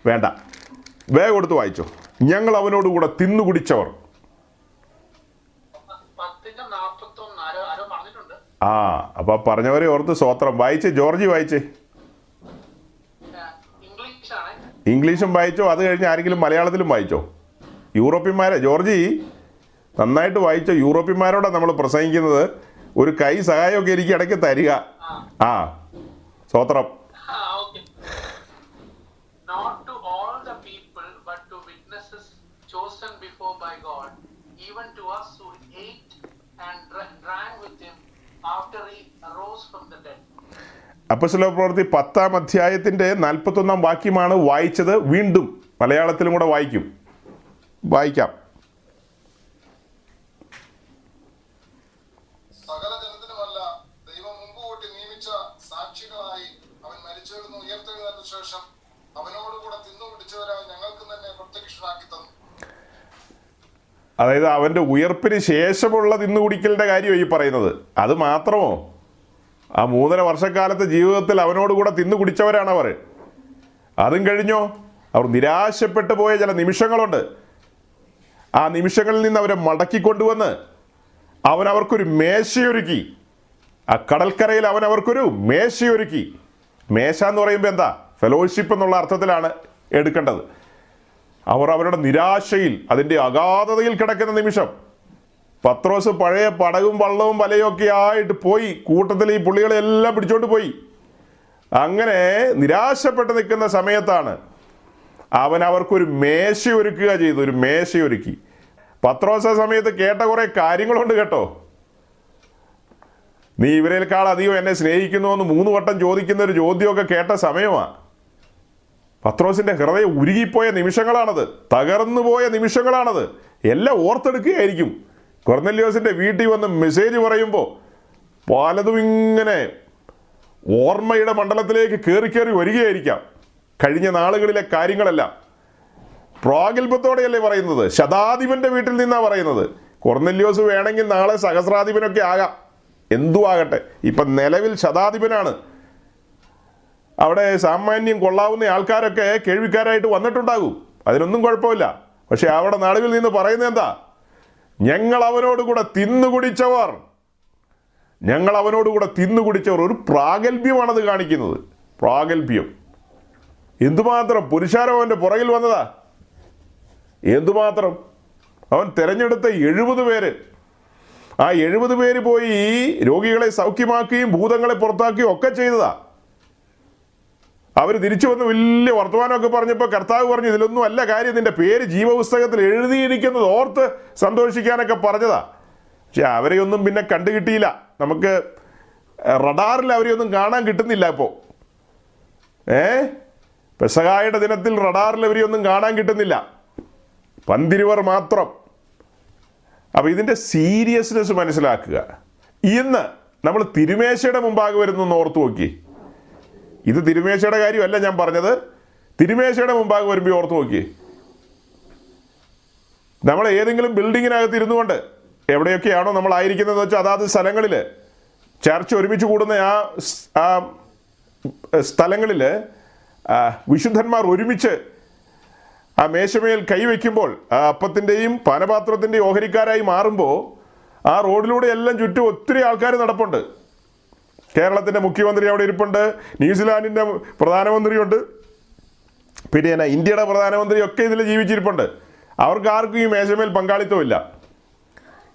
വേണ്ട. വേഗം കൊടുത്ത് വായിച്ചോ. ഞങ്ങൾ അവനോടുകൂടെ തിന്നുകുടിച്ചവർ ആ അപ്പൊ പറഞ്ഞവരെ ഓർത്ത് സ്വോത്രം വായിച്ചേ ജോർജി വായിച്ചേ. ഇംഗ്ലീഷ് വായിച്ചോ അത് കഴിഞ്ഞ് ആരെങ്കിലും മലയാളത്തിലും വായിച്ചോ? യൂറോപ്യന്മാരെ ജോർജി നന്നായിട്ട് വായിച്ചോ? യൂറോപ്യന്മാരോടാണ് നമ്മൾ പ്രസംഗിക്കുന്നത്. ഒരു കൈ സഹായമൊക്കെ എനിക്ക് ഇടയ്ക്ക് തരിക. ആ. സ്വോത്രം അപ്പസ്വല പ്രവൃത്തി പത്താം അധ്യായത്തിന്റെ നാൽപ്പത്തൊന്നാം വാക്യമാണ് വായിച്ചത്. വീണ്ടും മലയാളത്തിലും കൂടെ വായിക്കും. വായിക്കാം. അതായത് അവന്റെ ഉയർപ്പിന് ശേഷമുള്ള തിന്നുകുടിക്കലിന്റെ കാര്യമാണ് ഈ പറയുന്നത്. അത് മാത്രമോ? ആ മൂന്നര വർഷക്കാലത്തെ ജീവിതത്തിൽ അവനോട് കൂടെ തിന്നു കുടിച്ചവരാണ് അവർ അതും കഴിഞ്ഞോ? അവർ നിരാശപ്പെട്ടു പോയ ചില നിമിഷങ്ങളുണ്ട്. ആ നിമിഷങ്ങളിൽ നിന്ന് അവരെ മടക്കിക്കൊണ്ടുവന്ന് അവൻ അവർക്കൊരു മേശയൊരുക്കി. ആ കടൽക്കരയിൽ അവൻ അവർക്കൊരു മേശയൊരുക്കി. മേശ എന്ന് പറയുമ്പോൾ എന്താ? ഫെലോഷിപ്പ് എന്നുള്ള അർത്ഥത്തിലാണ് എടുക്കേണ്ടത്. അവർ അവരുടെ നിരാശയിൽ അതിന്റെ അഗാധതയിൽ കിടക്കുന്ന നിമിഷം പത്രോസ് പഴയ പടകും വള്ളവും വലയൊക്കെ ആയിട്ട് പോയി. കൂട്ടത്തിൽ ഈ പുള്ളികളെല്ലാം പിടിച്ചോണ്ട് പോയി. അങ്ങനെ നിരാശപ്പെട്ട് നിൽക്കുന്ന സമയത്താണ് അവൻ അവർക്കൊരു മേശ ഒരുക്കുക ചെയ്തു ഒരു മേശ ഒരുക്കി. പത്രോസ സമയത്ത് കേട്ട കുറെ കാര്യങ്ങളുണ്ട് കേട്ടോ. നീ ഇവരേക്കാൾ അധികം എന്നെ സ്നേഹിക്കുന്നുവെന്ന് മൂന്ന് വട്ടം ചോദിക്കുന്ന ഒരു ചോദ്യമൊക്കെ കേട്ട സമയമാണ് പത്രോസിന്റെ ഹൃദയം ഉരുകിപ്പോയ നിമിഷങ്ങളാണത് തകർന്നു പോയ നിമിഷങ്ങളാണത്. എല്ലാം ഓർത്തെടുക്കുകയായിരിക്കും. കൊർന്നല്യോസിന്റെ വീട്ടിൽ വന്ന് മെസ്സേജ് പറയുമ്പോൾ പലതും ഇങ്ങനെ ഓർമ്മയുടെ മണ്ഡലത്തിലേക്ക് കയറി കയറി വരികയായിരിക്കാം. കഴിഞ്ഞ നാളുകളിലെ കാര്യങ്ങളല്ല. പ്രാഗൽഭത്തോടെയല്ലേ പറയുന്നത്? ശതാധിപന്റെ വീട്ടിൽ നിന്നാണ് പറയുന്നത്. കൊർന്നല്യോസ് വേണമെങ്കിൽ നാളെ സഹസ്രാധിപനൊക്കെ ആകാം. എന്തു ആകട്ടെ? ഇപ്പം നിലവിൽ ശതാധിപനാണ്. അവിടെ സാമാന്യം കൊള്ളാവുന്ന ആൾക്കാരൊക്കെ കേൾവിക്കാരായിട്ട് വന്നിട്ടുണ്ടാകും. അതിനൊന്നും കുഴപ്പമില്ല. പക്ഷെ അവിടെ നടുവിൽ നിന്ന് പറയുന്നത് എന്താ? ഞങ്ങൾ അവനോടുകൂടെ തിന്നുകുടിച്ചവർ. ഞങ്ങൾ അവനോടുകൂടെ തിന്നുകുടിച്ചവർ ഒരു പ്രാഗൽഭ്യമാണത് കാണിക്കുന്നത്. പ്രാഗൽഭ്യം. എന്തുമാത്രം പുരുഷാരം അവന്റെ പുറകിൽ വന്നതാ? എന്തുമാത്രം? അവൻ തിരഞ്ഞെടുത്ത എഴുപത് പേര്. ആ എഴുപത് പേര് പോയി രോഗികളെ സൗഖ്യമാക്കുകയും ഭൂതങ്ങളെ പുറത്താക്കുകയും ഒക്കെ ചെയ്തതാ. അവർ തിരിച്ചു വന്ന് വലിയ വർത്തമാനമൊക്കെ പറഞ്ഞപ്പോൾ കർത്താവ് പറഞ്ഞു ഇതിലൊന്നും അല്ല കാര്യം. നിന്റെ പേര് ജീവപുസ്തകത്തിൽ എഴുതിയിരിക്കുന്നത് ഓർത്ത് സന്തോഷിക്കാനൊക്കെ പറഞ്ഞതാ. പക്ഷെ അവരെയൊന്നും പിന്നെ കണ്ടു കിട്ടിയില്ല നമുക്ക് റഡാറിൽ അവരെയൊന്നും കാണാൻ കിട്ടുന്നില്ല ഇപ്പോൾ ഏ? പെസകായുടെ ദിനത്തിൽ റഡാറിൽ അവരെയൊന്നും കാണാൻ കിട്ടുന്നില്ല. പന്തിരുവർ മാത്രം. അപ്പൊ ഇതിന്റെ സീരിയസ്നെസ് മനസ്സിലാക്കുക. ഇന്ന് നമ്മൾ തിരുമേശയുടെ മുമ്പാകെ വരുന്നു ഓർത്തു നോക്കി. ഇത് തിരുമേശയുടെ കാര്യമല്ല ഞാൻ പറഞ്ഞത്. തിരുമേശയുടെ മുമ്പാകെ വരുമ്പോൾ ഓർത്ത് നോക്കിയേ. നമ്മൾ ഏതെങ്കിലും ബിൽഡിങ്ങിനകത്ത് ഇരുന്നുകൊണ്ട് എവിടെയൊക്കെയാണോ നമ്മൾ ആയിരിക്കുന്നതെന്ന് വെച്ചാൽ അതാത് സ്ഥലങ്ങളിൽ ചർച്ച ഒരുമിച്ച് കൂടുന്ന ആ ആ സ്ഥലങ്ങളിൽ വിശുദ്ധന്മാർ ഒരുമിച്ച് ആ മേശമേൽ കൈവയ്ക്കുമ്പോൾ ആ അപ്പത്തിന്റെയും പാനപാത്രത്തിന്റെയും ഓഹരിക്കാരായി മാറുമ്പോൾ ആ റോഡിലൂടെ എല്ലാം ചുറ്റും ഒത്തിരി ആൾക്കാർ നടപ്പുണ്ട്. കേരളത്തിന്റെ മുഖ്യമന്ത്രി അവിടെ ഇരിപ്പുണ്ട്. ന്യൂസിലാൻഡിന്റെ പ്രധാനമന്ത്രിയുണ്ട്. പിന്നെ എന്നാ ഇന്ത്യയുടെ പ്രധാനമന്ത്രി ഒക്കെ ഇതിൽ ജീവിച്ചിരിപ്പുണ്ട്. അവർക്ക് ആർക്കും ഈ മേശമേൽ പങ്കാളിത്തമില്ല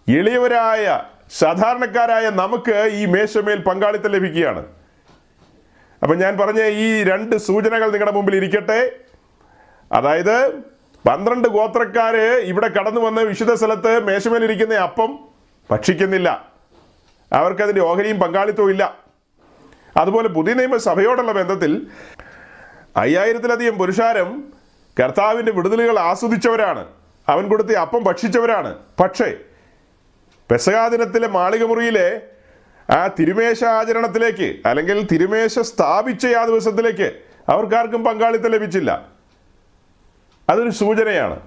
എളിയവരായ സാധാരണക്കാരായ നമുക്ക് ഈ മേശമേൽ പങ്കാളിത്തം ലഭിക്കുകയാണ്. അപ്പം ഞാൻ പറഞ്ഞ ഈ രണ്ട് സൂചനകൾ നിങ്ങളുടെ മുമ്പിൽ ഇരിക്കട്ടെ. അതായത് പന്ത്രണ്ട് ഗോത്രക്കാര് ഇവിടെ കടന്നു വന്ന് വിശുദ്ധ സ്ഥലത്ത് മേശമേലിരിക്കുന്ന അപ്പം ഭക്ഷിക്കുന്നില്ല. അവർക്കതിന്റെ ഓഹരിയും പങ്കാളിത്തവും ഇല്ല. അതുപോലെ പുതിയ നിയമസഭയോടുള്ള ബന്ധത്തിൽ അയ്യായിരത്തിലധികം പുരുഷാരം കർത്താവിന്റെ വിടുതലുകൾ ആസ്വദിച്ചവരാണ്. അവൻ കൊടുത്ത അപ്പം ഭക്ഷിച്ചവരാണ്. പക്ഷേ പെസകാദിനത്തിലെ മാളികമുറിയിലെ ആ തിരുമേശ ആചരണത്തിലേക്ക് അല്ലെങ്കിൽ തിരുമേശ സ്ഥാപിച്ച ആ ദിവസത്തിലേക്ക് അവർക്കാർക്കും പങ്കാളിത്തം ലഭിച്ചില്ല. അതൊരു സൂചനയാണ്.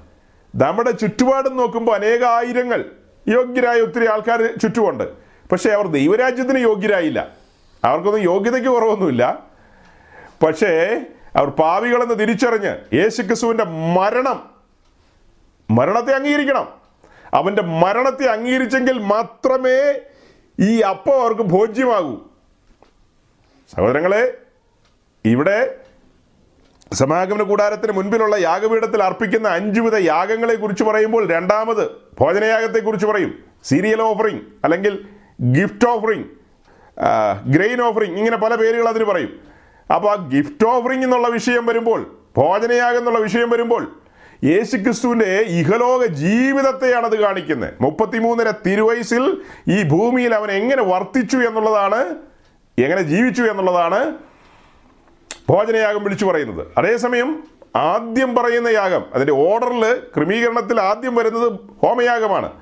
നമ്മുടെ ചുറ്റുപാടും നോക്കുമ്പോൾ അനേകായിരങ്ങൾ യോഗ്യരായ ഒത്തിരി ആൾക്കാർ ചുറ്റുമുണ്ട്. പക്ഷേ അവർ ദൈവരാജ്യത്തിന് യോഗ്യരായില്ല. അവർക്കൊന്നും യോഗ്യതയ്ക്ക് കുറവൊന്നുമില്ല. പക്ഷേ അവർ പാവികളെന്ന് തിരിച്ചറിഞ്ഞ് യേശുക്രിസ്തുവിന്റെ മരണം മരണത്തെ അംഗീകരിക്കണം. അവന്റെ മരണത്തെ അംഗീകരിച്ചെങ്കിൽ മാത്രമേ ഈ അപ്പം അവർക്ക് ഭോജ്യമാകൂ. സഹോദരങ്ങളെ ഇവിടെ സമാഗമന കൂടാരത്തിന് മുൻപിലുള്ള യാഗപീഠത്തിൽ അർപ്പിക്കുന്ന അഞ്ചുവിധ യാഗങ്ങളെ കുറിച്ച് പറയുമ്പോൾ രണ്ടാമത് ഭോജനയാഗത്തെ കുറിച്ച് പറയും. സീരിയൽ ഓഫറിംഗ് അല്ലെങ്കിൽ ഗിഫ്റ്റ് ഓഫറിംഗ് ഗ്രെയിൻ ഓഫറിങ് ഇങ്ങനെ പല പേരുകൾ അതിന് പറയും. അപ്പോൾ ആ ഗിഫ്റ്റ് ഓഫറിങ് എന്നുള്ള വിഷയം വരുമ്പോൾ ഭോജനയാഗം എന്നുള്ള വിഷയം വരുമ്പോൾ യേശു ക്രിസ്തുവിന്റെ ഇഹലോക ജീവിതത്തെയാണ് അത് കാണിക്കുന്നത്. മുപ്പത്തിമൂന്നര തിരുവയസിൽ ഈ ഭൂമിയിൽ അവൻ എങ്ങനെ വർത്തിച്ചു എന്നുള്ളതാണ് എങ്ങനെ ജീവിച്ചു എന്നുള്ളതാണ് ഭോജനയാഗം വിളിച്ചു പറയുന്നത്. അതേസമയം ആദ്യം പറയുന്ന യാഗം അതിന്റെ ഓർഡറിൽ ക്രമീകരണത്തിൽ ആദ്യം വരുന്നത് ഹോമയാഗമാണ്.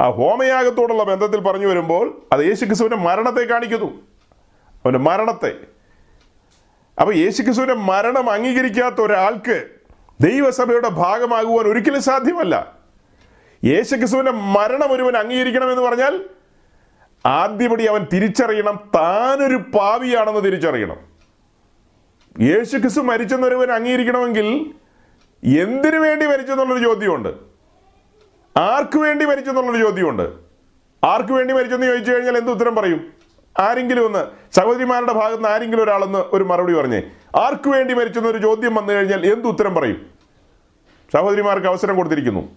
ആ ഹോമയാഗത്തോടുള്ള ബന്ധത്തിൽ പറഞ്ഞു വരുമ്പോൾ അത് യേശുക്രിസ്തുവിന്റെ മരണത്തെ കാണിക്കുന്നു. അവന്റെ മരണത്തെ. അപ്പൊ യേശുക്രിസ്തുവിന്റെ മരണം അംഗീകരിക്കാത്ത ഒരാൾക്ക് ദൈവസഭയുടെ ഭാഗമാകുവാൻ ഒരിക്കലും സാധ്യമല്ല. യേശുക്രിസ്തുവിന്റെ മരണം ഒരുവൻ അംഗീകരിക്കണം എന്ന് പറഞ്ഞാൽ ആദ്യപടി അവൻ തിരിച്ചറിയണം താനൊരു പാവിയാണെന്ന് തിരിച്ചറിയണം. യേശുക്രിസ്തു മരിച്ചെന്നൊരുവൻ അംഗീകരിക്കണമെങ്കിൽ എന്തിനു വേണ്ടി മരിച്ചെന്നുള്ളൊരു ചോദ്യമുണ്ട്. ആർക്ക് വേണ്ടി മരിച്ചു എന്നുള്ളൊരു ചോദ്യമുണ്ട്. ആർക്ക് വേണ്ടി മരിച്ചെന്ന് ചോദിച്ചു കഴിഞ്ഞാൽ എന്ത് ഉത്തരം പറയും? ആരെങ്കിലും ഒന്ന് സഹോദരിമാരുടെ ഭാഗത്ത് നിന്ന് ആരെങ്കിലും ഒരാളെന്ന് ഒരു മറുപടി പറഞ്ഞേ. ആർക്ക് വേണ്ടി മരിച്ചെന്നൊരു ചോദ്യം വന്നു കഴിഞ്ഞാൽ എന്ത് ഉത്തരം പറയും? സഹോദരിമാർക്ക് അവസരം കൊടുത്തിരിക്കുന്നു.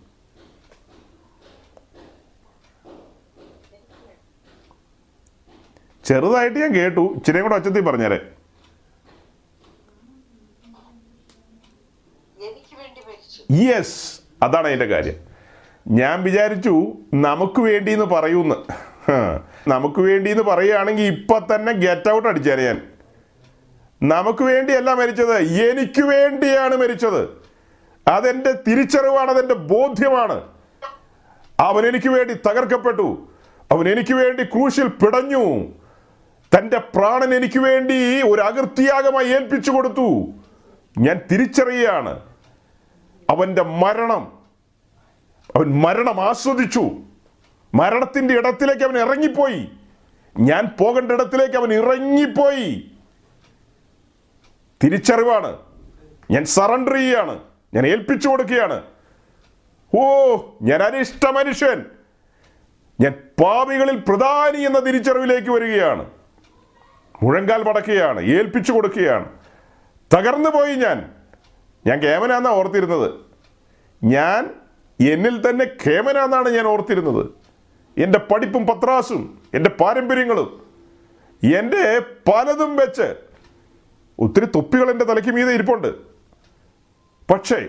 ചെറുതായിട്ട് ഞാൻ കേട്ടു ഇച്ചിരിയും കൂടെ ഒച്ചത്തിൽ പറഞ്ഞേരെ. വേണ്ടി യെസ് അതാണ് അതിന്റെ കാര്യം. ഞാൻ വിചാരിച്ചു നമുക്ക് വേണ്ടി എന്ന് പറയൂന്ന് നമുക്ക് വേണ്ടി എന്ന് പറയുകയാണെങ്കിൽ ഇപ്പൊ തന്നെ ഗെറ്റ് ഔട്ട് അടിച്ചേനെ ഞാൻ. നമുക്ക് വേണ്ടിയല്ല മരിച്ചത് എനിക്ക് വേണ്ടിയാണ് മരിച്ചത്. അതെന്റെ തിരിച്ചറിവാണ് അതെന്റെ ബോധ്യമാണ്. അവൻ എനിക്ക് വേണ്ടി തകർക്കപ്പെട്ടു. അവൻ എനിക്ക് വേണ്ടി ക്രൂശിൽ പിടഞ്ഞു. തന്റെ പ്രാണൻ എനിക്ക് വേണ്ടി ഒരു അകൃത്യാഗമായി ഏൽപ്പിച്ചു കൊടുത്തു. ഞാൻ തിരിച്ചറിയുകയാണ്. അവന്റെ മരണം അവൻ മരണം ആസ്വദിച്ചു. മരണത്തിന്റെ ഇടത്തിലേക്ക് അവൻ ഇറങ്ങിപ്പോയി. ഞാൻ പോകേണ്ട ഇടത്തിലേക്ക് അവൻ ഇറങ്ങിപ്പോയി. തിരിച്ചറിവാണ്. ഞാൻ സറണ്ടർ ചെയ്യാണ് ഞാൻ ഏൽപ്പിച്ചു കൊടുക്കുകയാണ്. ഓ ഞാൻ അനിഷ്ട മനുഷ്യൻ. ഞാൻ പാപികളിൽ പ്രധാനി എന്ന തിരിച്ചറിവിലേക്ക് വരികയാണ്. മുഴങ്കാൽ മടക്കുകയാണ്. ഏൽപ്പിച്ചു കൊടുക്കുകയാണ്. തകർന്നു പോയി ഞാൻ. ഞാൻ കേമനാന്നാ ഓർത്തിരുന്നത്. ഞാൻ എന്നിൽ തന്നെ കേമനാന്നാണ് ഞാൻ ഓർത്തിരുന്നത്. എന്റെ പഠിപ്പും പത്രാസും എന്റെ പാരമ്പര്യങ്ങളും എന്റെ പലതും വെച്ച് ഒത്തിരി തൊപ്പികൾ എന്റെ തലയ്ക്ക് മീതെ ഇരിപ്പുണ്ട്. പക്ഷേ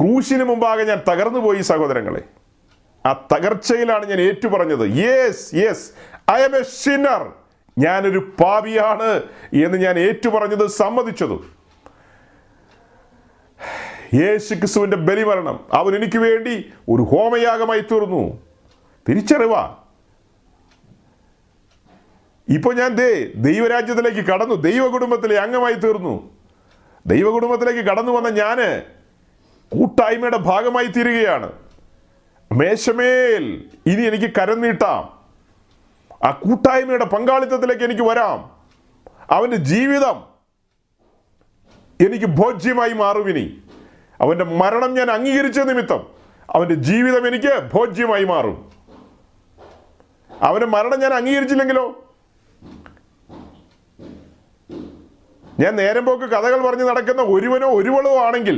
ക്രൂശിന് മുമ്പാകെ ഞാൻ തകർന്നു പോയി സഹോദരങ്ങളെ. ആ തകർച്ചയിലാണ് ഞാൻ ഏറ്റുപറഞ്ഞത്. Yes yes I am a sinner ഞാനൊരു പാവിയാണ് എന്ന് ഞാൻ ഏറ്റുപറഞ്ഞത് സമ്മതിച്ചതും. യേശു ക്രിസ്തുവിന്റെ ബലിമരണം. അവൻ എനിക്ക് വേണ്ടി ഒരു ഹോമയാഗമായി തീർന്നു. തിരിച്ചറിവാ. ഇപ്പോൾ ഞാൻ ദേ ദൈവരാജ്യത്തിലേക്ക് കടന്നു. ദൈവ കുടുംബത്തിലെ അംഗമായി തീർന്നു. ദൈവ കുടുംബത്തിലേക്ക് കടന്നു വന്ന ഞാൻ കൂട്ടായ്മയുടെ ഭാഗമായി തീരുകയാണ്. മേശമേൽ ഇനി എനിക്ക് കരം നീട്ടാം. ആ കൂട്ടായ്മയുടെ പങ്കാളിത്തത്തിലേക്ക് എനിക്ക് വരാം. അവന്റെ ജീവിതം എനിക്ക് ഭോജ്യമായി മാറും ഇനി. അവന്റെ മരണം ഞാൻ അംഗീകരിച്ച നിമിത്തം അവന്റെ ജീവിതം എനിക്ക് ഭോജ്യമായി മാറും. അവന്റെ മരണം ഞാൻ അംഗീകരിച്ചില്ലെങ്കിലോ? ഞാൻ നേരം പോക്ക് കഥകൾ പറഞ്ഞ് നടക്കുന്ന ഒരുവനോ ഒരുവളോ ആണെങ്കിൽ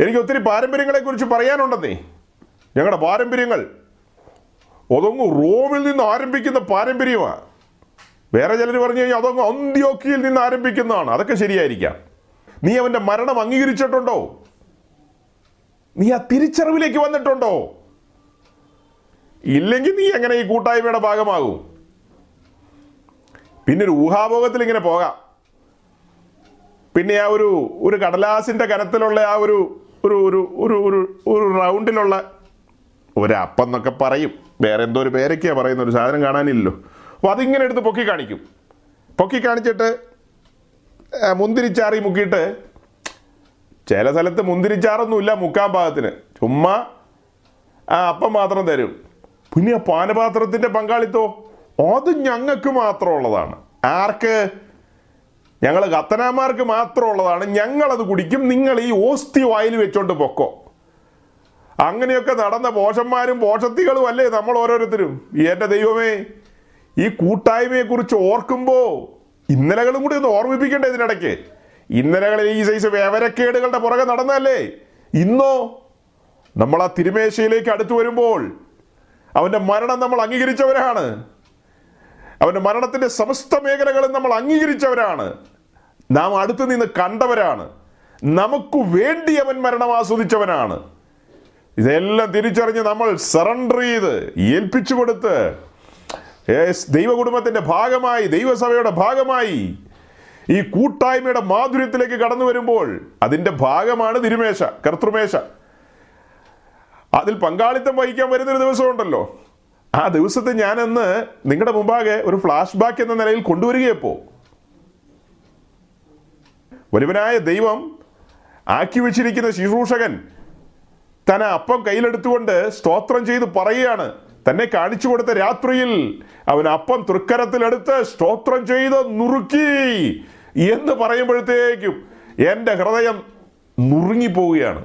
എനിക്ക് ഒത്തിരി പാരമ്പര്യങ്ങളെക്കുറിച്ച് പറയാനുണ്ടെന്നേ. ഞങ്ങളുടെ പാരമ്പര്യങ്ങൾ അതൊങ്ങ് റോമിൽ നിന്ന് ആരംഭിക്കുന്ന പാരമ്പര്യമാണ് വേറെ ചിലർ പറഞ്ഞു കഴിഞ്ഞാൽ അതങ്ങ് അന്ത്യോക്കിയിൽ നിന്ന് ആരംഭിക്കുന്നതാണ്. അതൊക്കെ ശരിയായിരിക്കാം. നീ അവന്റെ മരണം അംഗീകരിച്ചിട്ടുണ്ടോ? നീ ആ തിരിച്ചറിവിലേക്ക് വന്നിട്ടുണ്ടോ? ഇല്ലെങ്കിൽ നീ എങ്ങനെ ഈ കൂട്ടായ്മയുടെ ഭാഗമാകും? പിന്നെ ഒരു ഊഹാഭോഗത്തിൽ ഇങ്ങനെ പോകാം. പിന്നെ ആ ഒരു ഒരു കടലാസിന്റെ കനത്തിലുള്ള ആ ഒരു ഒരു ഒരു ഒരു ഒരു ഒരു റൗണ്ടിലുള്ള ഒരപ്പം എന്നൊക്കെ പറയും. വേറെ എന്തോ ഒരു പേരൊക്കെയാണ് പറയുന്ന ഒരു സാധനം കാണാനില്ലല്ലോ. അപ്പോൾ അതിങ്ങനെ എടുത്ത് പൊക്കി കാണിക്കും. പൊക്കി കാണിച്ചിട്ട് മുന്തിരിച്ചാറി മുക്കിയിട്ട് ചില സ്ഥലത്ത് മുന്തിരിച്ചാറൊന്നുമില്ല മുക്കാൻ പാകത്തിന്. ചുമ്മാ ആ അപ്പം മാത്രം തരും. പിന്നെ ആ പാനപാത്രത്തിന്റെ പങ്കാളിത്തോ? അത് ഞങ്ങൾക്ക് മാത്രമുള്ളതാണ്. ആർക്ക്? ഞങ്ങൾ കത്തനാമാർക്ക് മാത്രമുള്ളതാണ്. ഞങ്ങളത് കുടിക്കും. നിങ്ങൾ ഈ ഓസ്തി വായിൽ വെച്ചോണ്ട് പൊക്കോ. അങ്ങനെയൊക്കെ നടന്ന പോഷന്മാരും പോഷത്തികളും അല്ലേ നമ്മൾ ഓരോരുത്തരും? എന്റെ ദൈവമേ. ഈ കൂട്ടായ്മയെ കുറിച്ച് ഓർക്കുമ്പോ ഇന്നലകളും കൂടി ഒന്ന് ഓർമ്മിപ്പിക്കണ്ടേ ഇതിനിടയ്ക്ക്? ഇന്നലകളിൽ ഈ സൈസ് വേവരക്കേടുകളുടെ പുറകെ നടന്നല്ലേ ഇന്നോ നമ്മൾ ആ തിരുമേശയിലേക്ക് അടുത്തു വരുമ്പോൾ അവന്റെ മരണം നമ്മൾ അംഗീകരിച്ചവരാണ്. അവന്റെ മരണത്തിന്റെ സമസ്ത മേഖലകളും നമ്മൾ അംഗീകരിച്ചവരാണ്. നാം അടുത്തു നിന്ന് കണ്ടവരാണ്. നമുക്ക് വേണ്ടി അവൻ മരണം ആസ്വദിച്ചവനാണ്. ഇതെല്ലാം തിരിച്ചറിഞ്ഞ് നമ്മൾ സറണ്ടർ ചെയ്ത് ഏൽപ്പിച്ചു കൊടുത്ത് യേസ് ദൈവകുടുംബത്തിന്റെ ഭാഗമായി ദൈവസഭയുടെ ഭാഗമായി ഈ കൂട്ടായ്മയുടെ മാധുര്യത്തിലേക്ക് കടന്നു വരുമ്പോൾ അതിന്റെ ഭാഗമാണ് തിരുമേശ കർത്തൃമേശ. അതിൽ പങ്കാളിത്തം വഹിക്കാൻ വരുന്നൊരു ദിവസമുണ്ടല്ലോ. ആ ദിവസത്തെ ഞാനന്ന് നിങ്ങളുടെ മുമ്പാകെ ഒരു ഫ്ലാഷ് ബാക്ക് എന്ന നിലയിൽ കൊണ്ടുവരികയപ്പോ. ഒരുവനായ ദൈവം ആക്കി വെച്ചിരിക്കുന്ന ശുശ്രൂഷകൻ തന അപ്പം കയ്യിലെടുത്തുകൊണ്ട് സ്തോത്രം ചെയ്ത് പറയുകയാണ്. തന്നെ കാണിച്ചു കൊടുത്ത രാത്രിയിൽ അവൻ അപ്പം തൃക്കരത്തിലെടുത്ത് സ്തോത്രം ചെയ്ത് നുറുക്കി എന്ന് പറയുമ്പോഴത്തേക്കും എന്റെ ഹൃദയം നുറുങ്ങിപ്പോവുകയാണ്.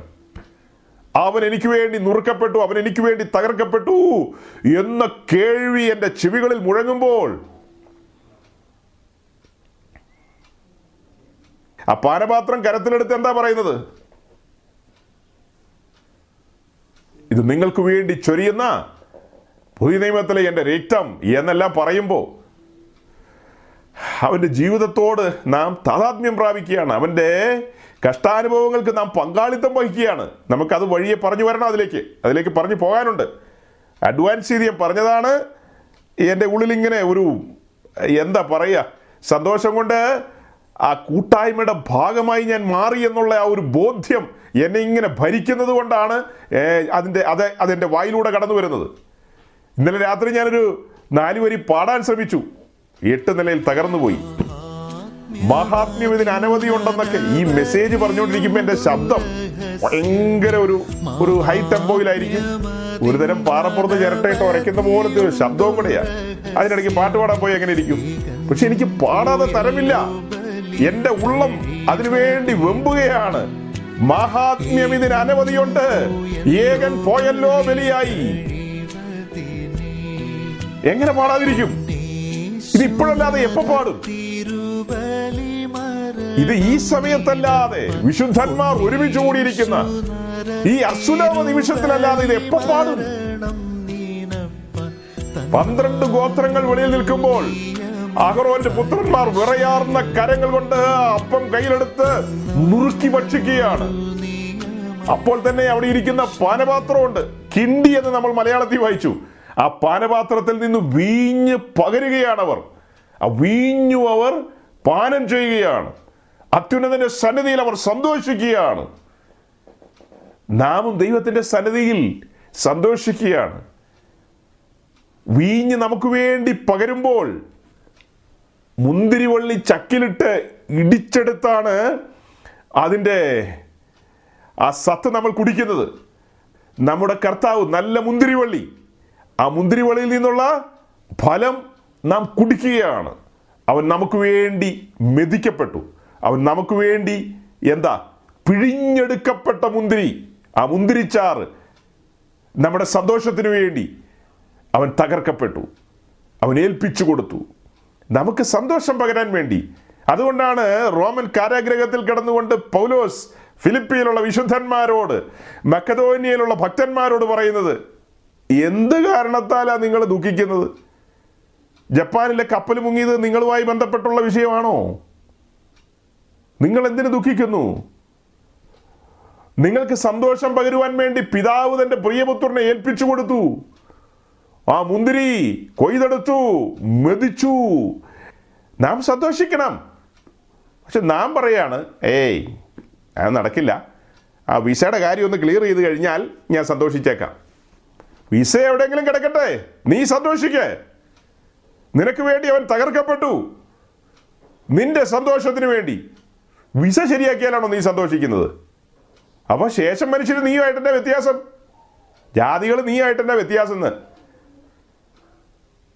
അവൻ എനിക്ക് വേണ്ടി നുറുക്കപ്പെട്ടു അവൻ എനിക്ക് വേണ്ടി തകർക്കപ്പെട്ടു എന്ന കേൾവി എന്റെ ചെവികളിൽ മുഴങ്ങുമ്പോൾ ആ പാനപാത്രം കരത്തിലെടുത്ത് എന്താ പറയുന്നത്? ഇത് നിങ്ങൾക്ക് വേണ്ടി ചൊരിയുന്ന പുതിയ നിയമത്തിലെ എന്റെ രക്തം എന്നെല്ലാം പറയുമ്പോൾ അവന്റെ ജീവിതത്തോട് നാം താതാത്മ്യം പ്രാപിക്കുകയാണ്. അവന്റെ കഷ്ടാനുഭവങ്ങൾക്ക് നാം പങ്കാളിത്തം വഹിക്കുകയാണ്. നമുക്കത് വഴിയെ പറഞ്ഞു വരണം അതിലേക്ക്. അതിലേക്ക് പറഞ്ഞു പോകാനുണ്ട്. അഡ്വാൻസ് ചെയ്ത് ഞാൻ പറഞ്ഞതാണ് എന്റെ ഉള്ളിലിങ്ങനെ ഒരു എന്താ പറയുക സന്തോഷം കൊണ്ട് ആ കൂട്ടായ്മയുടെ ഭാഗമായി ഞാൻ മാറി എന്നുള്ള ആ ഒരു ബോധ്യം എന്നെ ഇങ്ങനെ ഭരിക്കുന്നത് കൊണ്ടാണ് അതിന്റെ അത് അതെന്റെ വായിലൂടെ കടന്നു വരുന്നത് ഇന്നലെ രാത്രി ഞാനൊരു നാലുവരി പാടാൻ ശ്രമിച്ചു. എട്ട് നിലയിൽ തകർന്നുപോയി. മഹാത്മ്യം ഇതിന് അനവധി ഉണ്ടെന്നൊക്കെ ഈ മെസ്സേജ് പറഞ്ഞുകൊണ്ടിരിക്കുമ്പോൾ എന്റെ ശബ്ദം ഭയങ്കര ഒരു ഒരു ഹൈ ടെമ്പോയിലായിരിക്കും ഒരുതരം പാറപ്പുറത്ത് ചിരട്ടയിട്ട് ഉരയ്ക്കുന്ന പോലത്തെ ഒരു ശബ്ദവും കൂടെയാ. അതിനിടയ്ക്ക് പാട്ട് പാടാൻ പോയി എങ്ങനെ ഇരിക്കും? പക്ഷെ എനിക്ക് പാടാതെ തരമില്ല. എന്റെ ഉള്ളം അതിനുവേണ്ടി വെമ്പുകയാണ്. മഹാത്മ്യം ഇതിന് അനവധിയുണ്ട്. ഏകൻ പോയല്ലോ ബലിയായി. എങ്ങനെ പാടാതിരിക്കും? ഇത് ഇപ്പോഴല്ലാതെ എപ്പോ പാടും? ഇത് ഈ സമയത്തല്ലാതെ വിശുദ്ധന്മാർ ഒരുമിച്ച് കൂടിയിരിക്കുന്ന ഈ അസുലഭ നിമിഷത്തിലല്ലാതെ ഇത് എപ്പോ പാടും? പന്ത്രണ്ട് ഗോത്രങ്ങൾ വെളിയിൽ നിൽക്കുമ്പോൾ അഹറോന്റെ പുത്രന്മാർ വിറയാർന്ന കരങ്ങൾ കൊണ്ട് അപ്പം കയ്യിലെടുത്ത് നുറുക്കി ഭക്ഷിക്കുകയാണ്. അപ്പോൾ തന്നെ അവിടെ ഇരിക്കുന്ന പാനപാത്രമുണ്ട്. കിണ്ടി എന്ന് നമ്മൾ മലയാളത്തിൽ വായിച്ചു. ആ പാനപാത്രത്തിൽ നിന്ന് വീഞ്ഞ് പകരുകയാണ് അവർ. ആ വീഞ്ഞു അവർ പാനം ചെയ്യുകയാണ്. അത്യുന്നതന്റെ സന്നിധിയിൽ അവർ സന്തോഷിക്കുകയാണ്. നാമും ദൈവത്തിന്റെ സന്നിധിയിൽ സന്തോഷിക്കുകയാണ്. വീഞ്ഞ് നമുക്ക് വേണ്ടി പകരുമ്പോൾ മുന്തിരിവള്ളി ചക്കിലിട്ട് ഇടിച്ചെടുത്താണ് അതിന്റെ ആ സത്ത് നമ്മൾ കുടിക്കുന്നത്. നമ്മുടെ കർത്താവ് നല്ല മുന്തിരിവള്ളി. ആ മുന്തിരിവള്ളിയിൽ നിന്നുള്ള ഫലം നാം കുടിക്കുകയാണ്. അവൻ നമുക്ക് വേണ്ടി മെതിക്കപ്പെട്ടു. അവൻ നമുക്ക് വേണ്ടി എന്താ? പിഴിഞ്ഞെടുക്കപ്പെട്ട മുന്തിരി. ആ മുന്തിരിച്ചാറ് നമ്മുടെ സന്തോഷത്തിന് വേണ്ടി അവൻ തകർക്കപ്പെട്ടു. അവൻ ഏൽപ്പിച്ചു കൊടുത്തു. നമുക്ക് സന്തോഷം പകരാൻ വേണ്ടി. അതുകൊണ്ടാണ് റോമൻ കാരാഗ്രഹത്തിൽ കിടന്നുകൊണ്ട് പൗലോസ് ഫിലിപ്പിയിലുള്ള വിശുദ്ധന്മാരോട് മക്കതോനിയയിലുള്ള ഭക്തന്മാരോട് പറയുന്നത് എന്ത് കാരണത്താലാ നിങ്ങൾ ദുഃഖിക്കുന്നത്? ജപ്പാനിലെ കപ്പൽ മുങ്ങിയത് നിങ്ങളുമായി ബന്ധപ്പെട്ടുള്ള വിഷയമാണോ? നിങ്ങൾ എന്തിനു ദുഃഖിക്കുന്നു? നിങ്ങൾക്ക് സന്തോഷം പകരുവാൻ വേണ്ടി പിതാവ് തന്റെ പ്രിയപുത്രനെ ഏൽപ്പിച്ചു കൊടുത്തു. ആ മുന്തിരി കൊയ്തെടുത്തു മെതിച്ചു. നാം സന്തോഷിക്കണം. പക്ഷെ നാം പറയാണ് ഏയ് അത് നടക്കില്ല. ആ വിസയുടെ കാര്യം ഒന്ന് ക്ലിയർ ചെയ്ത് കഴിഞ്ഞാൽ ഞാൻ സന്തോഷിച്ചേക്കാം. വിസ എവിടെയെങ്കിലും കിടക്കട്ടെ. നീ സന്തോഷിക്കേ. നിനക്ക് വേണ്ടി അവൻ തകർക്കപ്പെട്ടു. നിന്റെ സന്തോഷത്തിന് വേണ്ടി. വിസ ശരിയാക്കിയാലാണോ നീ സന്തോഷിക്കുന്നത്? അപ്പൊ ശേഷം മനുഷ്യർ നീയുമായിട്ടെന്നെ വ്യത്യാസം? ജാതികൾ നീയായിട്ടെന്നെ വ്യത്യാസം? എന്ന്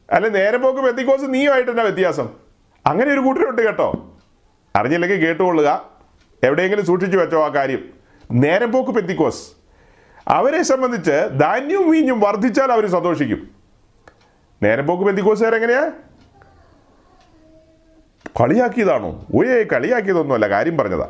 അല്ലെ നേരെ പോക്ക് ബെത്തിക്കോസ് നീയുമായിട്ടെന്നെ വ്യത്യാസം? അങ്ങനെ ഒരു കൂട്ടരുണ്ട് കേട്ടോ. അറിഞ്ഞില്ലെങ്കിൽ കേട്ടുകൊള്ളുക. എവിടെയെങ്കിലും സൂക്ഷിച്ചു വെച്ചോ ആ കാര്യം. നേരം പോക്ക് പെത്തിക്കോസ് അവരെ സംബന്ധിച്ച് ധാന്യവും വീഞ്ഞും വർദ്ധിച്ചാൽ അവർ സന്തോഷിക്കും. നേരം പോക്ക് ബന്ധിക്കോസുകാർ എങ്ങനെയാ? കളിയാക്കിയതാണോ? ഓയേ കളിയാക്കിയതൊന്നുമല്ല കാര്യം പറഞ്ഞതാ.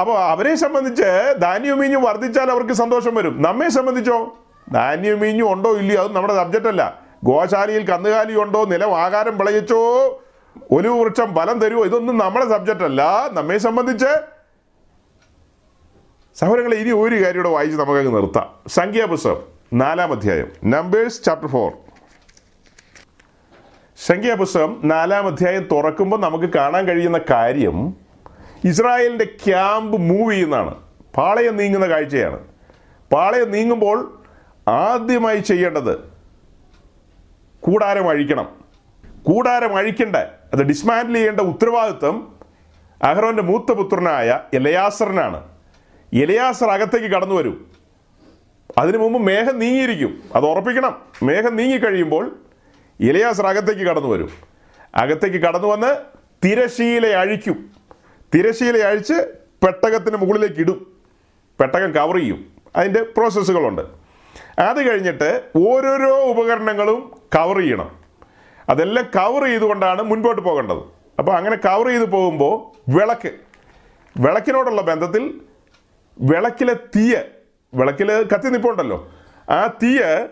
അപ്പോൾ അവരെ സംബന്ധിച്ച് ധാന്യവും മീഞ്ഞും വർദ്ധിച്ചാൽ അവർക്ക് സന്തോഷം വരും. നമ്മെ സംബന്ധിച്ചോ? ധാന്യവും മീഞ്ഞും ഉണ്ടോ ഇല്ലയോ? അത് നമ്മുടെ സബ്ജക്റ്റ് അല്ല. ഗോശാലയിൽ കന്നുകാലി ഉണ്ടോ? നിലം ആകാരം വിളയിച്ചോ? ഒലിവ് വൃക്ഷം ഫലം തരുമോ ഇതൊന്നും നമ്മുടെ സബ്ജക്റ്റ് അല്ല. നമ്മെ സംബന്ധിച്ച് സഹോദരങ്ങളെ ഇനി ഒരു കാര്യം ഇവിടെ വായിച്ച് നമുക്കങ്ങ് നിർത്താം. സംഖ്യാപുസ്തകം നാലാം അധ്യായം. നമ്പേഴ്സ് ചാപ്റ്റർ ഫോർ സംഖ്യാപുസ്തകം നാലാം അധ്യായം തുറക്കുമ്പോൾ നമുക്ക് കാണാൻ കഴിയുന്ന കാര്യം ഇസ്രായേലിന്റെ ക്യാമ്പ് മൂവ് ചെയ്യുന്നതാണ്. പാളയം നീങ്ങുന്ന കാഴ്ചയാണ്. പാളയം നീങ്ങുമ്പോൾ ആദ്യമായി ചെയ്യേണ്ടത് കൂടാരം അഴിക്കണം. കൂടാരം അഴിക്കേണ്ട. അത് ഡിസ്മാൻഡിൽ ചെയ്യേണ്ട ഉത്തരവാദിത്വം അഹ്റോന്റെ മൂത്ത പുത്രനായ എലയാസറിനാണ്. എലയാസർ അകത്തേക്ക് കടന്നു വരും. അതിനു മുമ്പ് മേഘം നീങ്ങിയിരിക്കും. അത് ഉറപ്പിക്കണം. മേഘം നീങ്ങിക്കഴിയുമ്പോൾ ഇലയാസർ അകത്തേക്ക് കടന്നു വരും. അകത്തേക്ക് കടന്നു വന്ന് തിരശീല അഴിക്കും. തിരശീല അഴിച്ച് പെട്ടകത്തിന് മുകളിലേക്ക് ഇടും. പെട്ടകം കവർ ചെയ്യും. അതിന്റെ പ്രോസസ്സുകളുണ്ട് അത് കഴിഞ്ഞിട്ട് ഓരോരോ ഉപകരണങ്ങളും കവർ ചെയ്യണം. അതെല്ലാം കവർ ചെയ്തുകൊണ്ടാണ് മുൻപോട്ട് പോകേണ്ടത്. അപ്പോൾ അങ്ങനെ കവർ ചെയ്ത് പോകുമ്പോൾ വിളക്ക്. വിളക്കിനോടുള്ള ബന്ധത്തിൽ വിളക്കിലെ തീയ വിളക്കിൽ കത്തി നിപ്പുണ്ടല്ലോ. ആ തീയ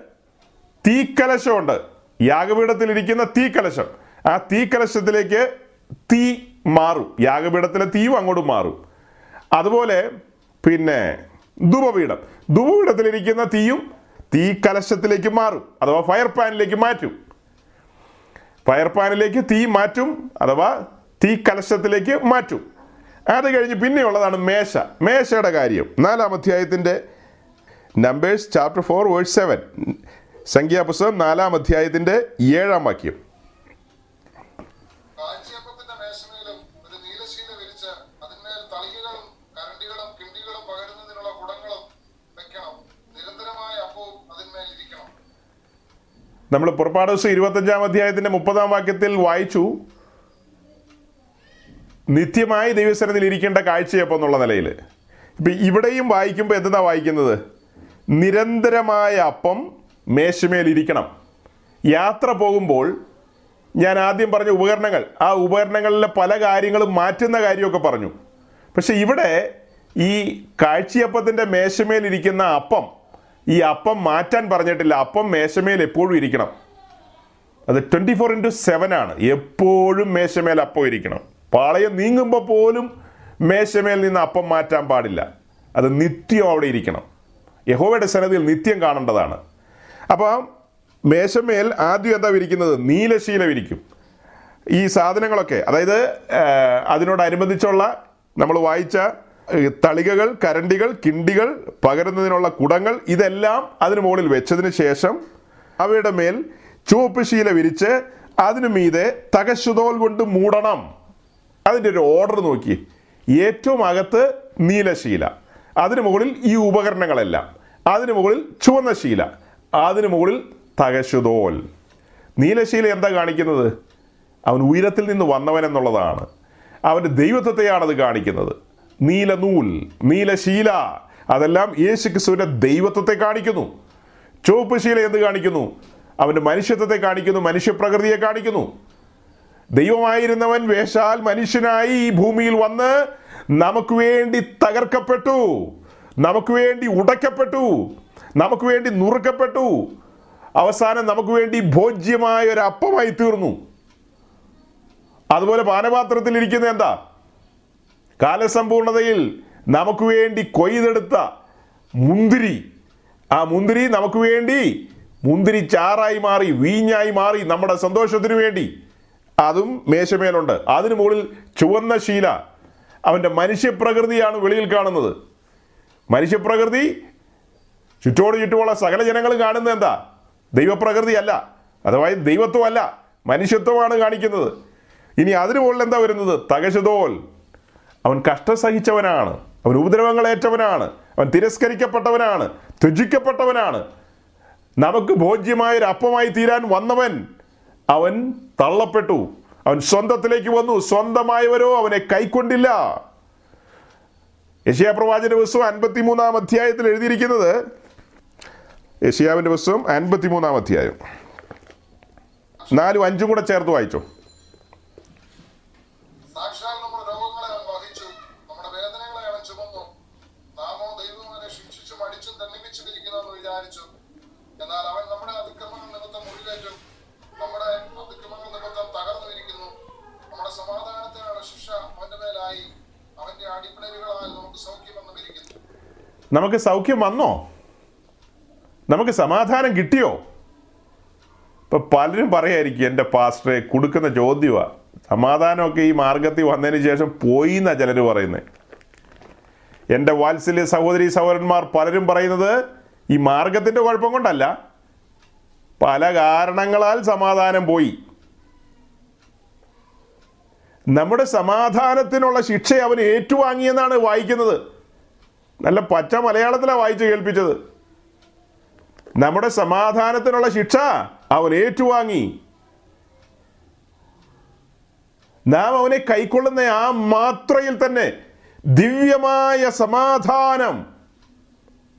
തീക്കലശമുണ്ട്. യാഗപീഠത്തിലിരിക്കുന്ന തീക്കലശം. ആ തീക്കലശത്തിലേക്ക് തീ മാറും. യാഗപീഠത്തിലെ തീയും അങ്ങോട്ട് മാറും. അതുപോലെ പിന്നെ ധൂപപീഠം. ധൂപപീഠത്തിലിരിക്കുന്ന തീയും തീ കലശത്തിലേക്ക് മാറും. അഥവാ ഫയർ പാനിലേക്ക് മാറ്റും. ഫയർ പാനിലേക്ക് തീ മാറ്റും. അഥവാ തീ കലശത്തിലേക്ക് മാറ്റും. അത് കഴിഞ്ഞ് പിന്നെയുള്ളതാണ് മേശ. മേശയുടെ കാര്യം. നാലാം അധ്യായത്തിന്റെ Numbers chapter four verse seven സംഖ്യാപുസ്തകം നാലാം അധ്യായത്തിന്റെ ഏഴാം വാക്യം. നമ്മൾ പുറപ്പാട് ദിവസം ഇരുപത്തഞ്ചാം അധ്യായത്തിന്റെ മുപ്പതാം വാക്യത്തിൽ വായിച്ചു. നിത്യമായി ദൈവസനത്തിൽ ഇരിക്കേണ്ട കാഴ്ചയപ്പം എന്നുള്ള നിലയിൽ ഇപ്പം ഇവിടെയും വായിക്കുമ്പോൾ എന്താ വായിക്കുന്നത്? നിരന്തരമായ അപ്പം മേശമേലിരിക്കണം യാത്ര പോകുമ്പോൾ ഞാൻ ആദ്യം പറഞ്ഞ ഉപകരണങ്ങൾ ആ ഉപകരണങ്ങളിലെ പല കാര്യങ്ങളും മാറ്റുന്ന കാര്യമൊക്കെ പറഞ്ഞു. പക്ഷെ ഇവിടെ ഈ കാഴ്ചയപ്പത്തിന്റെ മേശമേലിരിക്കുന്ന അപ്പം ഈ അപ്പം മാറ്റാൻ പറഞ്ഞിട്ടില്ല. അപ്പം മേശമേൽ എപ്പോഴും ഇരിക്കണം. അത് ട്വന്റി ഫോർ ഇന്റു സെവൻ ആണ്. എപ്പോഴും മേശമേൽ അപ്പം ഇരിക്കണം. പാളയം നീങ്ങുമ്പോൾ പോലും മേശമേൽ നിന്ന് അപ്പം മാറ്റാൻ പാടില്ല. അത് നിത്യം അവിടെ ഇരിക്കണം. യഹോവയുടെ സന്നദ്ധിയിൽ നിത്യം കാണേണ്ടതാണ്. അപ്പോൾ മേശമേൽ ആദ്യം എന്താ വിരിക്കുന്നത്? നീലശീല വിരിക്കും. ഈ സാധനങ്ങളൊക്കെ അതായത് അതിനോടനുബന്ധിച്ചുള്ള നമ്മൾ വായിച്ച തളികകൾ കരണ്ടികൾ കിണ്ടികൾ പകരുന്നതിനുള്ള കുടങ്ങൾ ഇതെല്ലാം അതിന് മുകളിൽ വെച്ചതിന് ശേഷം അവയുടെ മേൽ ചുവപ്പ് ശീല വിരിച്ച് അതിനു മീതെ തകശുതോൽ കൊണ്ട് മൂടണം. അതിന്റെ ഒരു ഓർഡർ നോക്കി ഏറ്റവും അകത്ത് നീലശീല അതിനു മുകളിൽ ഈ ഉപകരണങ്ങളെല്ലാം. അതിനു മുകളിൽ ചുവന്ന ശീല. അതിന് മുകളിൽ തകശുതോൽ. നീലശീല എന്താ കാണിക്കുന്നത്? അവൻ ഉയരത്തിൽ നിന്ന് വന്നവൻ എന്നുള്ളതാണ്. അവന്റെ ദൈവത്വത്തെയാണത് കാണിക്കുന്നത്. നീലനൂൽ നീലശീല അതെല്ലാം യേശു ക്രിസ്തുവിന്റെ ദൈവത്വത്തെ കാണിക്കുന്നു. ചുവപ്പ് ശീല എന്ത് കാണിക്കുന്നു? അവന്റെ മനുഷ്യത്വത്തെ കാണിക്കുന്നു മനുഷ്യപ്രകൃതിയെ കാണിക്കുന്നു. ദൈവമായിരുന്നവൻ വേഷാൽ മനുഷ്യനായി ഈ ഭൂമിയിൽ വന്ന് നമുക്ക് വേണ്ടി തകർക്കപ്പെട്ടു നമുക്ക് വേണ്ടി ഉടയ്ക്കപ്പെട്ടു നമുക്ക് വേണ്ടി നുറുക്കപ്പെട്ടു. അവസാനം നമുക്ക് വേണ്ടി ഭോജ്യമായ ഒരു അപ്പമായി തീർന്നു. അതുപോലെ പാനപാത്രത്തിൽ ഇരിക്കുന്ന എന്താ? കാലസമ്പൂർണതയിൽ നമുക്ക് വേണ്ടി കൊയ്തെടുത്ത മുന്തിരി. ആ മുന്തിരി നമുക്ക് വേണ്ടി മുന്തിരി ചാറായി മാറി വീഞ്ഞായി മാറി നമ്മുടെ സന്തോഷത്തിന് വേണ്ടി. അതും മേശമേലുണ്ട്. അതിനു മുകളിൽ ചുവന്ന ശീല. അവന്റെ മനുഷ്യപ്രകൃതിയാണ് വെളിയിൽ കാണുന്നത്. മനുഷ്യപ്രകൃതി ചുറ്റോട് ചുറ്റുമുള്ള സകല ജനങ്ങളും കാണുന്നത് എന്താ? ദൈവപ്രകൃതി അല്ല അഥവാ ദൈവത്വമല്ല മനുഷ്യത്വമാണ് കാണിക്കുന്നത്. ഇനി അതിനു മുകളിൽ എന്താ വരുന്നത്? തകശതോൽ. അവൻ കഷ്ടസഹിച്ചവനാണ്. അവൻ അവൻ ഉപദ്രവങ്ങളേറ്റവനാണ്. അവൻ തിരസ്കരിക്കപ്പെട്ടവനാണ്. ത്യജിക്കപ്പെട്ടവനാണ്. നമുക്ക് ഭോജ്യമായ ഒരു അപ്പമായി തീരാൻ വന്നവൻ അവൻ തള്ളപ്പെട്ടു. അവൻ സ്വന്തത്തിലേക്ക് വന്നു. സ്വന്തമായവരോ അവനെ കൈക്കൊണ്ടില്ല. യശയാ പ്രവാചന പുസ്തകം അൻപത്തിമൂന്നാം അധ്യായത്തിൽ എഴുതിയിരിക്കുന്നത് യശിയാവിന്റെ പുസ്തകം അൻപത്തിമൂന്നാം അധ്യായം. നാലും അഞ്ചും കൂടെ ചേർത്ത് വായിച്ചോ. നമുക്ക് സൗഖ്യം വന്നോ? നമുക്ക് സമാധാനം കിട്ടിയോ? ഇപ്പൊ പലരും പറയായിരിക്കും എന്റെ പാസ്റ്ററെ കൊടുക്കുന്ന ചോദ്യമാ സമാധാനമൊക്കെ ഈ മാർഗത്തിൽ വന്നതിന് ശേഷം പോയി എന്നാ ചിലർ പറയുന്നത് എന്റെ വാത്സല്യ സഹോദരി സഹോദരന്മാർ പലരും പറയുന്നത് ഈ മാർഗത്തിന്റെ കുഴപ്പം കൊണ്ടല്ല. പല കാരണങ്ങളാൽ സമാധാനം പോയി. നമ്മുടെ സമാധാനത്തിനുള്ള ശിക്ഷ അവൻ ഏറ്റുവാങ്ങിയെന്നാണ് വായിക്കുന്നത്. നല്ല പച്ച മലയാളത്തിലാണ് വായിച്ചു കേൾപ്പിച്ചത്. നമ്മുടെ സമാധാനത്തിനുള്ള ശിക്ഷ അവൻ ഏറ്റുവാങ്ങി. നാം അവനെ കൈക്കൊള്ളുന്ന ആ മാത്രയിൽ തന്നെ ദിവ്യമായ സമാധാനം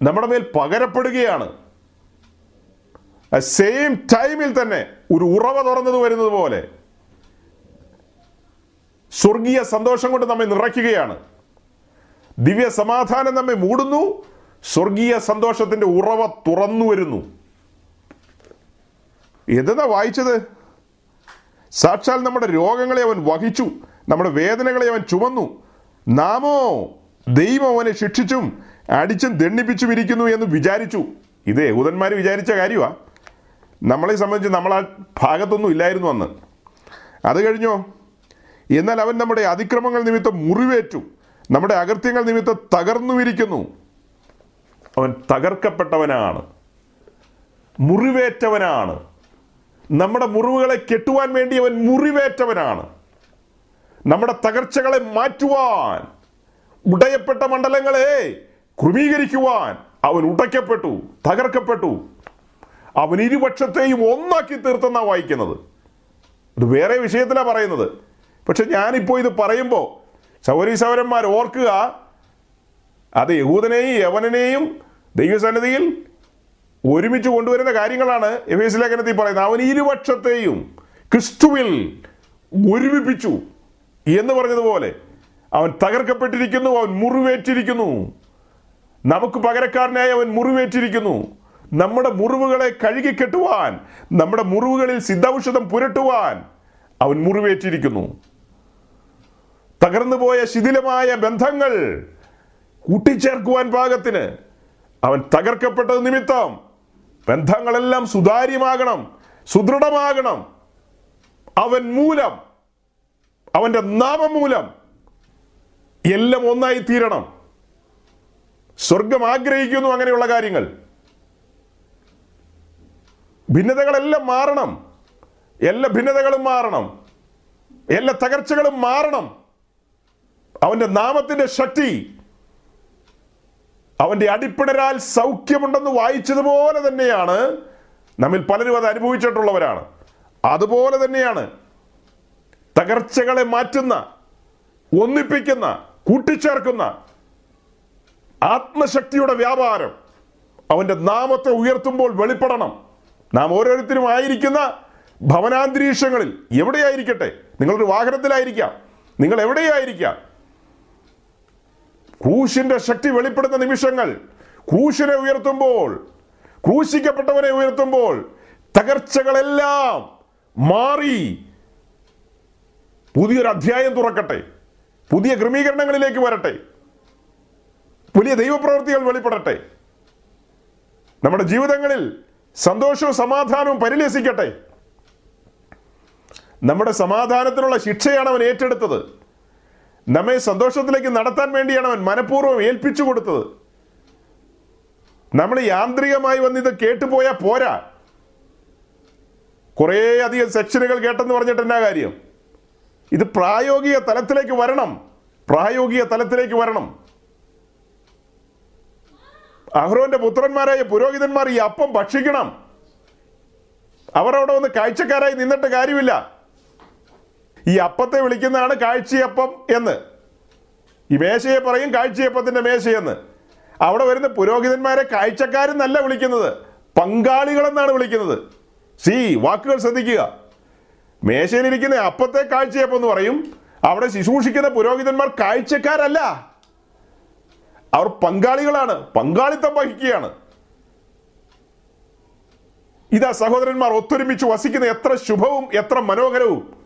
നമ്മുടെ മേൽ പകരപ്പെടുകയാണ്. സെയിം ടൈമിൽ തന്നെ ഒരു ഉറവ തുറന്നത് വരുന്നത് പോലെ. സ്വർഗീയ സന്തോഷം കൊണ്ട് നമ്മെ നിറയ്ക്കുകയാണ്. ദിവ്യ സമാധാനം നമ്മെ മൂടുന്നു. സ്വർഗീയ സന്തോഷത്തിന്റെ ഉറവ തുറന്നു വരുന്നു. എന്തെന്നാ വായിച്ചത്? സാക്ഷാൽ നമ്മുടെ രോഗങ്ങളെ അവൻ വഹിച്ചു. നമ്മുടെ വേദനകളെ അവൻ ചുമന്നു. നാമോ ദൈവം അവനെ ശിക്ഷിച്ചും അടിച്ചും ദണ്ണിപ്പിച്ചും ഇരിക്കുന്നു എന്ന് വിചാരിച്ചു. ഇത് യഹൂദന്മാർ വിചാരിച്ച കാര്യമാണ് നമ്മളെ സംബന്ധിച്ച് നമ്മൾ ആ ഭാഗത്തൊന്നും ഇല്ലായിരുന്നു അന്ന്. അത് കഴിഞ്ഞോ? എന്നാൽ അവൻ നമ്മുടെ അതിക്രമങ്ങൾ നിമിത്തം മുറിവേറ്റു. നമ്മുടെ അകൃത്യങ്ങൾ നിമിത്തം തകർന്നുമിരിക്കുന്നു. അവൻ തകർക്കപ്പെട്ടവനാണ്. മുറിവേറ്റവനാണ്. നമ്മുടെ മുറിവുകളെ കെട്ടുവാൻ വേണ്ടി അവൻ മുറിവേറ്റവനാണ്. നമ്മുടെ തകർച്ചകളെ മാറ്റുവാൻ ഉടയപ്പെട്ട മണ്ഡലങ്ങളെ ക്രമീകരിക്കുവാൻ അവൻ ഉടയ്ക്കപ്പെട്ടു തകർക്കപ്പെട്ടു. അവൻ ഇരുപക്ഷത്തെയും ഒന്നാക്കി തീർത്തെന്നാണ് വായിക്കുന്നത്. ഇത് വേറെ വിഷയത്തിലാണ് പറയുന്നത്. പക്ഷെ ഞാനിപ്പോൾ ഇത് പറയുമ്പോൾ സൗരി സൗരന്മാർ ഓർക്കുക അത് യഹൂദനെയും യവനനെയും ദൈവസന്നിധിയിൽ ഒരുമിച്ച് കൊണ്ടുവരുന്ന കാര്യങ്ങളാണ് എഫേസ് ലേഖനത്തിൽ പറയുന്നത്. അവൻ ഇരുപക്ഷത്തെയും ക്രിസ്തുവിൽ ഒരുമിപ്പിച്ചു എന്ന് പറഞ്ഞതുപോലെ അവൻ തകർക്കപ്പെട്ടിരിക്കുന്നു അവൻ മുറിവേറ്റിരിക്കുന്നു. നമുക്ക് പകരക്കാരനായി അവൻ മുറിവേറ്റിരിക്കുന്നു. നമ്മുടെ മുറിവുകളെ കഴുകിക്കെട്ടുവാൻ നമ്മുടെ മുറിവുകളിൽ സിദ്ധൌഷധം പുരട്ടുവാൻ അവൻ മുറിവേറ്റിരിക്കുന്നു. തകർന്നുപോയ ശിഥിലമായ ബന്ധങ്ങൾ കൂട്ടിച്ചേർക്കുവാൻ പാകത്തിന് അവൻ തകർക്കപ്പെട്ടത് നിമിത്തം ബന്ധങ്ങളെല്ലാം സുതാര്യമാകണം സുദൃഢമാകണം. അവൻ മൂലം അവന്റെ നാമം മൂലം എല്ലാം ഒന്നായി തീരണം സ്വർഗം ആഗ്രഹിക്കുന്നു അങ്ങനെയുള്ള കാര്യങ്ങൾ. ഭിന്നതകളെല്ലാം മാറണം. എല്ലാ ഭിന്നതകളും മാറണം. എല്ലാ തകർച്ചകളും മാറണം. അവന്റെ നാമത്തിന്റെ ശക്തി അവന്റെ അടിപ്പിടരാൽ സൗഖ്യമുണ്ടെന്ന് വായിച്ചതുപോലെ തന്നെയാണ് നമ്മിൽ പലരും അത് അനുഭവിച്ചിട്ടുള്ളവരാണ്. അതുപോലെ തന്നെയാണ് തകർച്ചകളെ മാറ്റുന്ന ഒന്നിപ്പിക്കുന്ന കൂട്ടിച്ചേർക്കുന്ന ആത്മശക്തിയുടെ വ്യാപാരം അവന്റെ നാമത്തെ ഉയർത്തുമ്പോൾ വെളിപ്പെടണം. നാം ഓരോരുത്തരും ആയിരിക്കുന്ന ഭവനാന്തരീക്ഷങ്ങളിൽ എവിടെയായിരിക്കട്ടെ? നിങ്ങളൊരു വാഹനത്തിലായിരിക്കാം. നിങ്ങൾ എവിടെയായിരിക്കാം? ക്രൂശിന്റെ ശക്തി വെളിപ്പെടുന്ന നിമിഷങ്ങൾ. ക്രൂശിനെ ഉയർത്തുമ്പോൾ ക്രൂശിക്കപ്പെട്ടവനെ ഉയർത്തുമ്പോൾ തകർച്ചകളെല്ലാം മാറി. പുതിയൊരു അധ്യായം തുറക്കട്ടെ. പുതിയ ക്രമീകരണങ്ങളിലേക്ക് വരട്ടെ. പുതിയ ദൈവപ്രവൃത്തികൾ വെളിപ്പെടട്ടെ. നമ്മുടെ ജീവിതങ്ങളിൽ സന്തോഷവും സമാധാനവും പരിലസിക്കട്ടെ നമ്മുടെ സമാധാനത്തിനുള്ള ശിക്ഷയാണ് അവൻ ഏറ്റെടുത്തത്. നമ്മെ സന്തോഷത്തിലേക്ക് നടത്താൻ വേണ്ടിയാണ് അവൻ മനഃപൂർവം ഏൽപ്പിച്ചു കൊടുത്തത്. നമ്മൾ യാന്ത്രികമായി വന്ന് ഇത് കേട്ടുപോയാൽ പോരാ. കുറേ അധികം സെക്ഷനുകൾ കേട്ടെന്ന് പറഞ്ഞിട്ട് എന്നാ കാര്യം? ഇത് പ്രായോഗിക തലത്തിലേക്ക് വരണം. പ്രായോഗിക തലത്തിലേക്ക് വരണം. അഹ്റോന്റെ പുത്രന്മാരായ പുരോഹിതന്മാർ ഈ അപ്പം ഭക്ഷിക്കണം. അവർ അവിടെ വന്ന് കാഴ്ചക്കാരായി നിന്നിട്ട് കാര്യമില്ല. ഈ അപ്പത്തെ വിളിക്കുന്നതാണ് കാഴ്ചയപ്പം എന്ന്. ഈ മേശയെ പറയും കാഴ്ചയപ്പത്തിന്റെ മേശയെന്ന്. അവിടെ വരുന്ന പുരോഹിതന്മാരെ കാഴ്ചക്കാരെന്നല്ല വിളിക്കുന്നത് പങ്കാളികളെന്നാണ് വിളിക്കുന്നത്. സി വാക്കുകൾ ശ്രദ്ധിക്കുക. മേശയിലിരിക്കുന്ന അപ്പത്തെ കാഴ്ചയപ്പം എന്ന് പറയും അവിടെ ശുശ്രൂഷിക്കുന്ന പുരോഹിതന്മാർ കാഴ്ചക്കാരല്ല. അവർ പങ്കാളികളാണ് പങ്കാളിത്തം വഹിക്കുകയാണ്. ഇതാ സഹോദരന്മാർ ഒത്തൊരുമിച്ച് വസിക്കുന്ന എത്ര ശുഭവും എത്ര മനോഹരവും.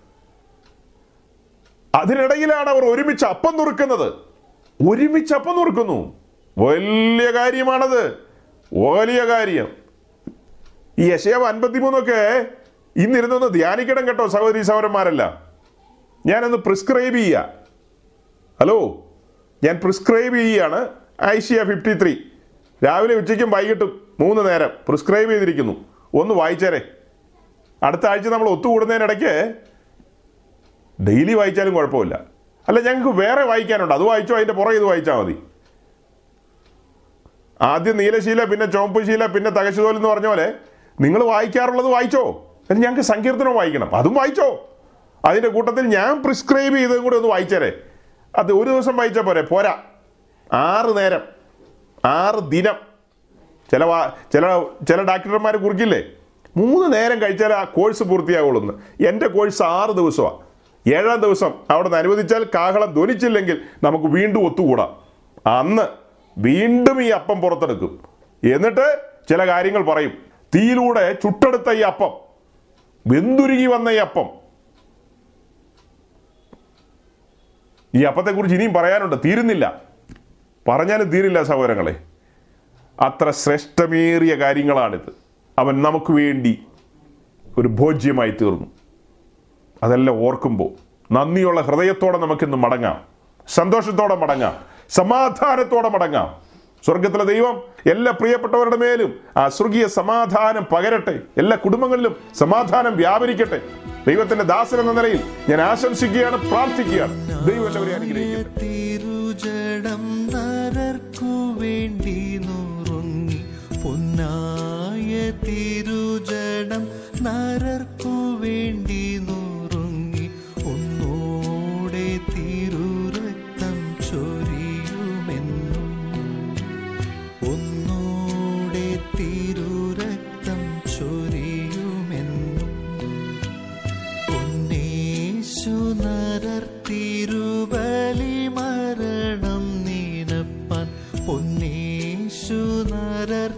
അതിനിടയിലാണ് അവർ ഒരുമിച്ച് അപ്പം നുറുക്കുന്നത്. ഒരുമിച്ച് അപ്പം നുറുക്കുന്നു. വലിയ കാര്യമാണത്. വലിയ കാര്യം. ഈ യശയാവ് അൻപത്തിമൂന്നൊക്കെ ഇന്നിരുന്നൊന്ന് ധ്യാനിക്കണം കേട്ടോ സഹോദരി സഹോദരന്മാരല്ല. ഞാനൊന്ന് പ്രിസ്ക്രൈബ് ചെയ്യുക ഹലോ ഞാൻ പ്രിസ്ക്രൈബ് ചെയ്യുകയാണ് ഐഷിയ ഫിഫ്റ്റി ത്രീ രാവിലെ ഉച്ചയ്ക്കും വൈകിട്ടും മൂന്ന് നേരം പ്രിസ്ക്രൈബ് ചെയ്തിരിക്കുന്നു. ഒന്ന് വായിച്ചേരെ. അടുത്ത ആഴ്ച നമ്മൾ ഒത്തുകൂടുന്നതിനിടയ്ക്ക് ഡെയിലി വായിച്ചാലും കുഴപ്പമില്ല. അല്ല ഞങ്ങൾക്ക് വേറെ വായിക്കാനുണ്ട്. അത് വായിച്ചോ അതിന്റെ പുറകെ ഇത് വായിച്ചാൽ മതി. ആദ്യം നീലശീല പിന്നെ ചുവപ്പ് ശീല പിന്നെ തകശുതോൽ എന്ന് പറഞ്ഞ പോലെ നിങ്ങൾ വായിക്കാറുള്ളത് വായിച്ചോ. എന്നിട്ട് ഞങ്ങൾക്ക് സങ്കീർത്തനം വായിക്കണം. അതും വായിച്ചോ. അതിന്റെ കൂട്ടത്തിൽ ഞാൻ പ്രിസ്ക്രൈബ് ചെയ്തതും കൂടി ഒന്ന് വായിച്ചേരെ. അത് ഒരു ദിവസം വായിച്ചാൽ പോരെ. പോരാ. ആറ് നേരം. ആറ് ദിനം. ചില വാ ചില ചില ഡാക്ടർമാർ കുറിക്കില്ലേ? മൂന്ന് നേരം കഴിച്ചാൽ ആ കോഴ്സ് പൂർത്തിയാകുള്ളൂ എന്ന് എന്റെ കോഴ്സ് ആറ് ദിവസമാണ് ഏഴാം ദിവസം അവിടെ നിന്ന് അനുവദിച്ചാൽ കാഹളം ധ്വനിച്ചില്ലെങ്കിൽ നമുക്ക് വീണ്ടും ഒത്തുകൂടാം. അന്ന് വീണ്ടും ഈ അപ്പം പുറത്തെടുക്കും. എന്നിട്ട് ചില കാര്യങ്ങൾ പറയും. തീയിലൂടെ ചുട്ടെടുത്ത ഈ അപ്പം വെന്തുരുകി വന്ന ഈ അപ്പം. ഈ അപ്പത്തെക്കുറിച്ച് ഇനിയും പറയാനുണ്ട്. തീരുന്നില്ല. പറഞ്ഞാലും തീരില്ല സഹോദരങ്ങളെ. അത്ര ശ്രേഷ്ഠമേറിയ കാര്യങ്ങളാണിത്. അവൻ നമുക്ക് വേണ്ടി ഒരു ഭോജ്യമായി തീർന്നു. അതെല്ലാം ഓർക്കുമ്പോൾ നന്ദിയുള്ള ഹൃദയത്തോടെ നമുക്കിന്ന് മടങ്ങാം. സന്തോഷത്തോടെ മടങ്ങാം. സമാധാനത്തോടെ മടങ്ങാം. സ്വർഗത്തിലെ ദൈവം എല്ലാ പ്രിയപ്പെട്ടവരുടെ മേലും ആ സ്വർഗീയ സമാധാനം പകരട്ടെ. എല്ലാ കുടുംബങ്ങളിലും സമാധാനം വ്യാപരിക്കട്ടെ. ദൈവത്തിന്റെ ദാസൻ എന്ന നിലയിൽ ഞാൻ ആശംസിക്കുകയാണ് പ്രാർത്ഥിക്കുകയാണ്. ദൈവം തിരുജടം നരർക്കു വേണ്ടി rar